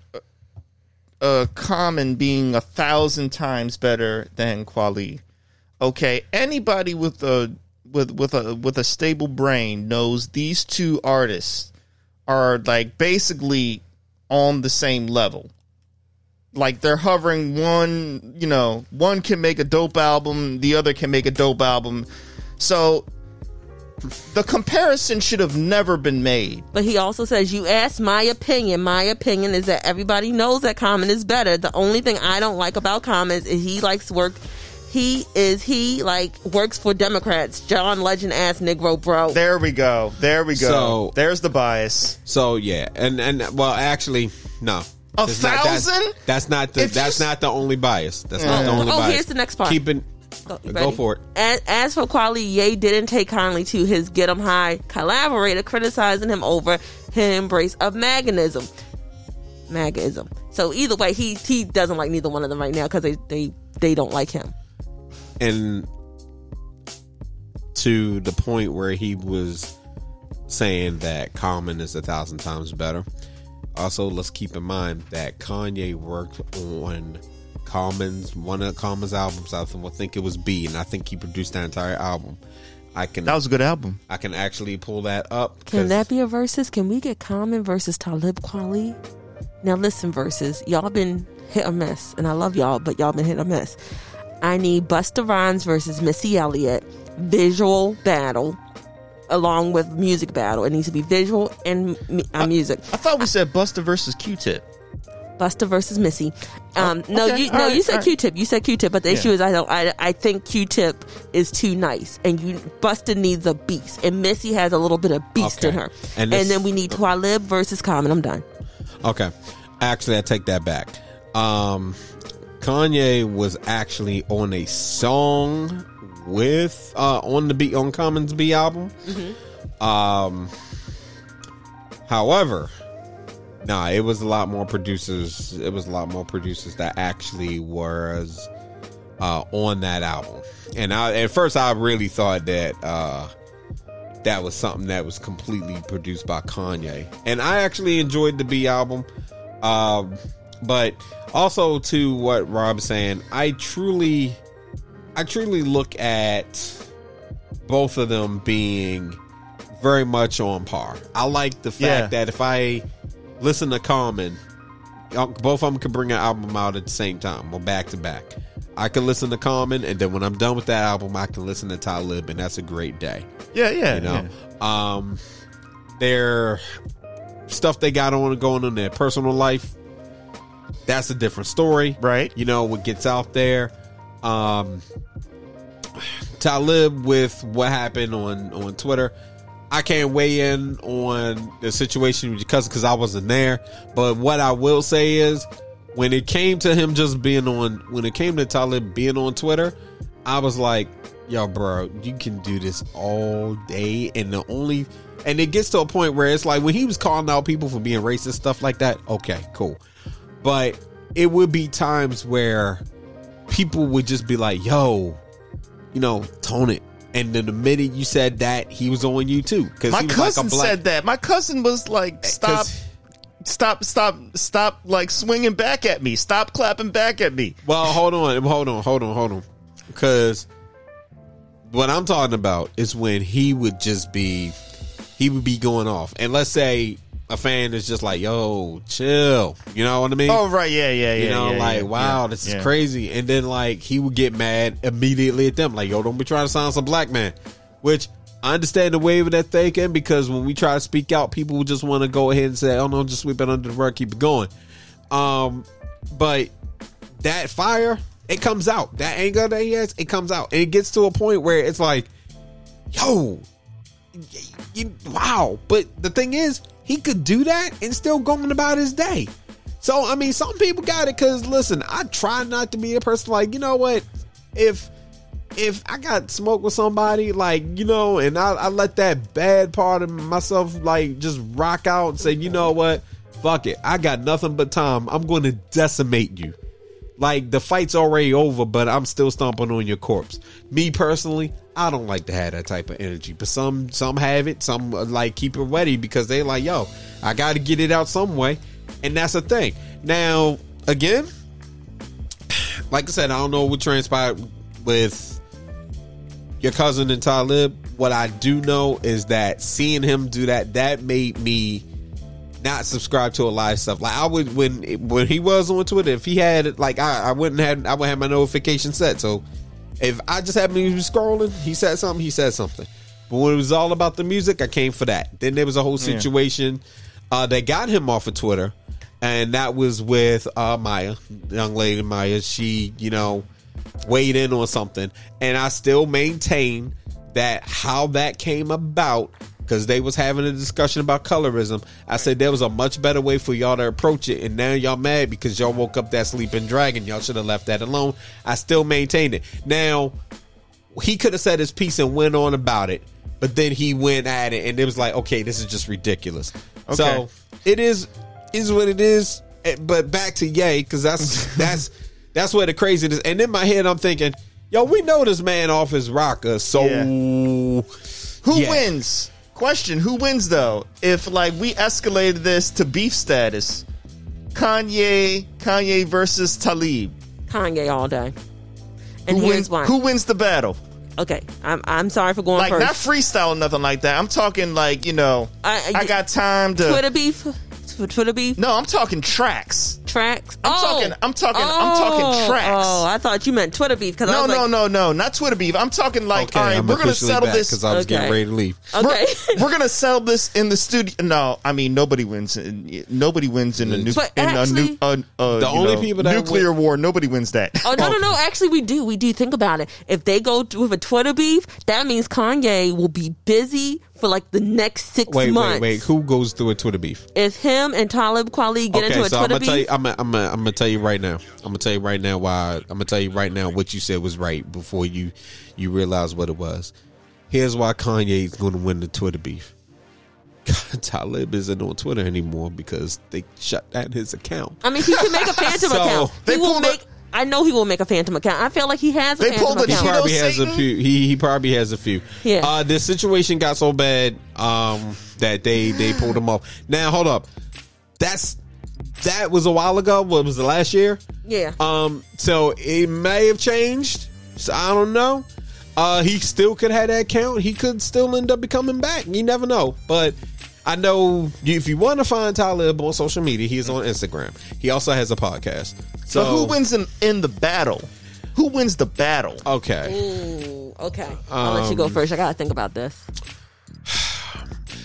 uh, Common being a thousand times better than Kweli. Okay, anybody with a with with a with a stable brain knows these two artists are like basically on the same level. like they're hovering one, you know, one can make a dope album, the other can make a dope album. So the comparison should have never been made. But he also says, You asked my opinion. My opinion is that everybody knows that Common is better. The only thing I don't like about Common is he likes work. He is, he like works for Democrats. John Legend ass Negro bro. There we go. There we go. So- There's the bias. So yeah, and and well, actually, no. A It's not- that's- thousand? That's, not the If that's s- not the only bias. That's not oh. the Oh, only oh, bias. here's the next part. Keeping Go, go for it. As, as for Kweli, Ye didn't take kindly to his Get 'em High collaborator criticizing him over his embrace of maganism. Magism. So either way, he he doesn't like neither one of them right now because they, they they don't like him. And to the point where he was saying that Common is a thousand times better. Also, let's keep in mind that Kanye worked on Common's one of Common's albums. I think it was Be, and I think he produced that entire album. I can That was a good album. I can actually pull that up. Can that be a versus? Can we get Common versus Talib Kweli? Now listen, versus y'all been hit or miss, and I love y'all, but y'all been hit or miss. I need Busta Rhymes versus Missy Elliott visual battle, along with music battle. It needs to be visual and uh, music. I thought we said Busta versus Q-Tip. Busta versus Missy. Um, no, okay. you All no, right, you said right. Q-Tip. You said Q-Tip, but the Yeah. issue is I don't. I, I think Q-Tip is too nice, and you Busta needs a beast, and Missy has a little bit of beast in her. And And, then we need Twalib versus Common. I'm done. Okay. Actually, I take that back. Um, Kanye was actually on a song with uh on the beat on Common's Be album. Um, however, nah, it was a lot more producers. It was a lot more producers that actually was uh on that album. And I at first I really thought that uh that was something that was completely produced by Kanye. And I actually enjoyed the Be album. Um, but also to what Rob's saying, I truly I truly look at both of them being very much on par. I like the fact Yeah. that if I listen to Common, both of them can bring an album out at the same time or back to back. I can listen to Common, and then when I'm done with that album, I can listen to Talib, and that's a great day Yeah, yeah. you know um their stuff they got on going on their personal life that's a different story. Right. you know what gets out there. Um talib with what happened on on twitter. I can't weigh in on the situation with your cousin because i wasn't there. But what i will say is when it came to him just being on when it came to talib being on twitter i was like yo bro you can do this all day. And the only and it gets to a point where it's like when he was calling out people for being racist stuff like that okay cool but it would be times where people would just be like yo you know tone it and then the minute you said that he was on you too because My cousin like a black said that. My cousin was like, eh, stop, stop, stop, stop!" Like swinging back at me. Stop clapping back at me. Well, hold on, hold on, hold on, hold on. Because what I'm talking about is when he would just be, he would be going off. And let's say a fan is just like, yo, chill. You know what I mean? Oh right, yeah, yeah, yeah. you know, yeah, like, yeah, wow, yeah, this is crazy. And then, like, he would get mad immediately at them. Like, yo, don't be trying to sign some black man. Which I understand the wave of that thinking because when we try to speak out, people just want to go ahead and say, oh no, just sweep it under the rug, keep it going. Um, but that fire, it comes out. That anger that he has, it comes out. And it gets to a point where it's like, yo, you, wow. But the thing is, he could do that and still going about his day. So, I mean, some people got it because, listen, I try not to be a person like, you know what? If if I got smoke with somebody, like, you know, and I, I let that bad part of myself, like, just rock out and say, you know what? Fuck it. I got nothing but time. I'm going to decimate you. Like, the fight's already over, but I'm still stomping on your corpse. Me personally, I don't like to have that type of energy, but some some have it. Some uh, like keep it ready because they like, yo, I got to get it out some way, and that's the thing. Now, again, <sighs> like I said, I don't know what transpired with your cousin and Talib. What I do know is that seeing him do that, that made me not subscribe to a lot of stuff. Like I would when when he was on Twitter, if he had like I, I wouldn't have I would have my notification set. So if I just happened to be scrolling, he said something, he said something. But when it was all about the music, I came for that. Then there was a whole situation uh, that got him off of Twitter, and that was with uh, Maya, young lady Maya. She, you know, weighed in on something, and I still maintain that how that came about because they was having a discussion about colorism. I said there was a much better way for y'all to approach it, and now y'all mad because y'all woke up that sleeping dragon. Y'all should have left that alone. I still maintain it. Now he could have said his piece and went on about it, but then he went at it, and it was like, okay, this is just ridiculous. So it is is what it is. Eh, But back to Yay, because that's <laughs> that's that's where the craziness. And in my head, I'm thinking, yo, we know this man off his rocker, so Who Yeah. wins? Question: Who wins though? If like we escalated this to beef status, Kanye, Kanye versus Talib. Kanye all day. And Who here's wins? why. Who wins the battle? okay, I'm I'm sorry for going Like first. not freestyle or nothing like that. I'm talking like you know. I- I, got time to. Twitter beef. Twitter beef. No, I'm talking tracks. Tracks. I'm oh. talking- I'm talking- I'm talking Oh, tracks. Oh, I thought you meant Twitter beef because I No, was no, like, no, no, not Twitter beef. I'm talking like, okay, all right, I'm we're gonna settle back this. because I was Okay. getting ready to leave. Okay. We're, we're gonna settle this in the studio. No, I mean nobody wins. In, nobody wins in a nu- But in a actually- nu- uh, uh, The only know, people that nuclear win- war. Nobody wins that. Oh no no no! Actually, we do. We do. Think about it. If they go with a Twitter beef, that means Kanye will be busy for like the next six Wait, months. wait, wait. Who goes through a Twitter beef? If him and Talib Kweli get okay, into a so I'm Twitter gonna tell you. beef, I'm gonna, I'm gonna, I'm gonna tell you right now. I'm gonna tell you right now why. I'm gonna tell you right now what you said was right before you you realize what it was. Here's why Kanye is going to win the Twitter beef. <laughs> Talib isn't on Twitter anymore because they shut down his account. I mean, he can make a <laughs> phantom So, account. they He will make. I know he will make a phantom account. I feel like he has a They phantom pulled a He account. Cheeto probably has a few. He he probably has a few. Yeah. Uh, this situation got so bad um, that they they pulled him off. Now hold up. That's that was a while ago. What was the last year? Yeah. Um. So it may have changed. So I don't know. Uh, he still could have that count. He could still end up becoming back. You never know. But I know if you want to find Talib on social media, he's on Instagram. He also has a podcast. So, So who wins in, in the battle? Who wins the battle? Okay. Ooh, okay. I'll let you go um, first. I gotta think about this. <sighs>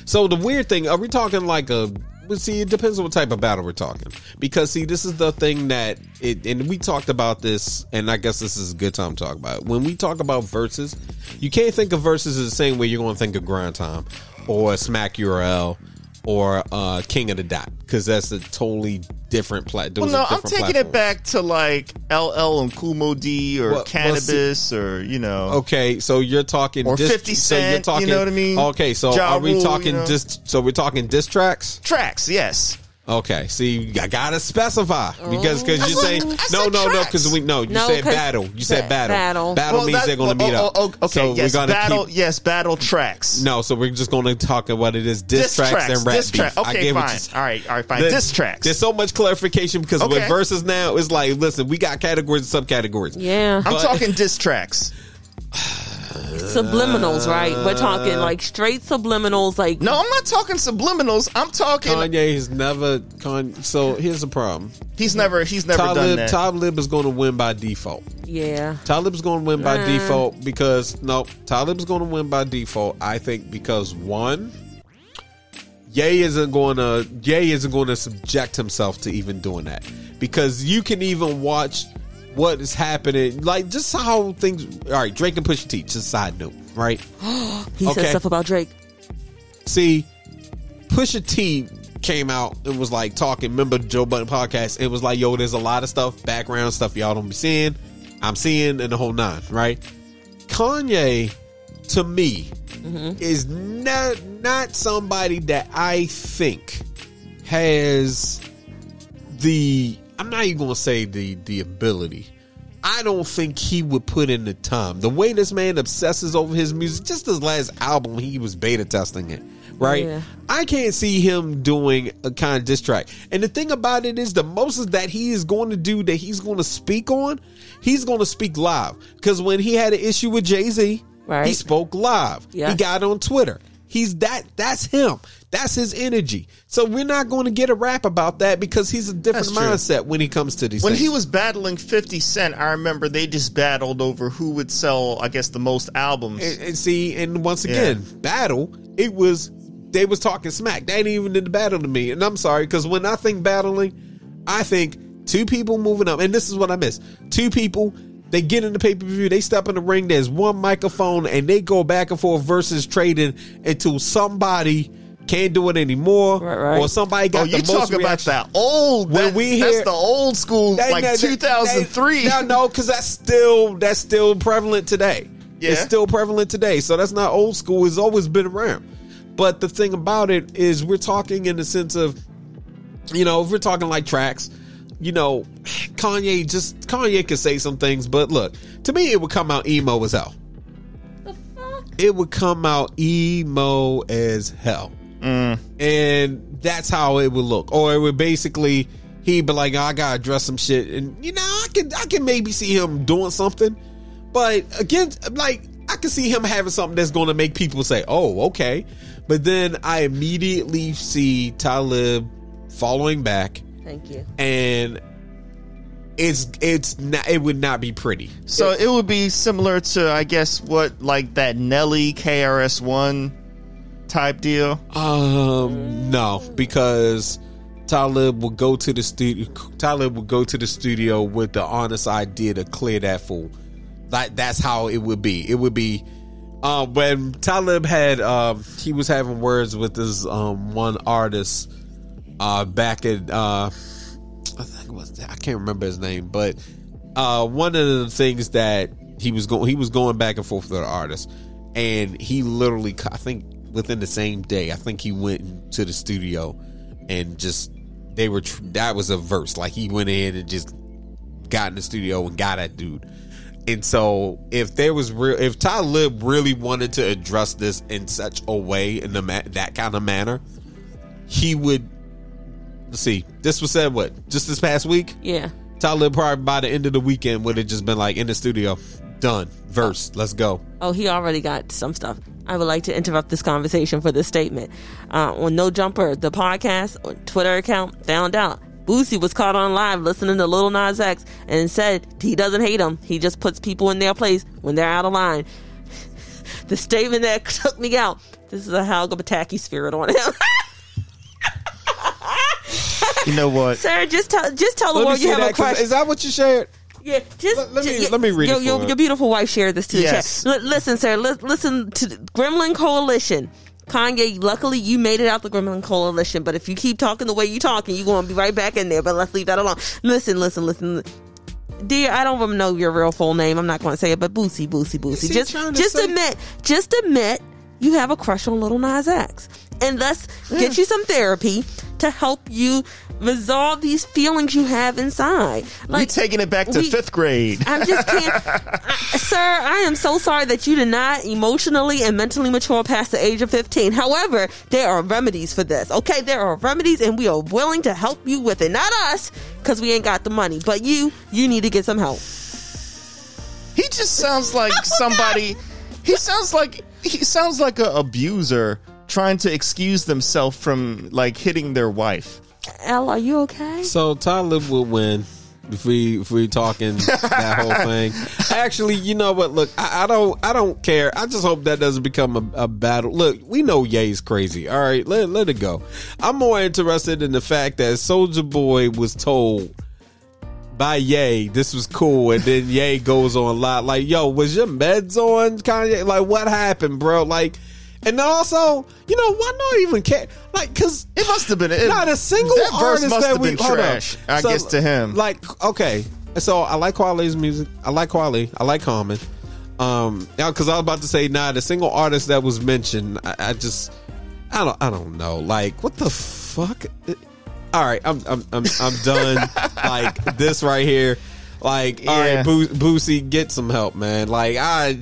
So the weird thing, are we talking like a? Well, see, it depends on what type of battle we're talking. Because see, this is the thing that it, and we talked about this, and I guess this is a good time to talk about it. When we talk about verses, you can't think of verses the same way you're going to think of Grind Time or Smack URL or uh, King of the Dot, because that's a totally different plat. Well, no, I'm taking it back to like LL and Kool Moe Dee or Well- well, Canibus or you know. Okay, so you're talking Or dis- 50 so you're Cent, you know what I mean? Okay, so Ja are we Rule, talking you know? dis? So we're talking diss tracks? Tracks, yes. Okay, see, I gotta specify because because you say I no, said no, no, tracks. because we no, you No, said 'cause- battle. You said Ba- battle. battle. Battle means that- they're going to meet oh, up. oh, oh, okay, so yes, we're gonna battle. keep. yes, battle tracks. No, so we're just going to talk about what it is: diss, Diss tracks, tracks, and rap diss beef. track- I okay, gave fine. it. All right, all right, fine. The- Diss tracks. There's so much clarification because with Okay. verses now, it's like, listen, we got categories and subcategories. Yeah. I'm but- talking diss tracks. <sighs> <sighs> <sighs> subliminals, right? We're talking like straight subliminals, like No, I'm not talking subliminals. I'm talking. Kanye has never. Con- so here's the problem: He's never. He's never done Talib, that. Talib is going to win by default. yeah. Talib's going to win by Nah. default because no, Talib's going to win by default. I think because one, Ye isn't going to Ye isn't going to subject himself to even doing that because you can even watch what is happening, like just how things. All right, Drake and Pusha T. Just a side note, right? <gasps> He Okay. said stuff about Drake. See, Pusha T came out and was like talking. Remember Joe Budden podcast? It was like, yo, there's a lot of stuff, background stuff y'all don't be seeing. I'm seeing in the whole nine, right? Kanye, to me, mm-hmm. is not not somebody that I think has the. I'm not even gonna say the the ability. I don't think he would put in the time. The way this man obsesses over his music, just his last album, he was beta testing it, right? Yeah. I can't see him doing a kind of diss track. And the thing about it is, the most is that he is going to do that he's going to speak on, he's going to speak live. Because when he had an issue with Jay Z, Right. he spoke live. Yeah. He got on Twitter. He's that. That's him. That's his energy. So we're not going to get a rap about that because he's a different That's true. mindset when he comes to these. When things. he was battling 50 Cent, I remember they just battled over who would sell, I guess, the most albums. and, and see, and once again, battle. It was they was talking smack. That ain't even in the battle to me. And I'm sorry because when I think battling, I think two people moving up, and this is what I miss: two people. They get in the pay per view, they step in the ring. There's one microphone, and they go back and forth versus trading until somebody can't do it anymore, Right, right. or somebody got oh, the you most talk about that old, When that- we that's the old school, That- like that- that- 2003. that- No, no, because that's still that's still prevalent today. Yeah. It's still prevalent today. So that's not old school. It's always been around. But the thing about it is, we're talking in the sense of, you know, if we're talking like tracks, you know, Kanye just Kanye could say some things, but look, to me, it would come out emo as hell. The fuck? It would come out emo as hell mm. and that's how it would look. Or it would basically he'd be like, "I gotta address some shit," and you know, I can I can maybe see him doing something, but again, like I can see him having something that's going to make people say, "Oh, okay," but then I immediately see Talib following back, Thank you. and it's it's not it would not be pretty. So it would be similar to, I guess, what like that Nelly KRS One type deal. Um, no, because Talib will go to the studio. Talib will go to the studio with the honest idea to clear that fool. Like that's how it would be. It would be um, when Talib had um, he was having words with this um, one artist uh, back at uh, I think was I can't remember his name, but uh, one of the things that he was going he was going back and forth with the artist, and he literally I think within the same day I think he went to the studio and just they were that was a verse like he went in and just got in the studio and got that dude. And so, if there was real, if Talib really wanted to address this in such a way, in the ma- that kind of manner, he would. Let's see, this was said what just this past week. Yeah. Talib probably by the end of the weekend would have just been like in the studio, done, verse, let's go. Oh, he already got some stuff. I would like to interrupt this conversation for this statement. Uh, on No Jumper, the podcast or Twitter account, found out Boosie was caught on live listening to Lil Nas X and said he doesn't hate him. He just puts people in their place when they're out of line. <laughs> The statement that <laughs> took me out. This is a Helga Pataki spirit on him. <laughs> You know what? Sir, just tell just tell the Let me world you have that. a crush. Is that what you shared? Yeah, just Let- let me- ju- let me read it your, for your, your beautiful wife shared this to the Yes. chat. L- listen, sir. Li- listen to the Gremlin Coalition. Kanye, luckily you made it out the Gremlin Coalition, but if you keep talking the way you're talking, you're going to be right back in there. But let's leave that alone. Listen, listen, listen. Dear, I don't even know your real full name. I'm not going to say it, but Boosie, Boosie, Boosie. Just, just say- admit, just admit you have a crush on Lil Nas X, and let's get you some therapy to help you resolve these feelings you have inside. we taking it back to we- fifth grade. I just can't, <laughs> I, sir. I am so sorry that you did not emotionally and mentally mature past the age of fifteen. However, there are remedies for this. Okay, there are remedies, and we are willing to help you with it. Not us, because we ain't got the money, but you. You need to get some help. He just sounds like <laughs> somebody. He sounds like he sounds like a abuser trying to excuse themselves from like hitting their wife. Elle, are you okay? So Talib would win if we if we talking <laughs> that whole thing. Actually, you know what? Look, I, I don't I don't care. I just hope that doesn't become a, a battle. Look, we know Ye's crazy. All right, let let it go. I'm more interested in the fact that Soulja Boy was told by Ye this was cool, and then Ye goes on live like, "Yo, was your meds on Kanye? Like, what happened, bro? Like." And also, you know, why not even care? Like, cause It must have been it, not a single that artist that we hold trash. I So, guess to him. Like, okay, so I like Kweli's music. I like Kweli. I like Common. Um, now because I was about to say, nah, the single artist that was mentioned, I, I just, I don't, I don't know. Like, what the fuck? All right, I'm, I'm, I'm, I'm done. <laughs> like this right here. Like, all Yeah. right, Bo- Boosie, get some help, man. Like, I.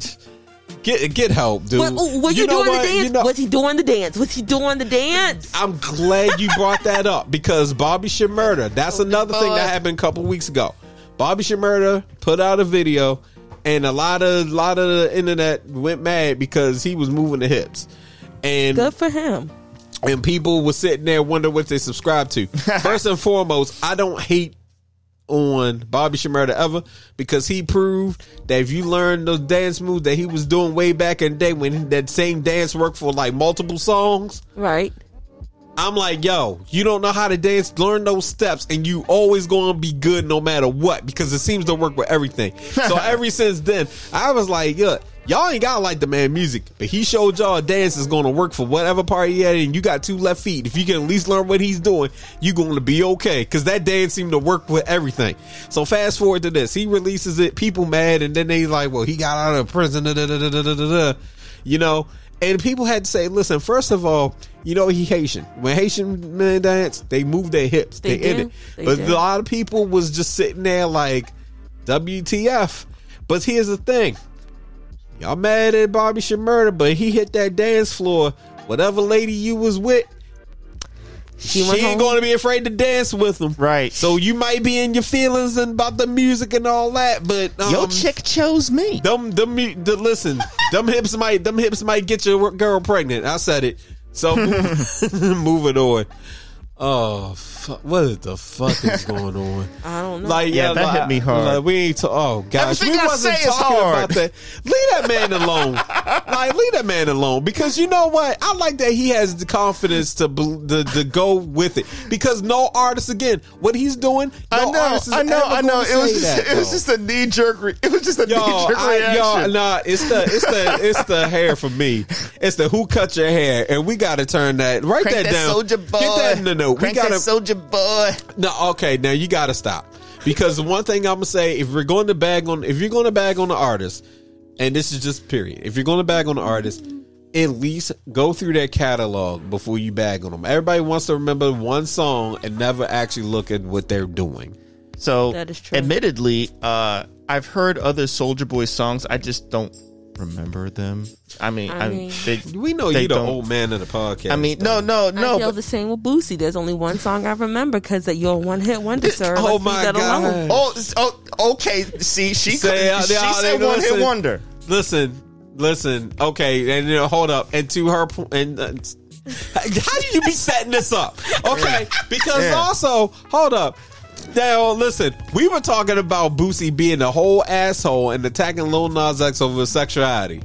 Get get help, dude. What, were you, know doing what? the dance? You know- was he doing the dance? Was he doing the dance? I'm glad you brought that up because Bobby Shmurda. That's oh, another thing that happened a couple weeks ago. Bobby Shmurda put out a video, and a lot of a lot of the internet went mad because he was moving the hips. And Good for him. and people were sitting there wondering what they subscribe to. <laughs> First and foremost, I don't hate on Bobby Shmurda ever because he proved that if you learn those dance moves that he was doing way back in the day when that same dance worked for like multiple songs, Right. I'm like, yo, you don't know how to dance, learn those steps, and you always gonna be good no matter what because it seems to work with everything. so <laughs> ever since then, I was like, yeah, y'all ain't gotta like the man music, but he showed y'all dance is gonna work for whatever party you had, and you got two left feet. If you can at least learn what he's doing, you gonna be okay. Cause that dance seemed to work with everything. So fast forward to this. He releases it, people mad, and then they like, well, he got out of prison, you know? And people had to say, listen, first of all, you know, he Haitian. When Haitian men dance, they move their hips. They, They in it. They but do. a lot of people was just sitting there like, WTF. But here's the thing. Y'all mad at Bobby Shmurda, but he hit that dance floor. Whatever lady you was with, She she ain't home. going to be afraid to dance with him. Right. So you might be in your feelings and about the music and all that, but um, Your chick chose me. them, them, mu- the, listen, them hips might, them hips might get your girl pregnant. I said it. So <laughs> <laughs> moving on. Oh, fu- what the fuck is <laughs> going on? I don't know. Like, Yeah, that like, hit me hard. Like, we ain't. To, oh gosh, Everything we I wasn't say talking hard. about that. Leave that man alone. <laughs> like, leave that man alone because you know what? I like that he has the confidence to to, to go with it because no artist again what he's doing. No I know, artist is I know, ever I know. gonna It was say just, that, <laughs> it was just a knee jerk. Re- it was just a Yo, knee jerk I, reaction. yo, nah, it's the it's the it's the hair for me. It's the who cut your hair, and we got to turn that. Write Crank that, that down. Soulja Boy. Get that in the note. Crank we got that to Soulja Boy. no. Okay, now you got to stop because the one thing I'm gonna say, if we're going to bag on, if you're going to bag on the artist, and this is just period, if you're going to bag on the artist. At least go through their catalog before you bag on them. Everybody wants to remember one song and never actually look at what they're doing. So, That is true. admittedly, uh, I've heard other Soulja Boy songs. I just don't remember them. I mean, I I mean- they, We know they you the don't- old man of the podcast. I mean, no, no, I no. feel But, the same with Boosie. There's only one song I remember because that you're a one hit wonder, sir. Oh Let's leave my that alone. God. oh, s- oh, okay. See, she Say, uh, she they- said they- one hit listen. wonder. Listen, listen. Okay, and you know, hold up. And to her point, and uh, <laughs> how do you be setting this up? Okay, <laughs> because Yeah. also, hold up. Now, listen, we were talking about Boosie being a whole asshole and attacking Lil Nas X over his sexuality.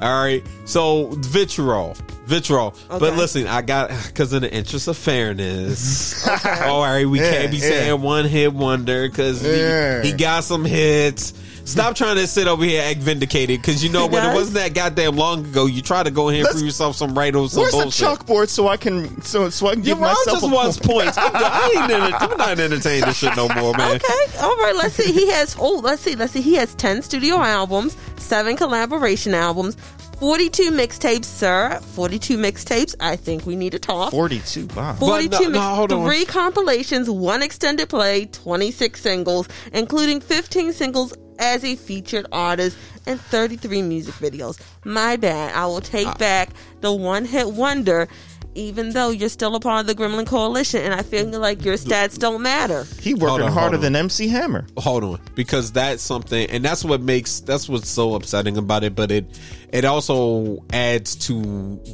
All right, so vitriol, vitriol. But listen, I got because in the interest of fairness. <laughs> All right, we Yeah, can't be yeah. saying one hit wonder because Yeah. he, he got some hits. Stop trying to sit over here and act vindicated because you know He when it wasn't that goddamn long ago. You try to go ahead and Let's- prove yourself some right or some Where's the bullshit. chalkboard so I can so so I can Your give mom myself just a wants point? points. I'm, done. I ain't enter- I'm not entertaining this shit no more, man. Okay, all right. Let's see. He has oh, let's see. Let's see. He has ten studio albums, seven collaboration albums, forty-two mixtapes, sir. Forty-two mixtapes. I think we need to talk. Forty-two. Wow. Forty-two, But no- mix- no, hold on. three compilations, one extended play, twenty-six singles, including fifteen singles as a featured artist, in thirty-three music videos. My bad. I will take Ah. back the one-hit wonder. Even though you're still a part of the Gremlin Coalition, and I feel like your stats don't matter. He working on, harder than MC Hammer. hold on because that's something and that's what makes that's what's so upsetting about it but it it also adds to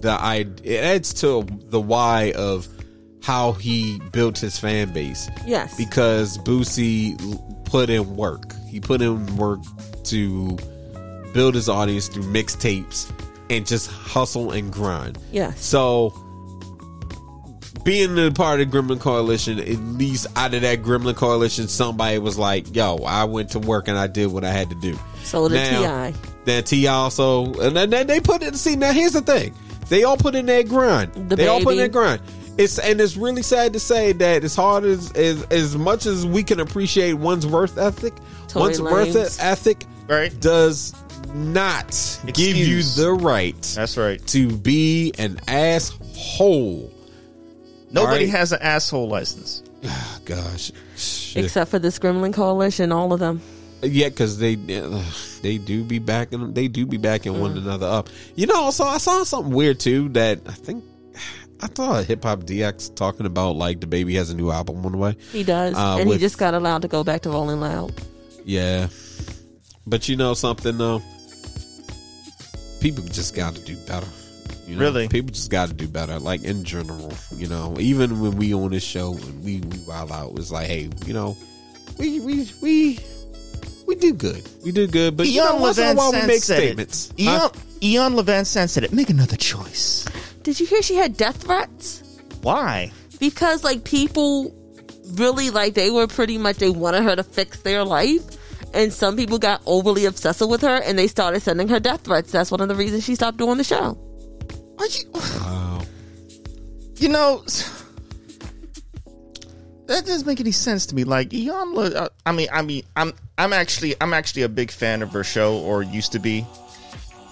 the i it adds to the why of how he built his fan base Yes. because Boosie put in work he put in work to build his audience through mixtapes and just hustle and grind Yeah. so being a part of the Gremlin Coalition, at least out of that Gremlin Coalition, somebody was like, "Yo, I went to work and I did what I had to do." So did T.I.. Then T.I. also, and then they put it. See, now here's the thing: they all put in their grind. The they all put in baby. their grind. It's and it's really sad to say that as hard as as, as much as we can appreciate one's worth ethic, Tory one's worth Lanez. ethic Right. does not give you the right That's right. to be an asshole. Nobody Alright. has an asshole license. Gosh, Shit. Except for this Gremlin Coalition, all of them. yeah, because they uh, they do be backing they do be backing one Mm. another up. You know, also I saw something weird too that I think I thought Hip Hop DX talking about like the baby has a new album on the way. He does. Uh, and with- he just got allowed to go back to Rolling Loud. Yeah, but you know something though, people just got to do better. You know, Really? people just got to do better. Like in general, you know, even when we on this show and we we wild out, it's like, hey, you know, we we we we do good. We do good, but you know, Iyanla once in a Levin while we make statements. it. Iyanla, Huh? Iyanla Vanzant said it. Make another choice. Did you hear she had death threats? Why? Because like people really like they were pretty much they wanted her to fix their life. And some people got overly obsessive with her and they started sending her death threats. That's one of the reasons she stopped doing the show. Why you? Wow. <sighs> You know, that doesn't make any sense to me. Like Iyanla, uh, I mean, I mean, I'm, I'm actually, I'm actually a big fan of her show, or used to be.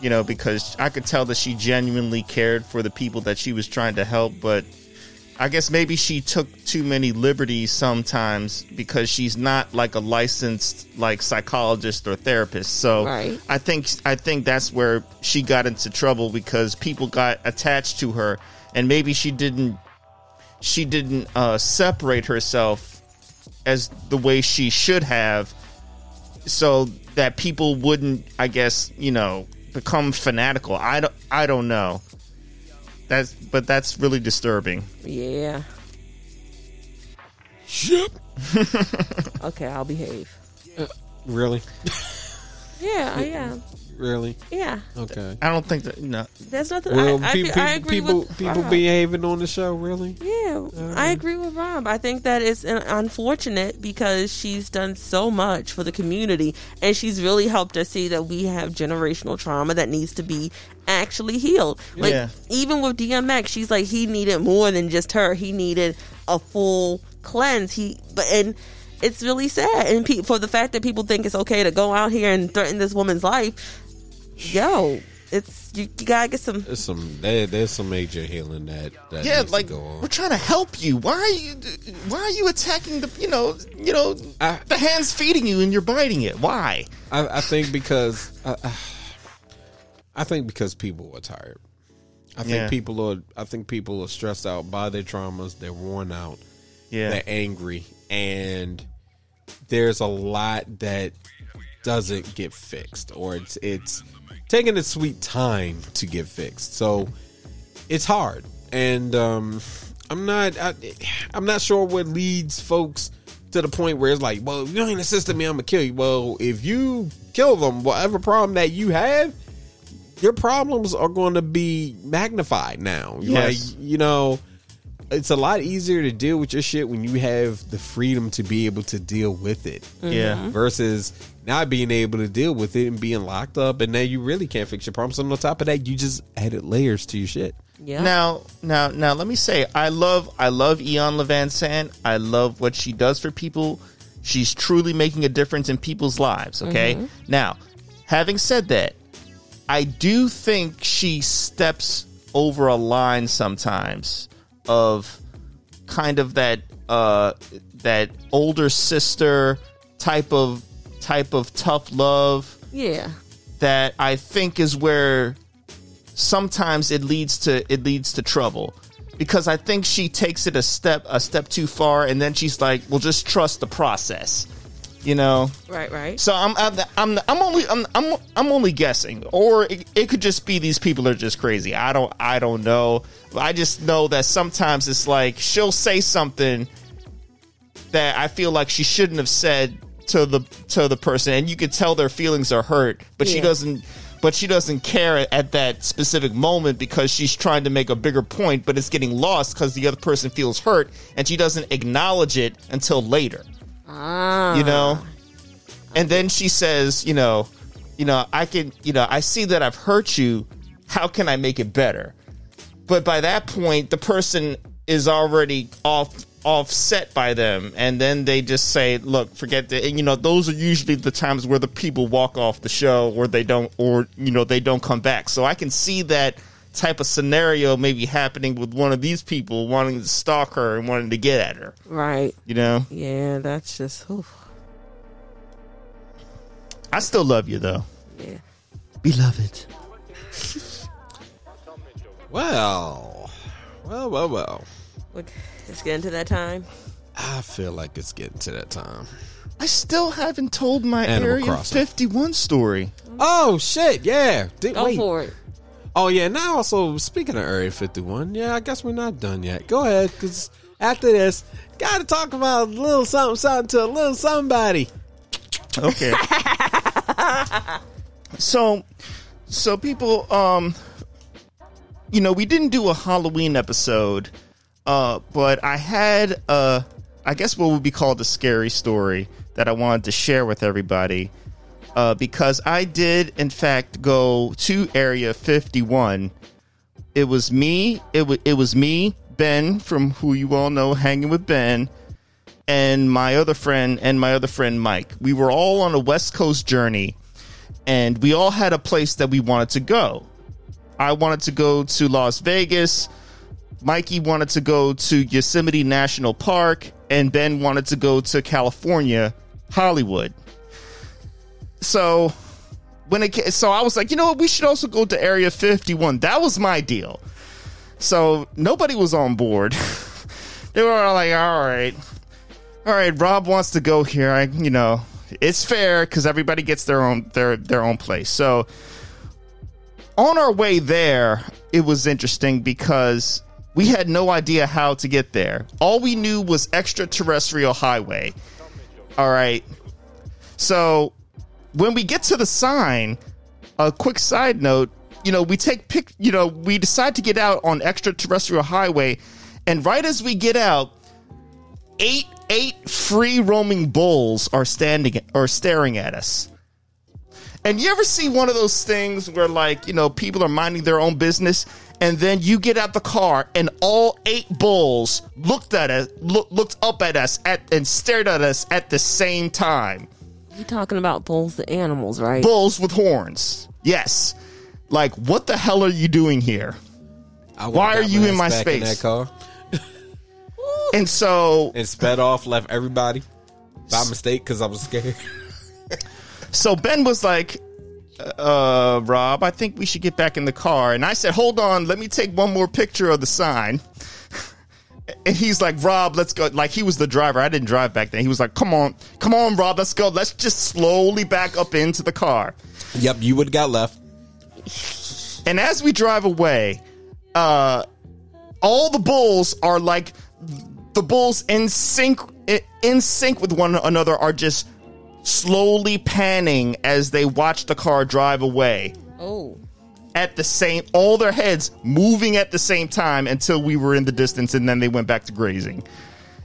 You know, because I could tell that she genuinely cared for the people that she was trying to help, but I guess maybe she took too many liberties sometimes because she's not like a licensed like psychologist or therapist. So Right. I think I think that's where she got into trouble because people got attached to her and maybe she didn't she didn't uh, separate herself as the way she should have so that people wouldn't I guess, you know, become fanatical. I don't I don't know. That's but that's really disturbing. Yeah. Yep. <laughs> okay, I'll behave. Uh, really, Yeah, I am. Really, Yeah. okay. I don't think that no. There's nothing. Well, I, I, people, feel- I agree people, with people Rob. behaving on the show, really. Yeah, I agree with Rob. I think that it's uh, unfortunate because she's done so much for the community and she's really helped us see that we have generational trauma that needs to be actually healed. Like Yeah. even with DMX, she's like he needed more than just her. He needed a full cleanse. He but and it's really sad and pe- for the fact that people think it's okay to go out here and threaten this woman's life. Yo, it's you, you gotta get some There's some there, there's some major healing that, that Yeah, needs like to go on. we're trying to help you. Why are you? Why are you attacking the? You know, you know, I- the hand's feeding you and you're biting it. Why? I, I think because I, I think because people are tired. I think Yeah. people are. I think people are stressed out by their traumas. They're worn out. Yeah, They're angry, and there's a lot that doesn't get fixed, or it's it's taking its sweet time to get fixed. So it's hard, and um, I'm not. I, I'm not sure what leads folks to the point where it's like, well, if you ain't assisting me, I'm gonna kill you. Well, if you kill them, whatever problem that you have, your problems are going to be magnified now. Yes. Like, you know, it's a lot easier to deal with your shit when you have the freedom to be able to deal with it. yeah. Mm-hmm. Versus not being able to deal with it and being locked up, and now you really can't fix your problems. And on top of that, you just added layers to your shit. yeah. Now, now, now, let me say, I love, I love Iyanla Vanzant. I love what she does for people. She's truly making a difference in people's lives. Okay. Mm-hmm. Now, having said that, I do think she steps over a line sometimes of kind of that uh that older sister type of type of tough love yeah. that I think is where sometimes it leads to it leads to trouble because I think she takes it a step a step too far and then she's like, "Well, just trust the process." You know? Right, right. So I'm I'm I'm, I'm only I'm, I'm I'm only guessing, or it, it could just be these people are just crazy. I don't I don't know. I just know that sometimes it's like she'll say something that I feel like she shouldn't have said to the to the person, and you could tell their feelings are hurt, but she doesn't. But she doesn't care at that specific moment because she's trying to make a bigger point, but it's getting lost because the other person feels hurt, and she doesn't acknowledge it until later Ah. you know? And then she says you know you know i can you know i see that i've hurt you. How can i make it better? But by that point the person is already off offset by them. And then they just say look forget that. And you know those are usually the times where the people walk off the show or they don't or you know they don't come back. So i can see that type of scenario maybe happening with one of these people wanting to stalk her and wanting to get at her Right. you know Yeah, that's just oof. i still love you though yeah. beloved Well, well, well, well. Look, let's get into that time. I feel like it's getting to that time. I still haven't told my Animal Area Crossing. 51 story. Oh shit! Yeah. Did, Go wait. for it. Oh yeah, now also speaking of Area 51, yeah, I guess we're not done yet. Go ahead, because after this, got to talk about a little something, something to a little somebody. Okay. so, so people, um, you know, we didn't do a Halloween episode, uh, but I had, a, I guess what would be called a scary story that I wanted to share with everybody, uh, because I did, in fact, go to Area 51. It was me. It was it was me, Ben, from who you all know, hanging with Ben and my other friend and my other friend Mike. We were all on a West Coast journey and we all had a place that we wanted to go. I wanted to go to Las Vegas. Mikey wanted to go to Yosemite National Park and Ben wanted to go to California, Hollywood. So when it so I was like, you know what, we should also go to Area 51. That was my deal. So nobody was on board. <laughs> they were all like, all right, all right, Rob wants to go here. I, you know, it's fair because everybody gets their own their their own place. So on our way there, it was interesting because we had no idea how to get there. All we knew was extraterrestrial highway. All right. So when we get to the sign, a quick side note, you know, we take pic, you know, we decide to get out on extraterrestrial highway, and right as we get out, eight eight free roaming bulls are standing or staring at us. And you ever see one of those things where like, you know, people are minding their own business and then you get out the car and all eight bulls looked at us look, looked up at us at and stared at us at the same time. You talking about bulls, the animals, right? Bulls with horns. Yes. Like what the hell are you doing here? I Why are you in my back space? that car And so <laughs> and sped off, left everybody by mistake because I was scared. <laughs> So Ben was like, uh, Rob, I think we should get back in the car. And I said, hold on, let me take one more picture of the sign. And he's like, Rob, let's go. Like he was the driver. I didn't drive back then. He was like, come on, come on, Rob, let's go. Let's just slowly back up into the car. yep, you would have got left. And as we drive away, uh, all the bulls are like the bulls in sync in sync with one another are just slowly panning as they watch the car drive away Oh. At the same all their heads moving at the same time until we were in the distance and then they went back to grazing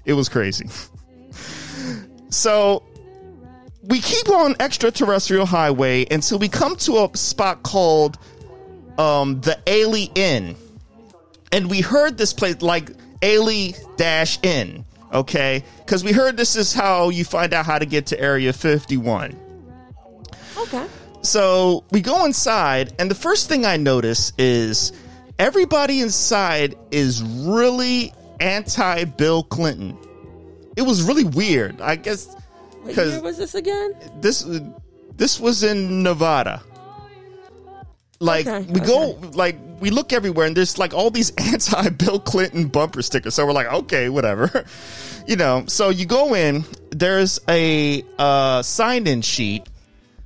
it was crazy <laughs> so we keep on extraterrestrial highway until we come to a spot called um, the A'Le'Inn, and we heard this place like Ailey Dash Inn, okay? Because we heard this is how you find out how to get to Area 51. Okay. So we go inside, and the first thing I notice is everybody inside is really anti Bill Clinton. It was really weird. I guess What year was this again? this this was in Nevada. Like Okay, we go, like we look everywhere, and there's like all these <laughs> anti Bill Clinton bumper stickers. So we're like, okay, whatever, <laughs> you know. So you go in, there's a uh, sign in sheet.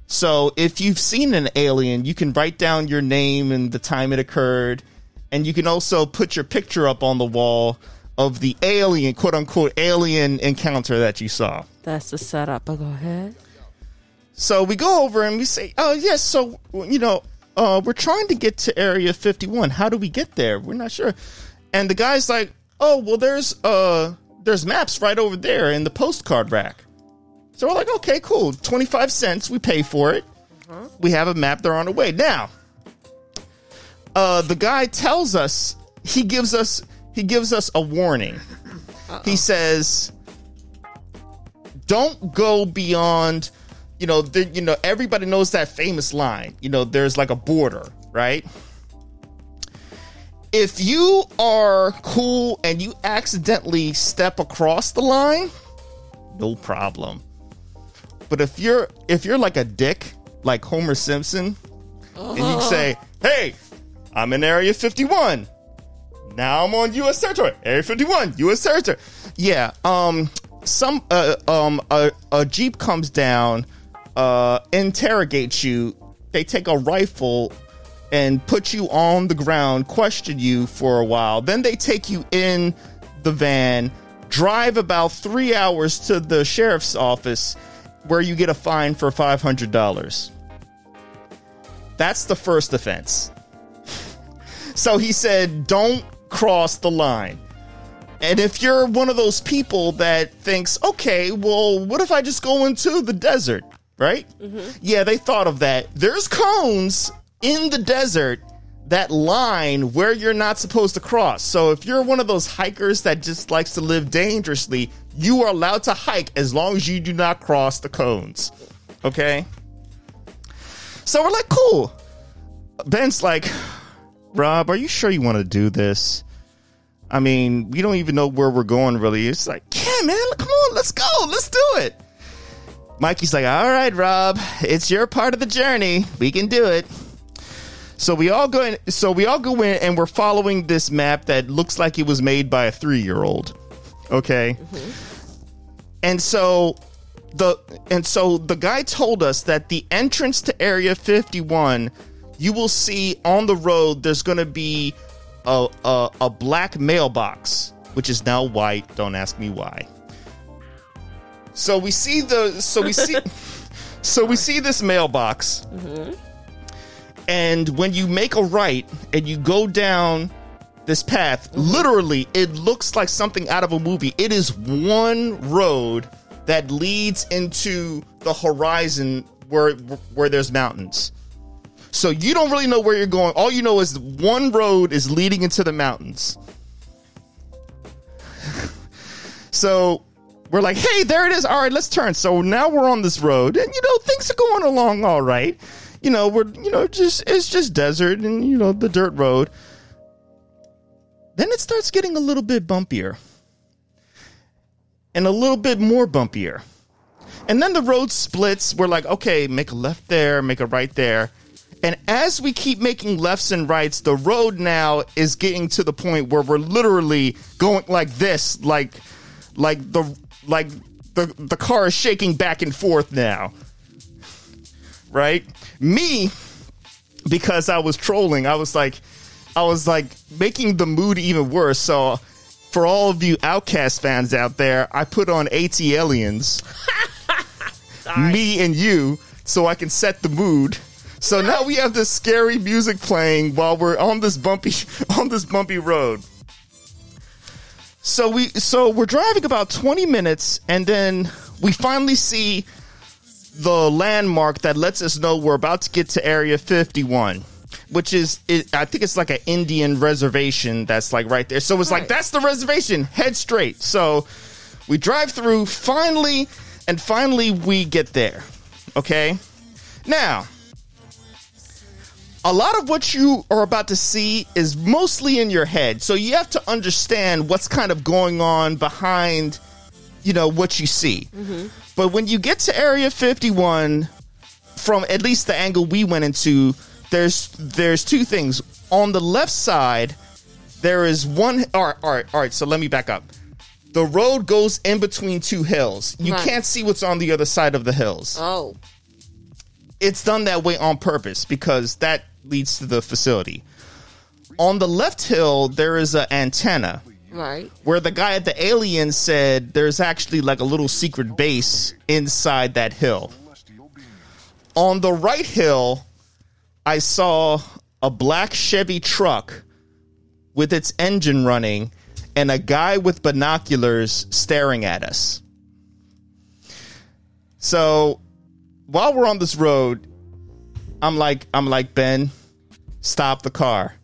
So if you've seen an alien, you can write down your name and the time it occurred, and you can also put your picture up on the wall of the alien, quote unquote, alien encounter that you saw. That's the setup. But go ahead. So we go over and we say, "Oh yes, so you know, uh, we're trying to get to Area 51. How do we get there? We're not sure." And the guy's like, "Oh well, there's uh, there's maps right over there in the postcard rack." So we're like, "Okay, cool. 25 cents. We pay for it. We have a map. They're on the way now." Uh, the guy tells us he gives us he gives us a warning. He says, don't go beyond you know the, you know everybody knows that famous line you know there's like a border right if you are cool and you accidentally step across the line no problem but if you're if you're like a dick like homer simpson and you say hey i'm in area 51 now I'm on U.S. territory. Area 51, U.S. territory. Yeah. Um. Some. Uh. Um. A, a jeep comes down. Uh. Interrogates you. They take a rifle, and put you on the ground, question you for a while. Then they take you in the van, drive about three hours to the sheriff's office where you get a fine for $500. That's the first offense. <laughs> So he said, don't cross the line. And if you're one of those people that thinks, okay, well, what if I just go into the desert, right? Mm-hmm. Yeah, they thought of that. There's cones in the desert that line where you're not supposed to cross. So if you're one of those hikers that just likes to live dangerously, you are allowed to hike as long as you do not cross the cones. Okay? So we're like, cool. Ben's like, Rob, are you sure you want to do this? I mean, we don't even know where we're going really. It's like, yeah, man, come on, let's go, let's do it. Mikey's like, all right, Rob, it's your part of the journey. We can do it. So we all go in. So we all go in, and we're following this map that looks like it was made by a three-year-old. Okay, mm-hmm. and so the and so the guy told us that the entrance to Area 51, you will see on the road. There's going to be a, a a black mailbox, which is now white. Don't ask me why. So we see the so we see <laughs> so we see this mailbox. Mm-hmm. And when you make a right and you go down this path, mm-hmm. literally, it looks like something out of a movie. It is one road that leads into the horizon where where there's mountains. So you don't really know where you're going. All you know is one road is leading into the mountains. <laughs> so we're like, hey, there it is. All right, let's turn. So now we're on this road, and you know things are going along all right. You know we're you know just it's just desert and you know the dirt road. Then it starts getting a little bit bumpier, and a little bit more bumpier, and then the road splits. We're like, okay, make a left there, make a right there. And as we keep making lefts and rights, the road now is getting to the point where we're literally going like this, like like the like the the car is shaking back and forth now. Right? Me because I was trolling, I was like I was like making the mood even worse. So for all of you OutKast fans out there, I put on ATLiens, <laughs> me and you, so I can set the mood. So now we have this scary music playing while we're on this bumpy <laughs> on this bumpy road. So we so we're driving about 20 minutes and then we finally see the landmark that lets us know we're about to get to area 51 which is it, I think it's like an Indian reservation that's like right there. So it's like that's the reservation. Head straight. So we drive through finally and finally we get there. Okay? Now, a lot of what you are about to see is mostly in your head. So you have to understand what's kind of going on behind, you know, what you see. Mm-hmm. But when you get to Area 51, from at least the angle we went into, there's there's two things. On the left side, there is one. All right, all right, all right. So let me back up. The road goes in between two hills. You Right. can't see what's on the other side of the hills Oh, it's done that way on purpose because that leads to the facility. On the left hill, there is an antenna right. where the guy at the alien said there's actually like a little secret base inside that hill. On the right hill, I saw a black Chevy truck with its engine running and a guy with binoculars staring at us. So while we're on this road, I'm like, I'm like, Ben, stop the car.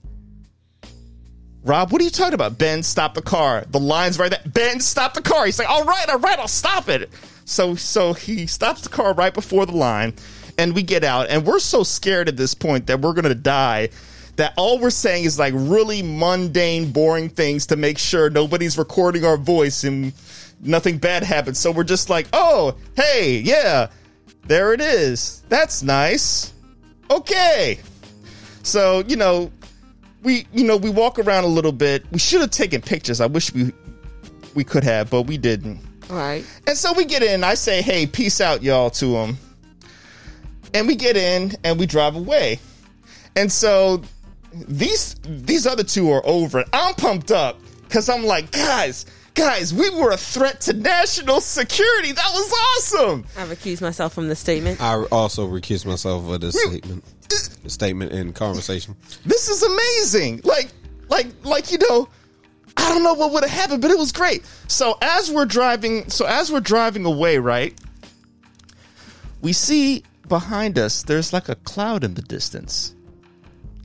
Rob, what are you talking about? Ben, stop the car. The line's right there. Ben, stop the car. He's like, all right, all right, I'll stop it. So, so he stops the car right before the line, and we get out, and we're so scared at this point that we're gonna die. That all we're saying is like really mundane, boring things to make sure nobody's recording our voice and nothing bad happens. So we're just like, oh, hey, yeah, there it is. That's nice. Okay. So, you know, we you know, we walk around a little bit. We should have taken pictures. I wish we we could have, but we didn't. Right. And so we get in. I say, "Hey, peace out, y'all," to him. And we get in and we drive away. And so these these other two are over. I'm pumped up because I'm like, guys, guys, we were a threat to national security. That was awesome. I recuse myself from the statement. I also recuse myself of this statement, statement and conversation. This is amazing. Like, like, like you know, I don't know what would have happened, but it was great. So as we're driving, so as we're driving away, right, we see behind us there's like a cloud in the distance,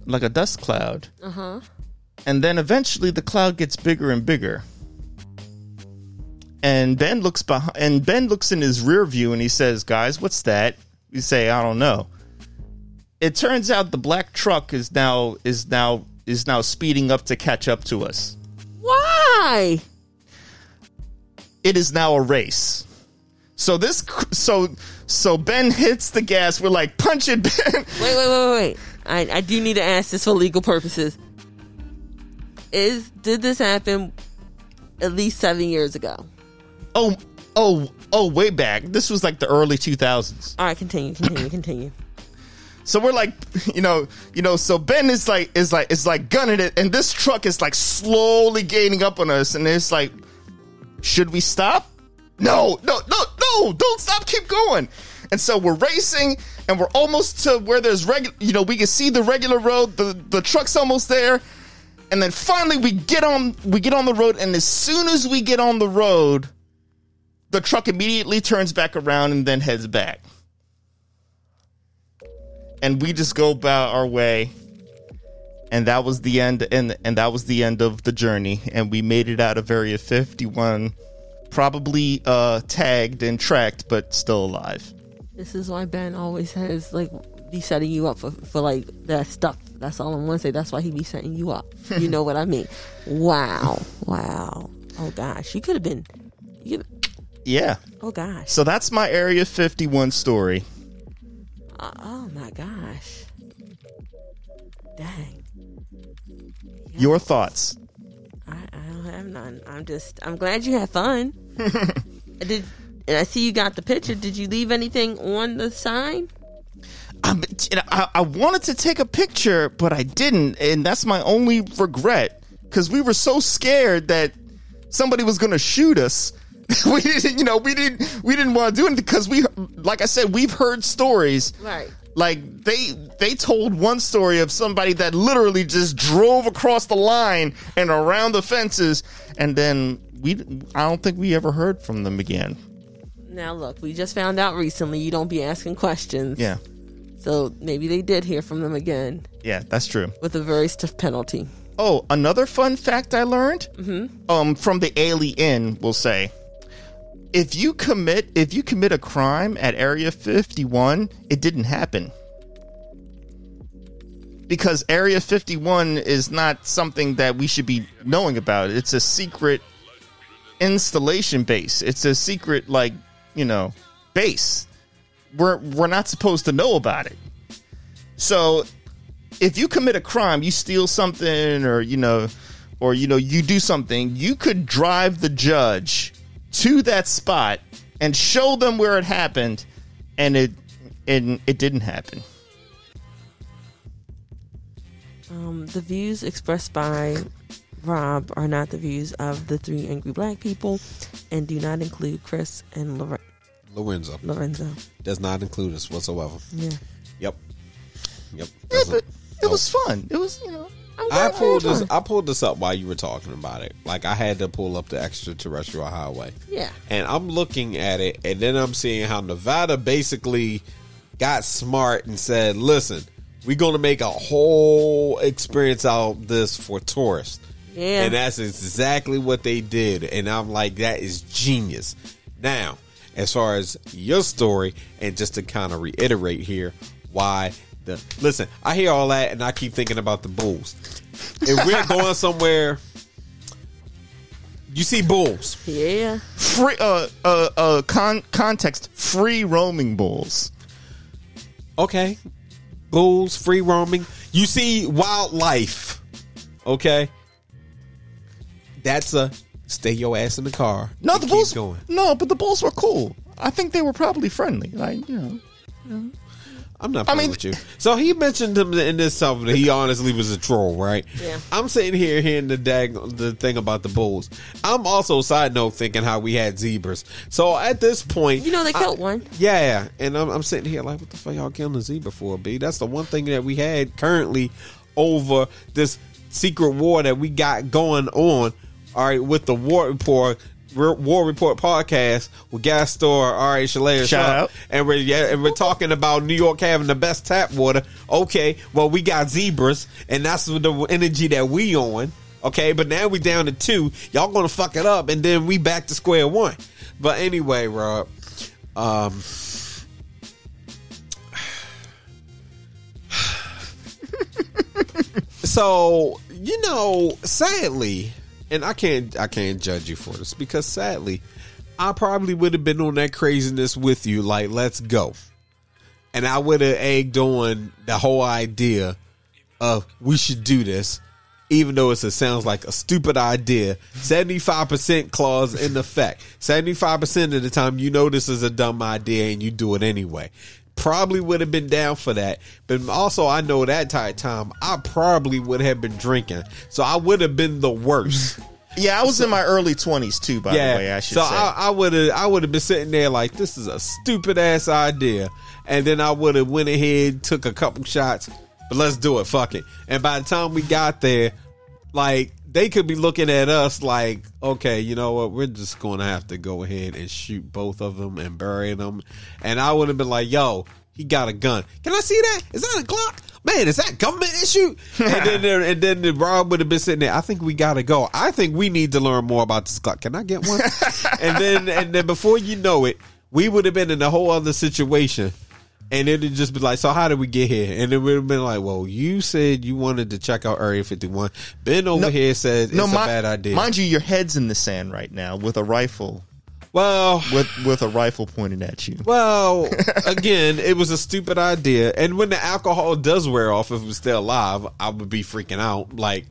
like a dust cloud. Uh huh. And then eventually the cloud gets bigger and bigger. And Ben looks behind, and Ben looks in his rear view, and he says, "Guys, what's that?" We say, "I don't know." It turns out the black truck is now is now is now speeding up to catch up to us. Why? it is now a race. So this, so so Ben hits the gas. We're like, punch it, Ben. Wait, wait, wait, wait. I, I do need to ask this for legal purposes. Is did this happen at least seven years ago? Oh, oh, oh, way back. This was like the early two thousands. All right, continue, continue, continue. So we're like, you know, you know. So Ben is like, is like, is like gunning it, and this truck is like slowly gaining up on us, and it's like, should we stop? No, no, no, no! Don't stop! Keep going. And so we're racing, and we're almost to where there's regular. You know, we can see the regular road. The the truck's almost there, and then finally we get on. We get on the road, and as soon as we get on the road, the truck immediately turns back around and then heads back and we just go about our way and that was the end and and that was the end of the journey and we made it out of area 51 probably uh tagged and tracked but still alive This is why Ben always has like be setting you up for, for like that stuff. That's all I'm gonna say. That's why he be setting you up. <laughs> You know what I mean? Wow, wow. Oh gosh, you could have been. You, yeah oh gosh. so that's my area 51 story Uh, oh my gosh. Dang. your thoughts I, I don't have none. I'm just. I'm glad you had fun. <laughs> Did and I see you got the picture. Did you leave anything on the sign? I'm, I, I wanted to take a picture but i didn't and that's my only regret because we were so scared that somebody was going to shoot us <laughs> we didn't you know we didn't we didn't want to do it because we like i said we've heard stories Right. like they they told one story of somebody that literally just drove across the line and around the fences and then we i don't think we ever heard from them again Now look, we just found out recently you don't be asking questions. yeah So maybe they did hear from them again yeah that's true with a very stiff penalty. Oh, another fun fact I learned Hmm. um, from the Alien, we'll say, if you commit if you commit a crime at Area 51, it didn't happen because Area 51 is not something that we should be knowing about. It's a secret installation base. It's a secret, like you know, base. We're we're not supposed to know about it. So if you commit a crime, you steal something or you know or you know you do something, you could drive the judge to that spot and show them where it happened and it and it didn't happen. Um, the views expressed by Rob are not the views of the three angry black people and do not include Chris and Lore- Lorenzo Lorenzo. does not include us whatsoever. Yeah. Yep. Yep. Yeah, but it was fun. It was, you know, I'm I pulled this. I pulled this up while you were talking about it. Like I had to pull up the extraterrestrial highway. Yeah. And I'm looking at it, and then I'm seeing how Nevada basically got smart and said, "Listen, we're going to make a whole experience out of this for tourists." Yeah. And that's exactly what they did. And I'm like, that is genius. Now, as far as your story, and just to kind of reiterate here, why the listen, I hear all that, and I keep thinking about the bulls. If we're <laughs> going somewhere, you see bulls. Yeah. free uh uh uh con- context free roaming bulls. Okay. Bulls, free roaming. You see wildlife. Okay. That's a stay your ass in the car. No, the bulls. going. No, but the bulls were cool. I think they were probably friendly. Like you know, I'm not playing mean- with you. So he mentioned him in this song that he honestly was a troll, right? Yeah. I'm sitting here hearing the dag the thing about the bulls. I'm also side note thinking how we had zebras. So at this point, You know they I- killed one. Yeah, and I'm, I'm sitting here like, what the fuck y'all killing a zebra for, B? That's the one thing that we had currently over this secret war that we got going on. All right, with the war report. War Report podcast with Gas Store, right, Shalea, Shout out. and we're yeah, and we're talking about New York having the best tap water. Okay, well we got zebras, and that's the energy that we on. Okay, but now we down to two. Y'all gonna fuck it up, and then we back to square one. But anyway, Rob, um, <sighs> <sighs> so you know, sadly, and I can't I can't judge you for this because sadly, I probably would have been on that craziness with you. Like, let's go, and I would have egged on the whole idea of we should do this. Even though it sounds like a stupid idea, seventy five percent clause in effect. Seventy five percent of the time, you know this is a dumb idea and you do it anyway. Probably would have been down for that, but also I know that type time I probably would have been drinking, so I would have been the worst. <laughs> Yeah, I was in my early twenties too. By the way, I should so say. I, I would have I would have been sitting there like this is a stupid ass idea, and then I would have went ahead took a couple shots, but let's do it, fuck it. And by the time we got there, like they could be looking at us like, okay, you know what, we're just going to have to go ahead and shoot both of them and bury them, and I would have been like, yo, he got a gun. Can I see that? Is that a Glock? Man, is that government issue? and then <laughs> there, and then the Rob would have been sitting there. I think we gotta go. I think we need to learn more about this Glock. Can I get one? <laughs> and then and then before you know it, we would have been in a whole other situation. And it'd just be like, so how did we get here? And it would have been like, well, you said you wanted to check out Area 51. Ben over No- here said it's no, a bad idea. Mind you, your head's in the sand right now with a rifle, well, with with a rifle pointed at you. Well, <laughs> again, it was a stupid idea. And when the alcohol does wear off, if we're still alive, I would be freaking out. Like,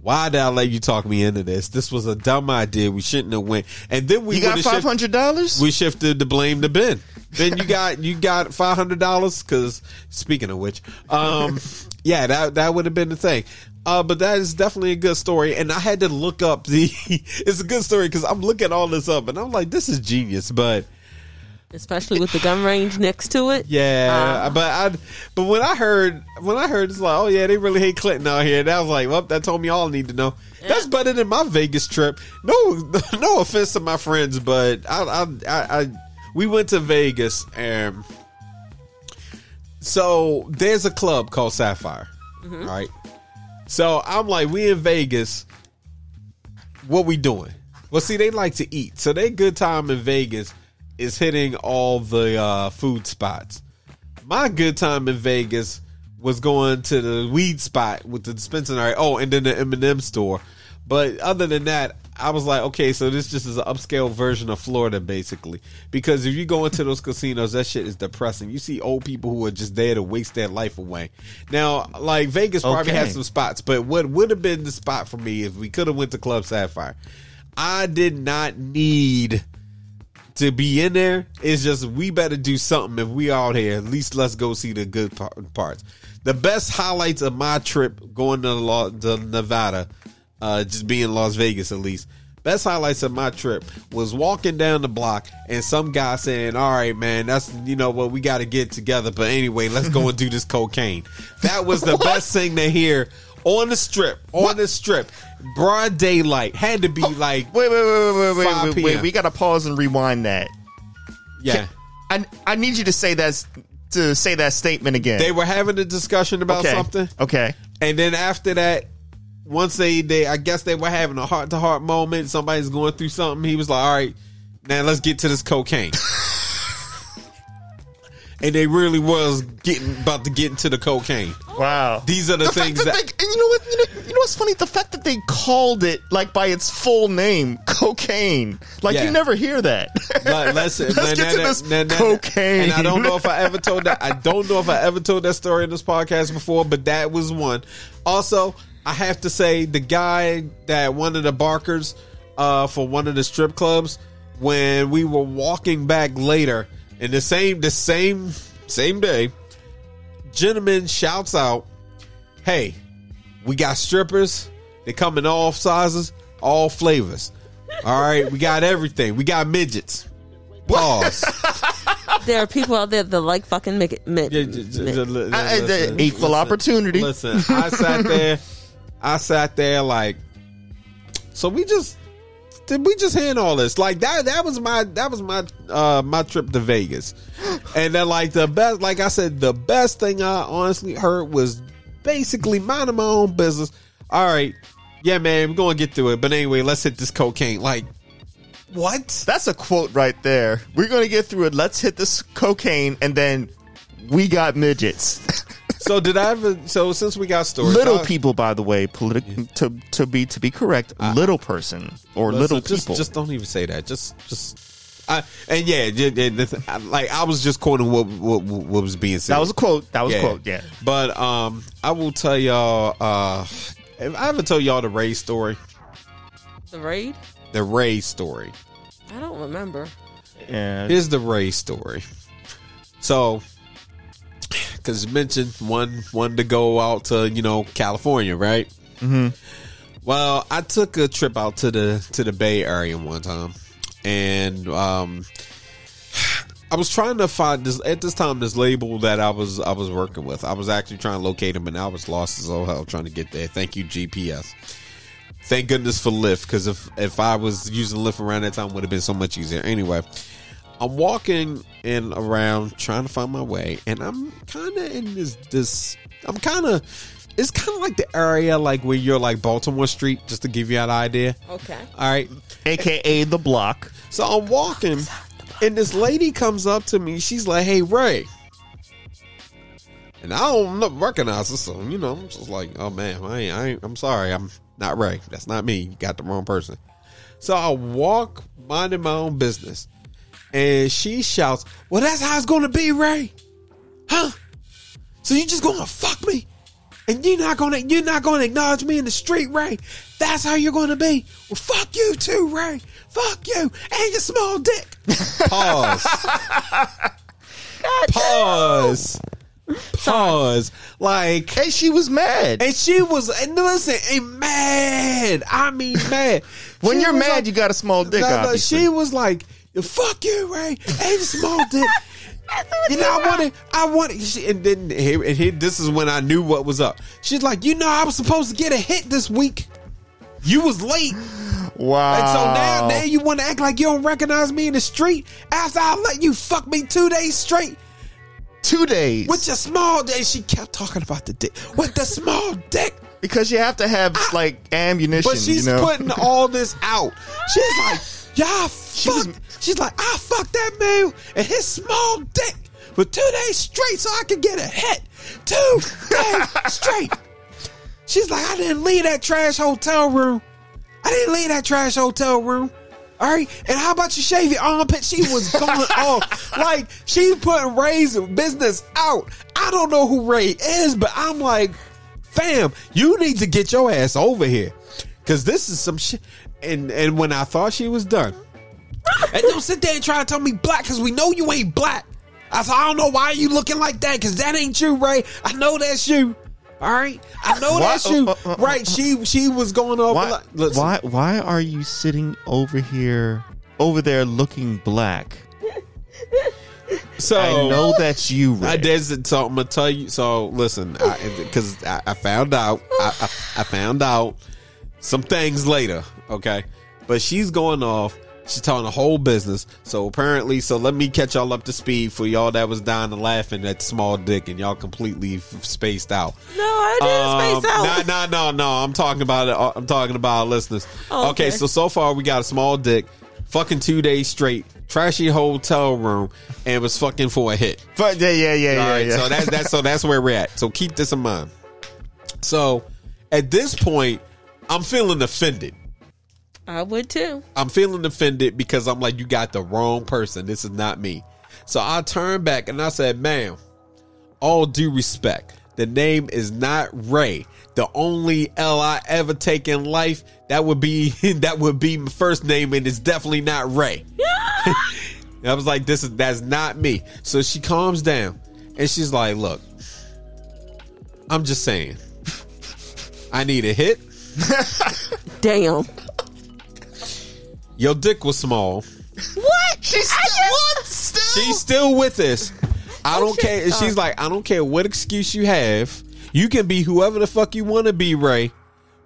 why did I let you talk me into this? This was a dumb idea. We shouldn't have went. And then we You got five hundred dollars. we shifted the blame to Ben. Then you <laughs> got you got five hundred dollars because speaking of which, um, <laughs> yeah, that that would have been the thing. Uh, but that is definitely a good story, and I had to look up the. <laughs> it's a good story because I'm looking all this up, and I'm like, this is genius. But especially with the gun range next to it. yeah, Uh, but I but when I heard when I heard it's like, oh yeah, they really hate Clinton out here. And that was like, well, that told me all I need to know. That's better than my Vegas trip. No, <laughs> no offense to my friends, but I, I, I, I we went to Vegas and so there's a club called Sapphire, right? So I'm like, we in Vegas. What we doing? Well, see, they like to eat, so they good time in Vegas is hitting all the uh, food spots. My good time in Vegas was going to the weed spot with the dispensary. Oh, and then the M and M store. But other than that, I was like, okay, so this just is an upscale version of Florida, basically. Because if you go into those casinos, that shit is depressing. You see old people who are just there to waste their life away. Now, like Vegas probably Okay. has some spots, but what would have been the spot for me if we could have went to Club Sapphire? I did not need to be in there. It's just we better do something if we out here. At least let's go see the good parts. The best highlights of my trip going to, La- to Nevada, uh, just being Las Vegas at least. Best highlights of my trip was walking down the block and some guy saying, "All right, man, that's you know what we got to get together." But anyway, let's go and do this <laughs> cocaine. That was the best thing to hear on the strip. On the strip, broad daylight had to be oh, like Wait, wait, wait, wait, wait, wait, wait, We got to pause and rewind that. yeah. I I need you to say that to say that statement again. They were having a discussion about okay. something, Okay. and then after that, once they they I guess they were having a heart to heart moment. Somebody's going through something. He was like, "All right, now let's get to this cocaine." <laughs> and they really was getting about to get into the cocaine. Wow. These are the, the things that, that they, and you know what? You know, you know what's funny? The fact that they called it like by its full name, <laughs> cocaine. Like Yeah. you never hear that. Like, <laughs> let's, Let's now- get now to that- this now- now- cocaine. And I don't know if I ever told that. I don't know if I ever told that story in this podcast before, but that was one. Also, I have to say the guy that one of the barkers uh, for one of the strip clubs when we were walking back later in the same the same same day, gentleman shouts out, "Hey, we got strippers. They come in all sizes, all flavors. All right, we got everything. We got midgets." Pause. <laughs> There are people out there that like fucking mid. mid, Yeah, j- j- mid. j- li- I- I- listen, equal listen, opportunity. Listen, I sat there, <laughs> I sat there like, so we just did we just hand all this like that? That was my that was my uh my trip to Vegas, and then like the best, like I said, the best thing I honestly heard was basically minding my own business. All right, yeah, man, we're gonna get through it, but anyway, let's hit this cocaine. Like, what? That's a quote right there. We're gonna get through it. Let's hit this cocaine, and then we got midgets. <laughs> So did I ever? So since we got stories, little I- people, by the way, politic to to be to be correct, little person or Listen, little just, people. Just don't even say that. Just, just. I, and yeah, j- j- the th- like I was just quoting what what, what was being said. that was a quote. That was yeah. a quote. Yeah. But um, I will tell y'all. Uh, if I ever told y'all the Ray story, the raid. the Ray story. I don't remember. Yeah. Here's the Ray story. So, because you mentioned one one to go out to you know California, right? Mm-hmm. Well, I took a trip out to the to the Bay Area one time, and um, <sighs> I was trying to find this at this time this label that I was I was working with. I was actually trying to locate him, and I was lost as all hell trying to get there. Thank you GPS. Thank goodness for Lyft, because if if I was using Lyft around that time, would have been so much easier. Anyway, I'm walking in around trying to find my way, and I'm kind of in this this. I'm kind of. It's kind of like the area like where you're like Baltimore Street, just to give you an idea. Okay. All right, AKA the block. so I'm walking, and this lady comes up to me. She's like, "Hey, Ray," and I don't recognize her, so you know, I'm just like, "Oh man, I ain't, I ain't, I'm sorry, I'm not Ray. That's not me. You got the wrong person." So I walk, minding my own business, and she shouts, "Well, that's how it's going to be, Ray, huh? So you just gonna fuck me?" And you're not gonna you're not gonna acknowledge me in the street, Ray. That's how you're gonna be. Well, fuck you too, Ray. Fuck you and your small dick. <laughs> Pause. Pause. Pause. Like Hey, she was mad. and she was and listen, and mad. I mean mad. <laughs> when She you're mad, like- you got a small dick. no, no, she was like, "Fuck you, Ray, and small dick." you know, I wanted, I wanted, she, and then here, and here, this is when I knew what was up. She's like, "You know, I was supposed to get a hit this week. You was late, wow. and so now, now you want to act like you don't recognize me in the street after I let you fuck me two days straight two days with your small dick." She kept talking about the dick with the small dick. because you have to have like ammunition. But she's you know? putting all this out. She's like, y'all was- fuck. She's like, ah, I fucked that man and his small dick for two days straight so I could get a hit. Two <laughs> days straight. She's like, I didn't leave that trash hotel room. I didn't leave that trash hotel room. All right, and how about you shave your armpit? She was going <laughs> off like she putting Ray's business out. I don't know who Ray is, but I'm like, fam, you need to get your ass over here because this is some shit. And and when I thought she was done, and don't sit there and try to tell me black because we know you ain't black. I said, I don't know why you looking like that because that ain't you, Ray. I know that's you. All right, I know Why- that's you. uh, uh, uh, right? She she was going over. why, like- why? Why are you sitting over here, over there, looking black? So I know that's you, Ray. I did. So I'm gonna tell you. So listen, because I, I, found out, I, I, I found out some things later. Okay, but she's going off. She's telling the whole business. So apparently, so let me catch y'all up to speed for y'all that was dying and laughing at small dick and y'all completely f- spaced out. No, I didn't um, space out. No, no, no, no. I'm talking about it. I'm talking about our listeners. Oh, okay. okay. so so far we got a small dick, fucking two days straight, trashy hotel room, and was fucking for a hit. But yeah, yeah, yeah, All yeah. right, yeah. so that's that's so that's where we're at. So keep this in mind. So at this point, I'm feeling offended. I would too. I'm feeling offended because I'm like, you got the wrong person. This is not me. So I turned back and I said, ma'am, all due respect, the name is not Ray. The only L I ever take in life, that would be <laughs> that would be my first name, and it's definitely not Ray. <laughs> I was like, this is that's not me. So she calms down. And she's like, "Look, I'm just saying, <laughs> I need a hit. Damn. Your dick was small. What? She's still what? Still? She's still with us. I oh, don't shit. care. And she's like, I don't care what excuse you have. You can be whoever the fuck you want to be, Ray.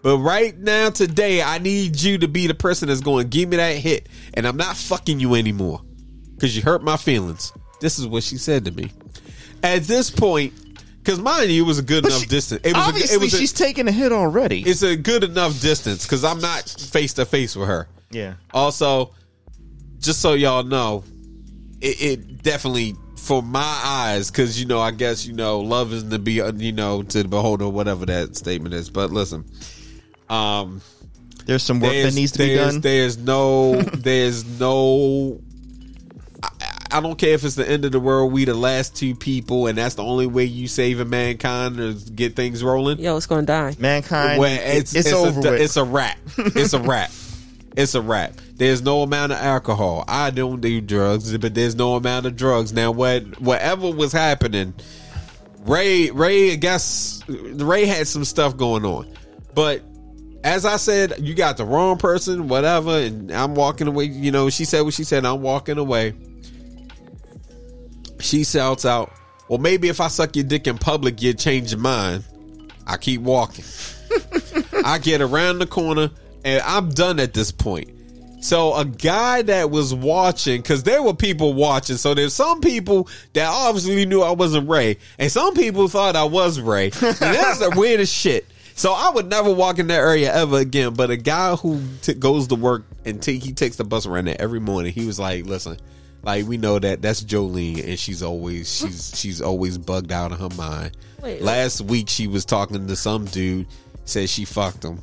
But right now, today, I need you to be the person that's going to give me that hit. And I'm not fucking you anymore. Because you hurt my feelings. This is what she said to me. At this point, because mind you, it was a good enough she- distance. It was, a, Obviously, it was a, she's taking a hit already. it's a good enough distance because I'm not face to face with her. Yeah. Also, just so y'all know, it, it definitely for my eyes, because you know, I guess you know, love is to be, uh, you know, to the beholder, whatever that statement is. But listen, um, There's some work that there's, needs to be there's, done. There's no, <laughs> there's no. I, I don't care if it's the end of the world. We the last two people, and that's the only way you saving mankind or get things rolling. Yo, it's gonna die. Mankind, Well, it's, it's, it's, it's over a, with. It's a wrap. It's a <laughs> wrap. It's a wrap. There's no amount of alcohol. I don't do drugs, but there's no amount of drugs. Now, what whatever was happening, Ray Ray I guess Ray had some stuff going on, but as I said, you got the wrong person, whatever, and I'm walking away. You know, she said what she said. I'm walking away. She shouts out, "Well, maybe if I suck your dick in public, you'd change your mind." I keep walking. <laughs> I get around the corner and I'm done at this point. So a guy that was watching, because there were people watching. So there's some people that obviously knew I wasn't Ray, and some people thought I was Ray. <laughs> And that's the weirdest shit. So I would never walk in that area ever again. But a guy who t- goes to work and t- he takes the bus around there every morning, he was like, "Listen, like we know that that's Jolene, and she's always she's <laughs> she's always bugged out of her mind." Wait, Last week she was talking to some dude, said she fucked him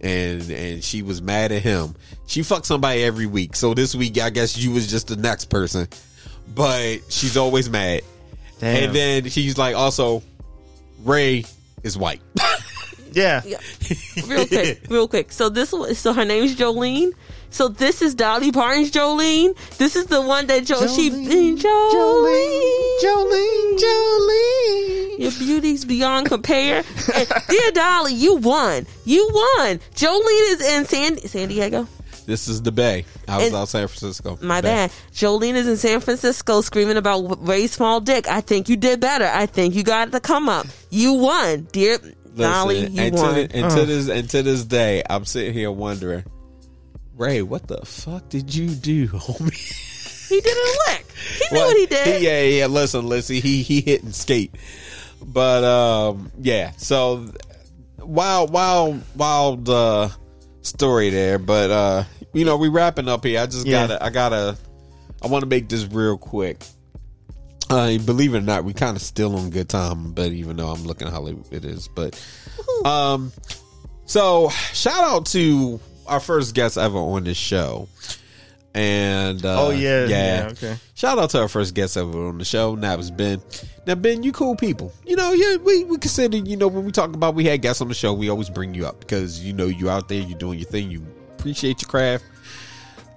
and and she was mad at him. She fucked somebody every week. So this week I guess you was just the next person. But she's always mad. Damn. And then she's like also Ray is white. <laughs> yeah. Yeah. Real quick, real quick. So this was so her name's Jolene. So this is Dolly Parton's Jolene. This is the one that jo- she Jolene, Jolene, Jolene, Jolene. Your beauty's beyond compare. And, dear Dolly, you won. You won. Jolene is in San San Diego. this is the Bay. I was And- out San Francisco. My Bay. bad. Jolene is in San Francisco screaming about Ray's small dick. I think you did better. I think you got the come up. You won, dear Dolly. You and, won. to, the- and to uh. this and to this day, I'm sitting here wondering, Ray, what the fuck did you do, <laughs> homie? he did a lick. He knew what he did. yeah, yeah. Listen, listen. He he hit and skate, but um, yeah. So wild, wild, wild uh, story there. But uh, you know, we wrapping up here. I just Yeah. gotta, I gotta, I want to make this real quick. Uh, believe it or not, we kind of still on good time, but even though I'm looking how it is, but um, so shout out to our first guest ever on this show, and uh, Oh, yeah, yeah, okay. Shout out to our first guest ever on the show. and That was Ben. Now, Ben, you cool people. You know, yeah, we, we consider, you know, when we talk about we had guests on the show, we always bring you up because, you know, you out there, you're doing your thing, you appreciate your craft.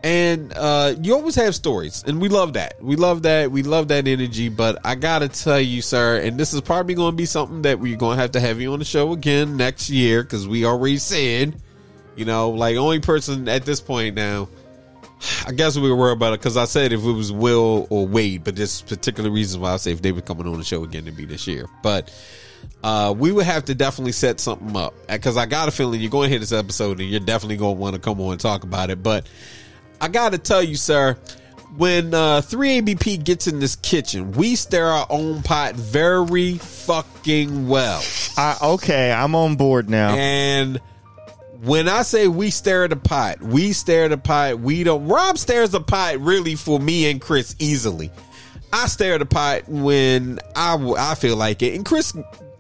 And uh, you always have stories, and we love that. We love that. We love that energy. But I gotta tell you, sir, and this is probably going to be something that we're going to have to have you on the show again next year because we already said, you know, like only person at this point now. <sighs> I guess we were worried about it because I said if it was Will or Wade, but this particular reason why I say if they were coming on the show again to be this year. But uh, we would have to definitely set something up because I got a feeling you're going to hit this episode and you're definitely going to want to come on and talk about it. But I got to tell you, sir, when uh, 3ABP gets in this kitchen, we stir our own pot very fucking well. I, okay, I'm on board now. And when I say we stare at the pot, we stare at the pot. We don't. Rob stares the pot really for me and Chris easily. I stare at the pot when I I feel like it, and Chris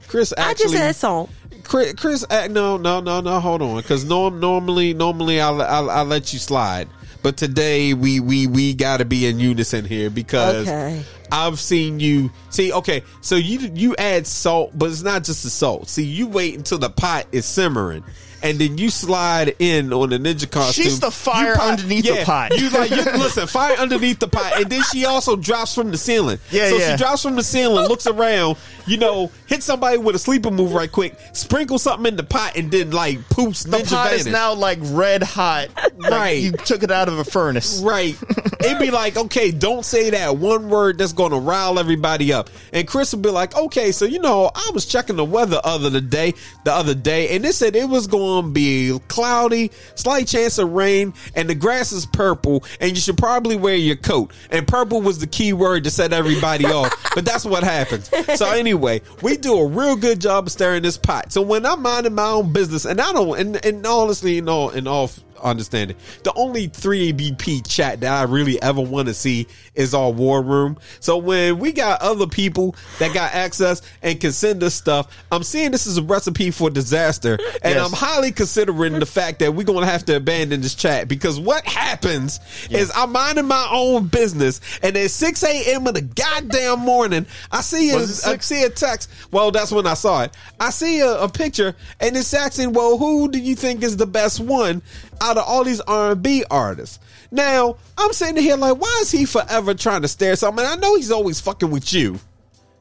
Chris I actually just said salt. Chris, Chris uh, no no no no hold on because norm, normally normally I'll, I'll I'll let you slide. But today we we we got to be in unison here because Okay. I've seen you see. Okay, so you you add salt, but it's not just the salt. See, you wait until the pot is simmering, and then you slide in on the ninja costume. She's the fire you underneath the pot. You like you, <laughs> listen, fire underneath the pot, and then she also drops from the ceiling. Yeah, so yeah. she drops from the ceiling, looks around, you know, hit somebody with a sleeper move right quick, sprinkle something in the pot, and then like poops The ninja pot vanish. is now like red hot. Like Right. You took it out of a furnace. Right. <laughs> It'd be like, okay, don't say that one word that's going to rile everybody up. And Chris would be like, okay, so you know, I was checking the weather other the day, the other day, and it said it was going to be cloudy, slight chance of rain, and the grass is purple, and you should probably wear your coat. And purple was the key word to set everybody off. But that's what happens. So anyway, we do a real good job of stirring this pot. So when I'm minding my own business, and I don't, and, and honestly, in all, in all understanding. The only 3ABP chat that I really ever want to see is our war room. So when we got other people that got access and can send us stuff, I'm seeing this is a recipe for disaster. And Yes. I'm highly considering the fact that we're going to have to abandon this chat because what happens is I'm minding my own business and at 6 a.m. in the goddamn morning, I see a, Was it I six? see a text. Well, that's when I saw it. I see a, a picture and it's asking, well, who do you think is the best one out of all these R&B artists? Now, I'm sitting here like, why is he forever trying to stare at something? I know he's always fucking with you.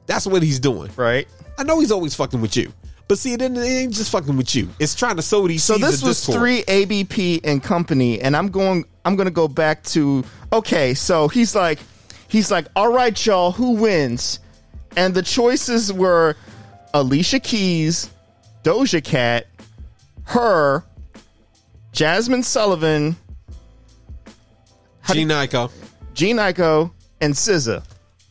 That's what he's doing. Right. I know he's always fucking with you. But see, it ain't, just fucking with you. It's trying to sow these So this was discord. three ABP and company, and I'm going. I'm going to go back to okay. So he's like, he's like, all right, y'all, who wins? And the choices were Alicia Keys, Doja Cat, her, Jazmine Sullivan, Jhené Aiko. Jhené Aiko, and SZA.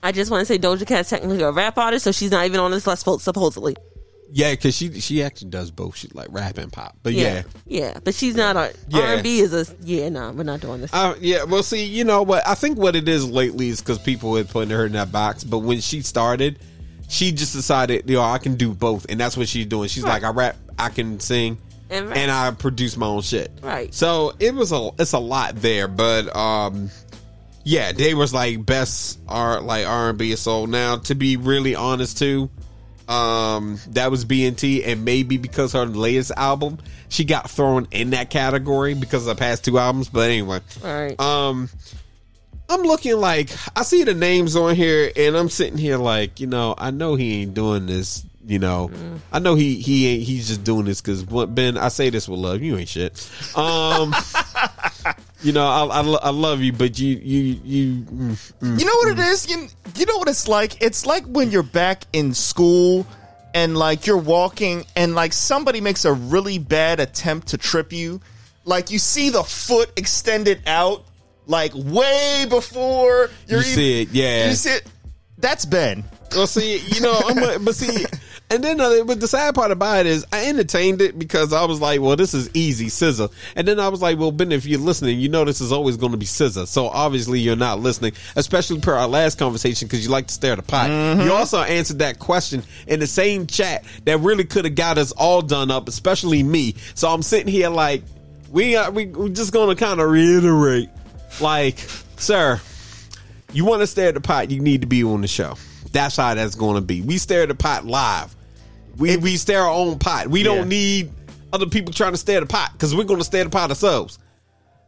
I just want to say Doja Cat's technically a rap artist, so she's not even on this list supposedly. Yeah, because she she actually does both. She like rap and pop. But yeah. yeah, yeah, but she's not a Yeah. R and B is a yeah. No, we're not doing this. Uh, yeah, well, see, you know what? I think what it is lately is because people had putting her in that box. But when she started, she just decided, you know, I can do both, and that's what she's doing. She's Right. like, I rap, I can sing, And and. I produce my own shit. Right. So it was a, it's a lot there, but um, yeah, they was like best art, like R and B. So now, to be really honest, too, um, that was BNT, and maybe because her latest album, she got thrown in that category because of the past two albums. But anyway, All right. um, I'm looking like I see the names on here, and I'm sitting here like, you know, I know he ain't doing this. You know, I know he he ain't. He's just doing this because Ben. I say this with love. You ain't shit. Um, <laughs> you know, I, I, I love you, but you you you. mm, mm. You know what it is? You, you know what it's like? It's like when you're back in school and like you're walking and like somebody makes a really bad attempt to trip you. Like you see the foot extended out like way before you're You see even- it, yeah. You see it. That's Ben. Well, see, you know, I'm a, but see, and then, uh, but the sad part about it is, I entertained it because I was like, well, this is easy, SZA. And then I was like, well, Ben, if you're listening, you know this is always going to be SZA. So obviously you're not listening, especially per our last conversation because you like to stare at the pot. You also answered that question in the same chat that really could have got us all done up, especially me. So I'm sitting here like, we are, we we just going to kind of reiterate, like, sir, you want to stare at the pot, you need to be on the show. That's how that's going to be. We stare at the pot live. We we stare our own pot. We Yeah. don't need other people trying to stare at the pot because we're going to stare at the pot ourselves.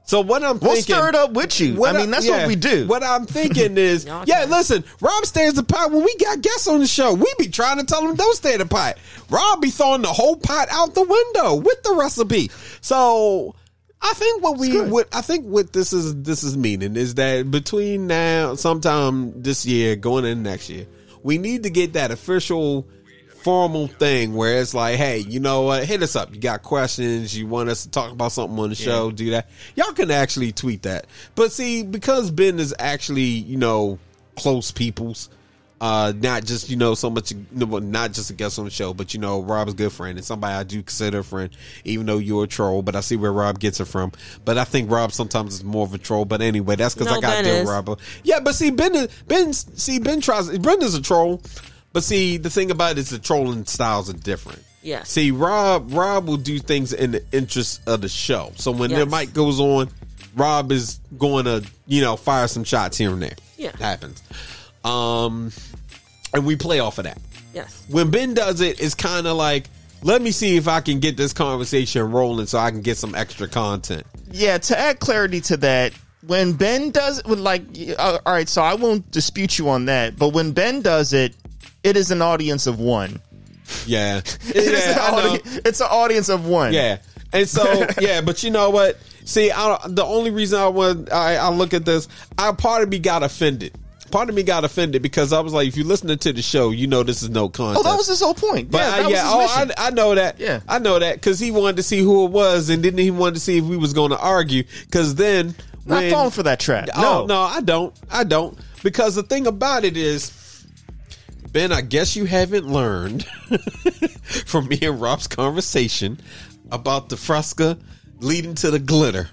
So what I'm We'll thinking, stir it up with you. I mean, that's what we do. What I'm thinking is, <laughs> Y'all yeah, listen, Rob stares the pot when we got guests on the show. We be trying to tell them don't stare at the pot. Rob be throwing the whole pot out the window with the recipe. So I think what we good. what I think what this is this is meaning is that between now sometime this year going in next year, we need to get that official formal thing where it's like, hey, you know what, hit us up. You got questions, you want us to talk about something on the show, do that. Y'all can actually tweet that. But see, because Ben is actually, you know, close people's, uh, not just, you know, so much, not just a guest on the show, but, you know, Rob's good friend and somebody I do consider a friend, even though you're a troll, but I see where Rob gets it from. But I think Rob sometimes is more of a troll. But anyway, that's because No, I got to Ben deal Rob. Yeah, but see, Ben, Ben, see, Ben tries, Brenda's a troll. But see, the thing about it is the trolling styles are different. Yeah. See, Rob, Rob will do things in the interest of the show. So when the Yes. mic goes on, Rob is going to, you know, fire some shots here and there. Yeah. happens. Um, and we play off of that. yes. When Ben does it, it's kind of like, let me see if I can get this conversation rolling so I can get some extra content. Yeah, to add clarity to that, when Ben does it, like, uh, all right, so I won't dispute you on that, but when Ben does it, it is an audience of one. Yeah, <laughs> It is an yeah, know. audi- it's an audience of one. Yeah, and so <laughs> yeah, but you know what? See, I, the only reason I would I, I look at this, I part of me got offended. Part of me got offended because I was like, if you're listening to the show, you know this is no con Oh, that was his whole point. But yeah, I- yeah, was oh, I. I know that. Yeah. I know that because he wanted to see who it was, and then he wanted to see if we was going to argue. Because then, Not when- falling for that trap. Oh No, no, I don't. I don't. Because the thing about it is, Ben, I guess you haven't learned <laughs> from me and Rob's conversation about the fresca leading to the glitter.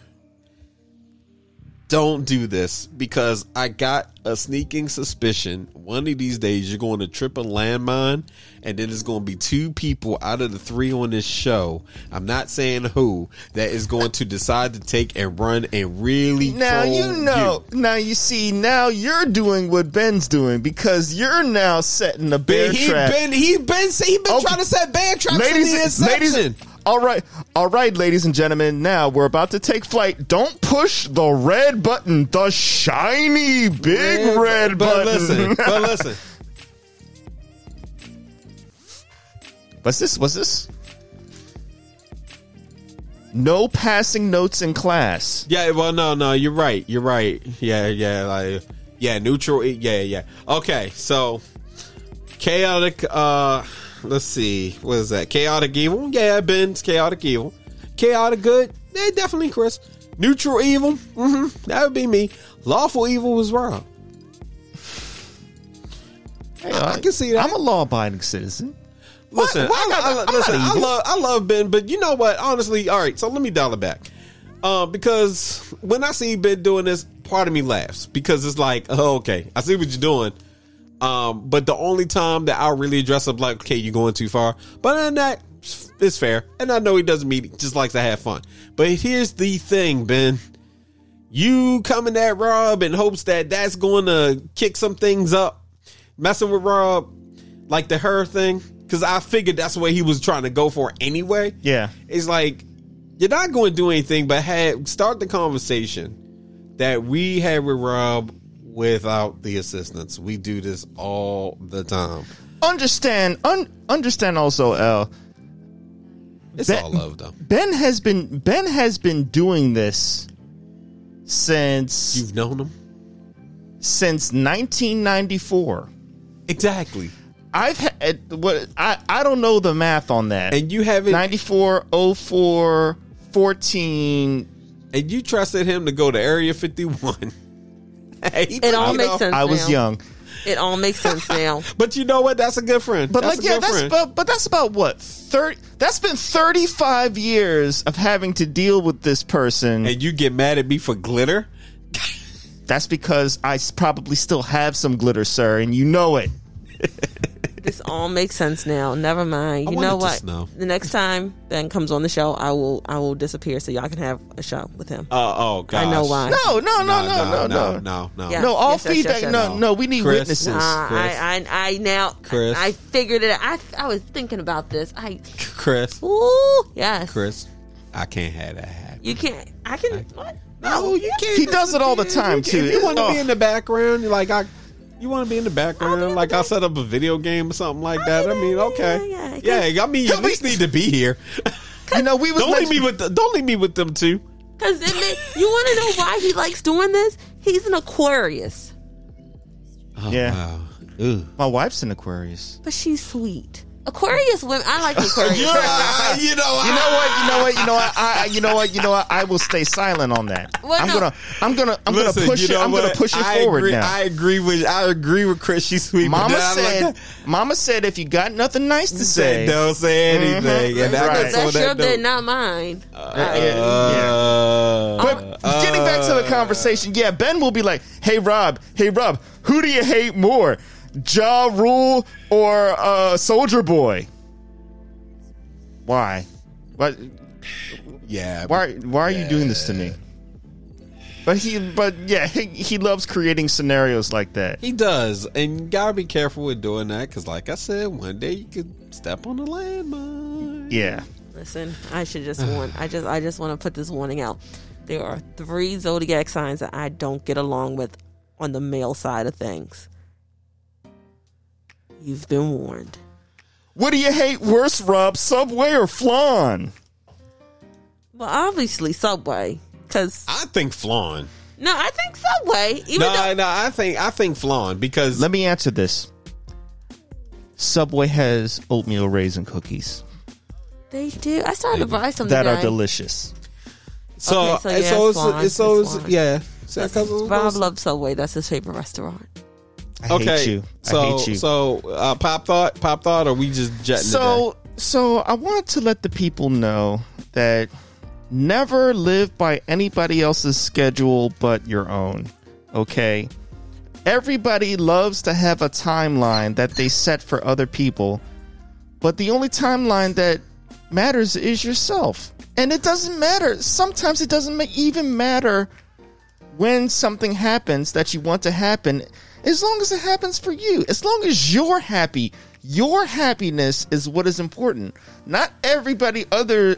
Don't do this because I got a sneaking suspicion one of these days you're going to trip a landmine and then there's going to be two people out of the three on this show. I'm not saying who that is going to decide to take and run and really Now you know. Now you see. Now you're doing what Ben's doing because you're now setting a bear Ben, he trap. been he been he been Okay. trying to set bear traps in the ladies, ladies. All right, all right, ladies and gentlemen. Now we're about to take flight. Don't push the red button, the shiny big red, but button. listen, but <laughs> listen. What's this? What's this? No passing notes in class. Yeah, well, no, no, you're right. You're right. Yeah, yeah, like, yeah, neutral. Yeah, yeah. Okay, so chaotic. uh Let's see, what is that? Chaotic evil. Yeah, Ben's chaotic evil. Chaotic good. Yeah, definitely Chris. Neutral evil. hmm That would be me. Lawful evil was Rob. Hey, I can see that. I'm a law-abiding citizen. Listen, why I, I I- listen, I love, I love Ben, but you know what? Honestly, all right. So let me dial it back, um, because when I see Ben doing this, part of me laughs because it's like, oh, okay, I see what you're doing. Um, but the only time that I'll really dress up like, okay, you're going too far. But other than that, it's fair, and I know he doesn't mean he just likes to have fun. But here's the thing, Ben. You coming at Rob in hopes that that's going to kick some things up, messing with Rob, like the her thing, because I figured that's what he was trying to go for anyway. Yeah. It's like you're not going to do anything but have start the conversation that we had with Rob without the assistance. We do this all the time. Understand, un- understand also, L. It's Ben- all love though. Ben has been Ben has been doing this since You've known him since 1994. exactly, I've had eh, what I I don't know the math on that. and you haven't, 94, 04, 14. and you trusted him to go to Area 51. <laughs> <laughs> Hey, he It all makes off- sense. I was now. young. It all makes sense now. <laughs> But you know what? That's a good friend. But that's like yeah, that's friend. but, but that's about what? 30 That's been 35 years of having to deal with this person. and you get mad at me for glitter. That's because I probably still have some glitter, sir, and you know it. <laughs> This all makes sense now. Never mind. You want know it to what? snow. The next time Ben comes on the show, I will I will disappear so y'all can have a show with him. Uh, oh gosh. I know why. No, no, no, no, no, no. no, no, no. Yeah. No, all Yes, yes, feedback. yes, yes. no, no, we need Chris. witnesses. Nah, Chris. I, I I now Chris. I figured it. I I was thinking about this. I Chris, ooh yes. Chris, I can't have that happen. You can't. I can. What? No, you can't. He does it all the time, too. If you want to Oh. be in the background, like I, you want to be in the background, like I set up a video game or something like that. I oh, mean, okay, yeah, yeah. yeah. I mean, you at least need to be here. <laughs> You know, we was Don't leave me with the, don't leave me with them too. Because then you want to know why he likes doing this? He's an Aquarius, oh, Yeah. Wow. My wife's an Aquarius. but she's sweet. Aquarius women. I like Aquarius. <laughs> you know, You know what? You know what? You know what? I, I you know what? You know what? I will stay silent on that. Well, I'm no. gonna, I'm gonna, I'm Listen, gonna push you it. I'm gonna push it I forward agree, now. I agree with I agree with Chris. She's sweet. Mama then said, at- <laughs> Mama said, if you got nothing nice to say say, don't say anything, Mhm. and I Right. That's of your that. bid, not mine. Uh, yeah. Uh, But getting back to the conversation, yeah, Ben will be like, "Hey Rob, hey Rob, who do you hate more, Ja Rule or uh, Soulja Boy?" Why? What? yeah, Why? Why are you doing this to me? But But he, but yeah, he, he loves creating scenarios like that. He does, and you gotta be careful with doing that because, like I said, one day you could step on a landmine. Yeah. Listen, I should just warn. I just I just want to put this warning out. There are three zodiac signs that I don't get along with on the male side of things. You've been warned. What do you hate worse, Rob? Subway or flan? Well, obviously Subway, because I think flan. no, I think Subway. Even No, though no, I think I think flan because Let me answer this. Subway has oatmeal raisin cookies they do, I started to buy some that are today. delicious. so Okay, so yeah, so it's it's, flan, it's so it's it's, flan. yeah. So, That's- 'cause Rob loves Subway. That's his favorite restaurant. I okay, hate you. so hate you. so uh, pop thought, pop thought, or we just jetting So, so I wanted to let the people know that never live by anybody else's schedule but your own. Okay? Everybody loves to have a timeline that they set for other people, but the only timeline that matters is yourself. And it doesn't matter. Sometimes it doesn't even matter when something happens that you want to happen, as long as it happens for you, as long as you're happy, your happiness is what is important. Not everybody other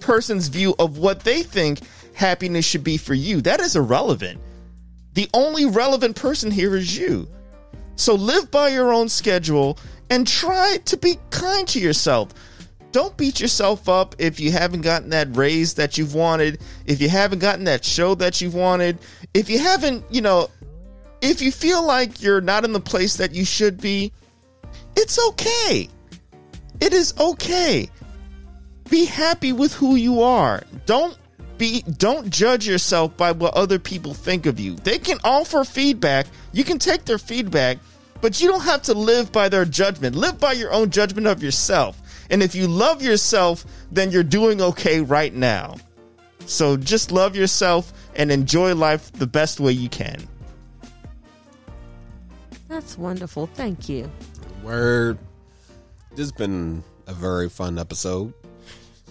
person's view of what they think happiness should be for you. That is irrelevant. The only relevant person here is you. So live by your own schedule and try to be kind to yourself. Don't beat yourself up if you haven't gotten that raise that you've wanted, if you haven't gotten that show that you've wanted, if you haven't, you know, if you feel like you're not in the place that you should be, it's okay. It is okay. Be happy with who you are. Don't be don't judge yourself by what other people think of you. They can offer feedback. You can take their feedback, but you don't have to live by their judgment. Live by your own judgment of yourself. And if you love yourself, then you're doing okay right now. So just love yourself and enjoy life the best way you can. That's wonderful. Thank you. Word. This has been a very fun episode.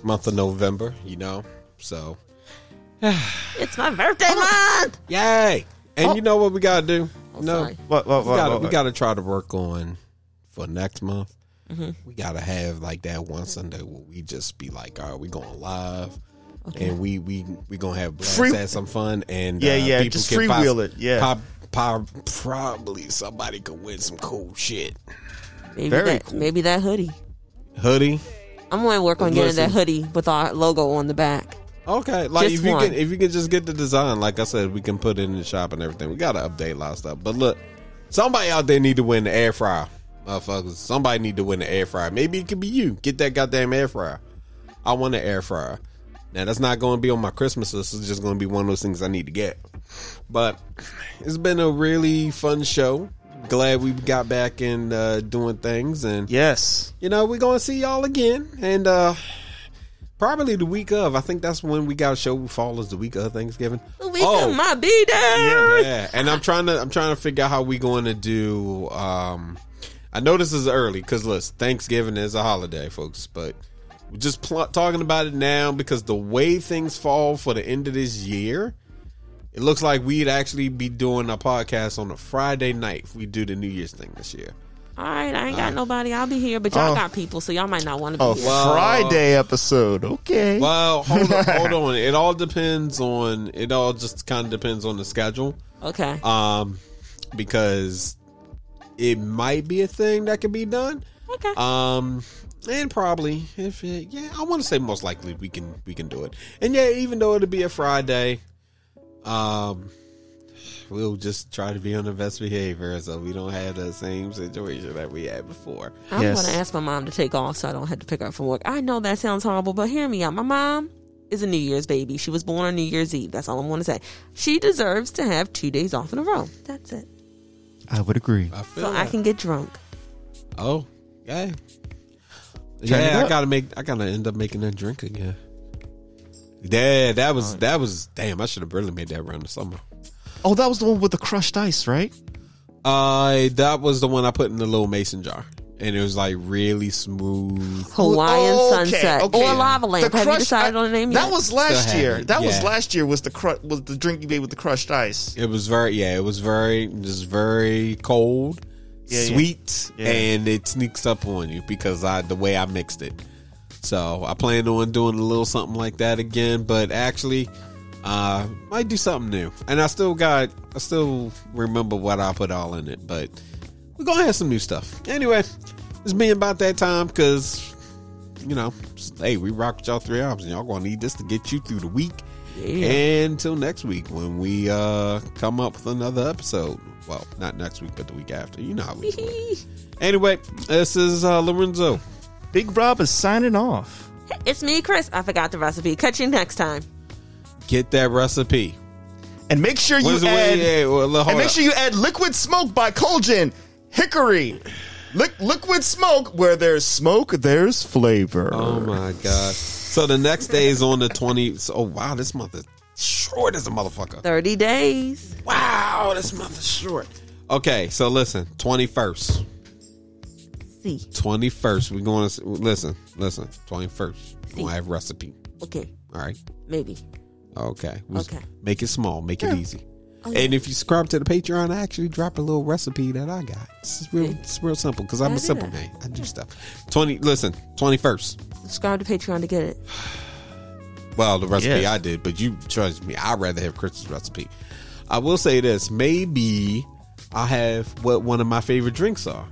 Month of November, you know. So <sighs> It's my birthday month. yay! And Oh. you know what we gotta do? Oh, no, sorry. What what we what, gotta we gotta try to work on for next month. Mm-hmm. We gotta have like that one Sunday where we just be like, all right, we going live. And we we we gonna have blast, Free- have some fun, and Yeah, uh, yeah, people just can freewheel poss- it, yeah. pop, pop, probably somebody could win some cool shit. Maybe Very that. cool. Maybe that hoodie. Hoodie, I'm going to work on getting that hoodie with our logo on the back. Okay, like Just if you one. can, if you can just get the design, like I said, we can put it in the shop and everything. We got to update a lot of stuff. But look, somebody out there need to win the air fryer, motherfuckers. Somebody need to win the air fryer. Maybe it could be you. Get that goddamn air fryer. I want an air fryer. Now that's not going to be on my Christmas list. It's just going to be one of those things I need to get. But it's been a really fun show. Glad we got back and uh, doing things, and Yes. you know, we're gonna see y'all again. And uh probably the week of. I think that's when we got a show fall is the week of Thanksgiving. The week Oh. of my b day. Yeah, and I'm trying to I'm trying to figure out how we going to do. Um, I know this is early because listen, Thanksgiving is a holiday, folks, but we're just pl- talking about it now because the way things fall for the end of this year, it looks like we'd actually be doing a podcast on a Friday night if we do the New Year's thing this year. All right, I ain't got nobody. I'll be here, but y'all Oh. got people, so y'all might not want to be Oh, here. Well- Friday episode. Okay. Well, hold on, <laughs> hold on. It all depends on. It all just kind of depends on the schedule. Okay. Um, because it might be a thing that can be done. okay. Um, and probably if it, yeah, I want to say most likely we can we can do it. And yeah, even though it'll be a Friday, um, we'll just try to be on the best behavior so we don't have the same situation that we had before. I'm Yes. going to ask my mom to take off so I don't have to pick her up from work. I know that sounds horrible, but hear me out. My mom is a New Year's baby. She was born on New Year's Eve. That's all I'm going to say. She deserves to have two days off in a row. That's it. I would agree. I feel So I can get drunk. Oh, yeah. Turn yeah, I gotta make. I gotta end up making that drink again. Yeah, that was that was damn. I should have really made that run the summer. Oh, that was the one with the crushed ice, right? Uh, that was the one I put in the little mason jar, and it was like really smooth. Hawaiian Oh, okay, sunset okay. or lava lamp. The Have you crushed- decided on a name That yet? was last Still year. haven't, That was yeah. last year. Was the cru- was the drink you made with the crushed ice? It was very yeah, it was very just very cold, Yeah, yeah. sweet, Yeah. and it sneaks up on you because I the way I mixed it. So I plan on doing a little something like that again, but actually, uh, might do something new. And I still got I still remember what I put all in it, but we're gonna have some new stuff. Anyway, it's been about that time because you know, hey, we rock with y'all three hours, and y'all gonna need this to get you through the week. And until next week when we uh come up with another episode. Well, not next week, but the week after. You know how we do. <laughs> Anyway, this is uh Lorenzo. Big Rob is signing off. It's me, Chris. I forgot the recipe. Catch you next time. Get that recipe. And make sure you is the add. way? Yeah, well, hold and make up. sure you add liquid smoke by Colgin. Hickory. Li- liquid smoke. Where there's smoke, there's flavor. Oh my god! So the next day is on the twenty. So, oh wow, this month is short as a motherfucker. 30 days. Wow, this month is short. Okay, so listen, twenty first. See. 21st, we're going to listen, listen. 21st, we're going to have recipe. Okay. All right. Maybe. Okay. We- Okay. Make it small, make it easy. Oh, and if you subscribe to the Patreon, I actually drop a little recipe that I got. It's real, it's real simple because I'm I a simple that. man. I do stuff. 20, listen, 21st. Subscribe to Patreon to get it. Well, the recipe Yeah. I did, but you trust me, I'd rather have Chris's recipe. I will say this maybe I have what one of my favorite drinks are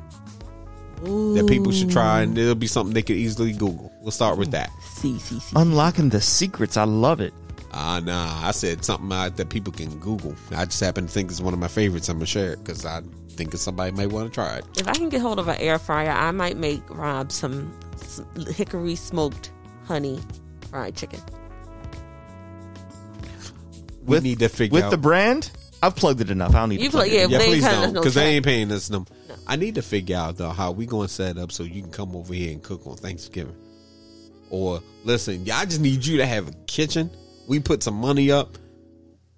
that people should try, and it'll be something they could easily Google. We'll start with that. See, see, see. Unlocking the secrets. I love it. Ah, nah. I said something uh, that people can Google. I just happen to think it's one of my favorites. I'm gonna share it because I think somebody might want to try it. If I can get hold of an air fryer, I might make Rob some, some hickory smoked honey fried chicken. We With- need to figure With out the brand, I've plugged it enough. I don't need You to plug plug- it. yeah, in. yeah, please don't no because they ain't paying us no. I need to figure out though how we gonna set up so you can come over here and cook on Thanksgiving. Or listen, y'all just need you to have a kitchen. We put some money up,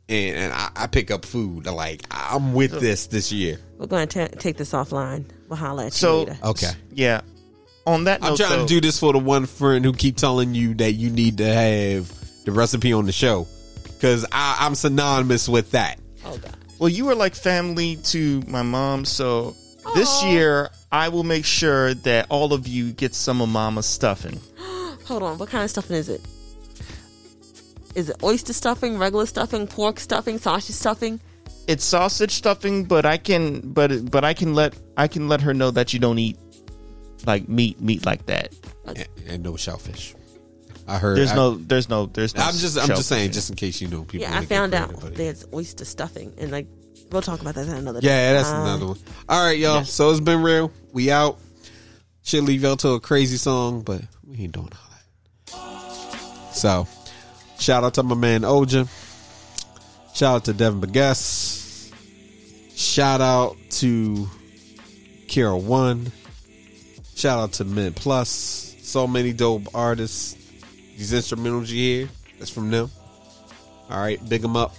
and, and I, I pick up food. Like I'm with this this year. We're going to take this offline. We'll holler at you So, later. Okay. yeah. On that I'm trying though, to do this for the one friend who keep telling you that you need to have the recipe on the show because I'm synonymous with that. Oh, God. Well, you are like family to my mom, so this year I will make sure that all of you get some of Mama's stuffing. <gasps> Hold on. What kind of stuffing is it? Is it oyster stuffing, regular stuffing, pork stuffing, sausage stuffing? It's sausage stuffing, but I can, but but I can let I can let her know that you don't eat like meat meat like that. And, and no shellfish. I heard. There's I, no, there's no, there's no. I'm just. I'm just saying, just in case you know people. Yeah, I found out creative, buddy. there's oyster stuffing, and like we'll talk about that another day. Yeah, that's Uh, another one. All right, y'all. So it's been real. We out. Should leave y'all to a crazy song, but we ain't doing all that. So, shout out to my man Oja. Shout out to Devin Baguess. Shout out to Kira One. Shout out to Mint Plus. So many dope artists. These instrumentals you hear, that's from them. All right, big them up.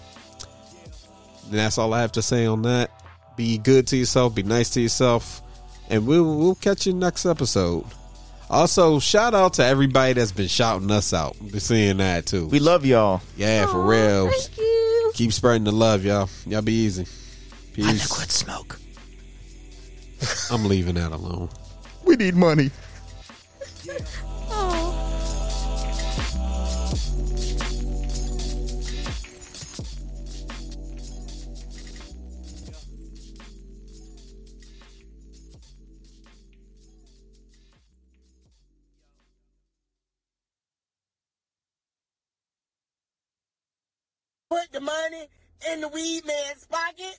And that's all I have to say on that. Be good to yourself. Be nice to yourself. And we'll we'll catch you next episode. Also, shout out to everybody that's been shouting us out. We're seeing that too. We love y'all. yeah, for real. Thank you. Keep spreading the love, y'all. Y'all be easy. Peace. smoke. I'm leaving that alone. We need money. Put <laughs> money in the weed man's pocket.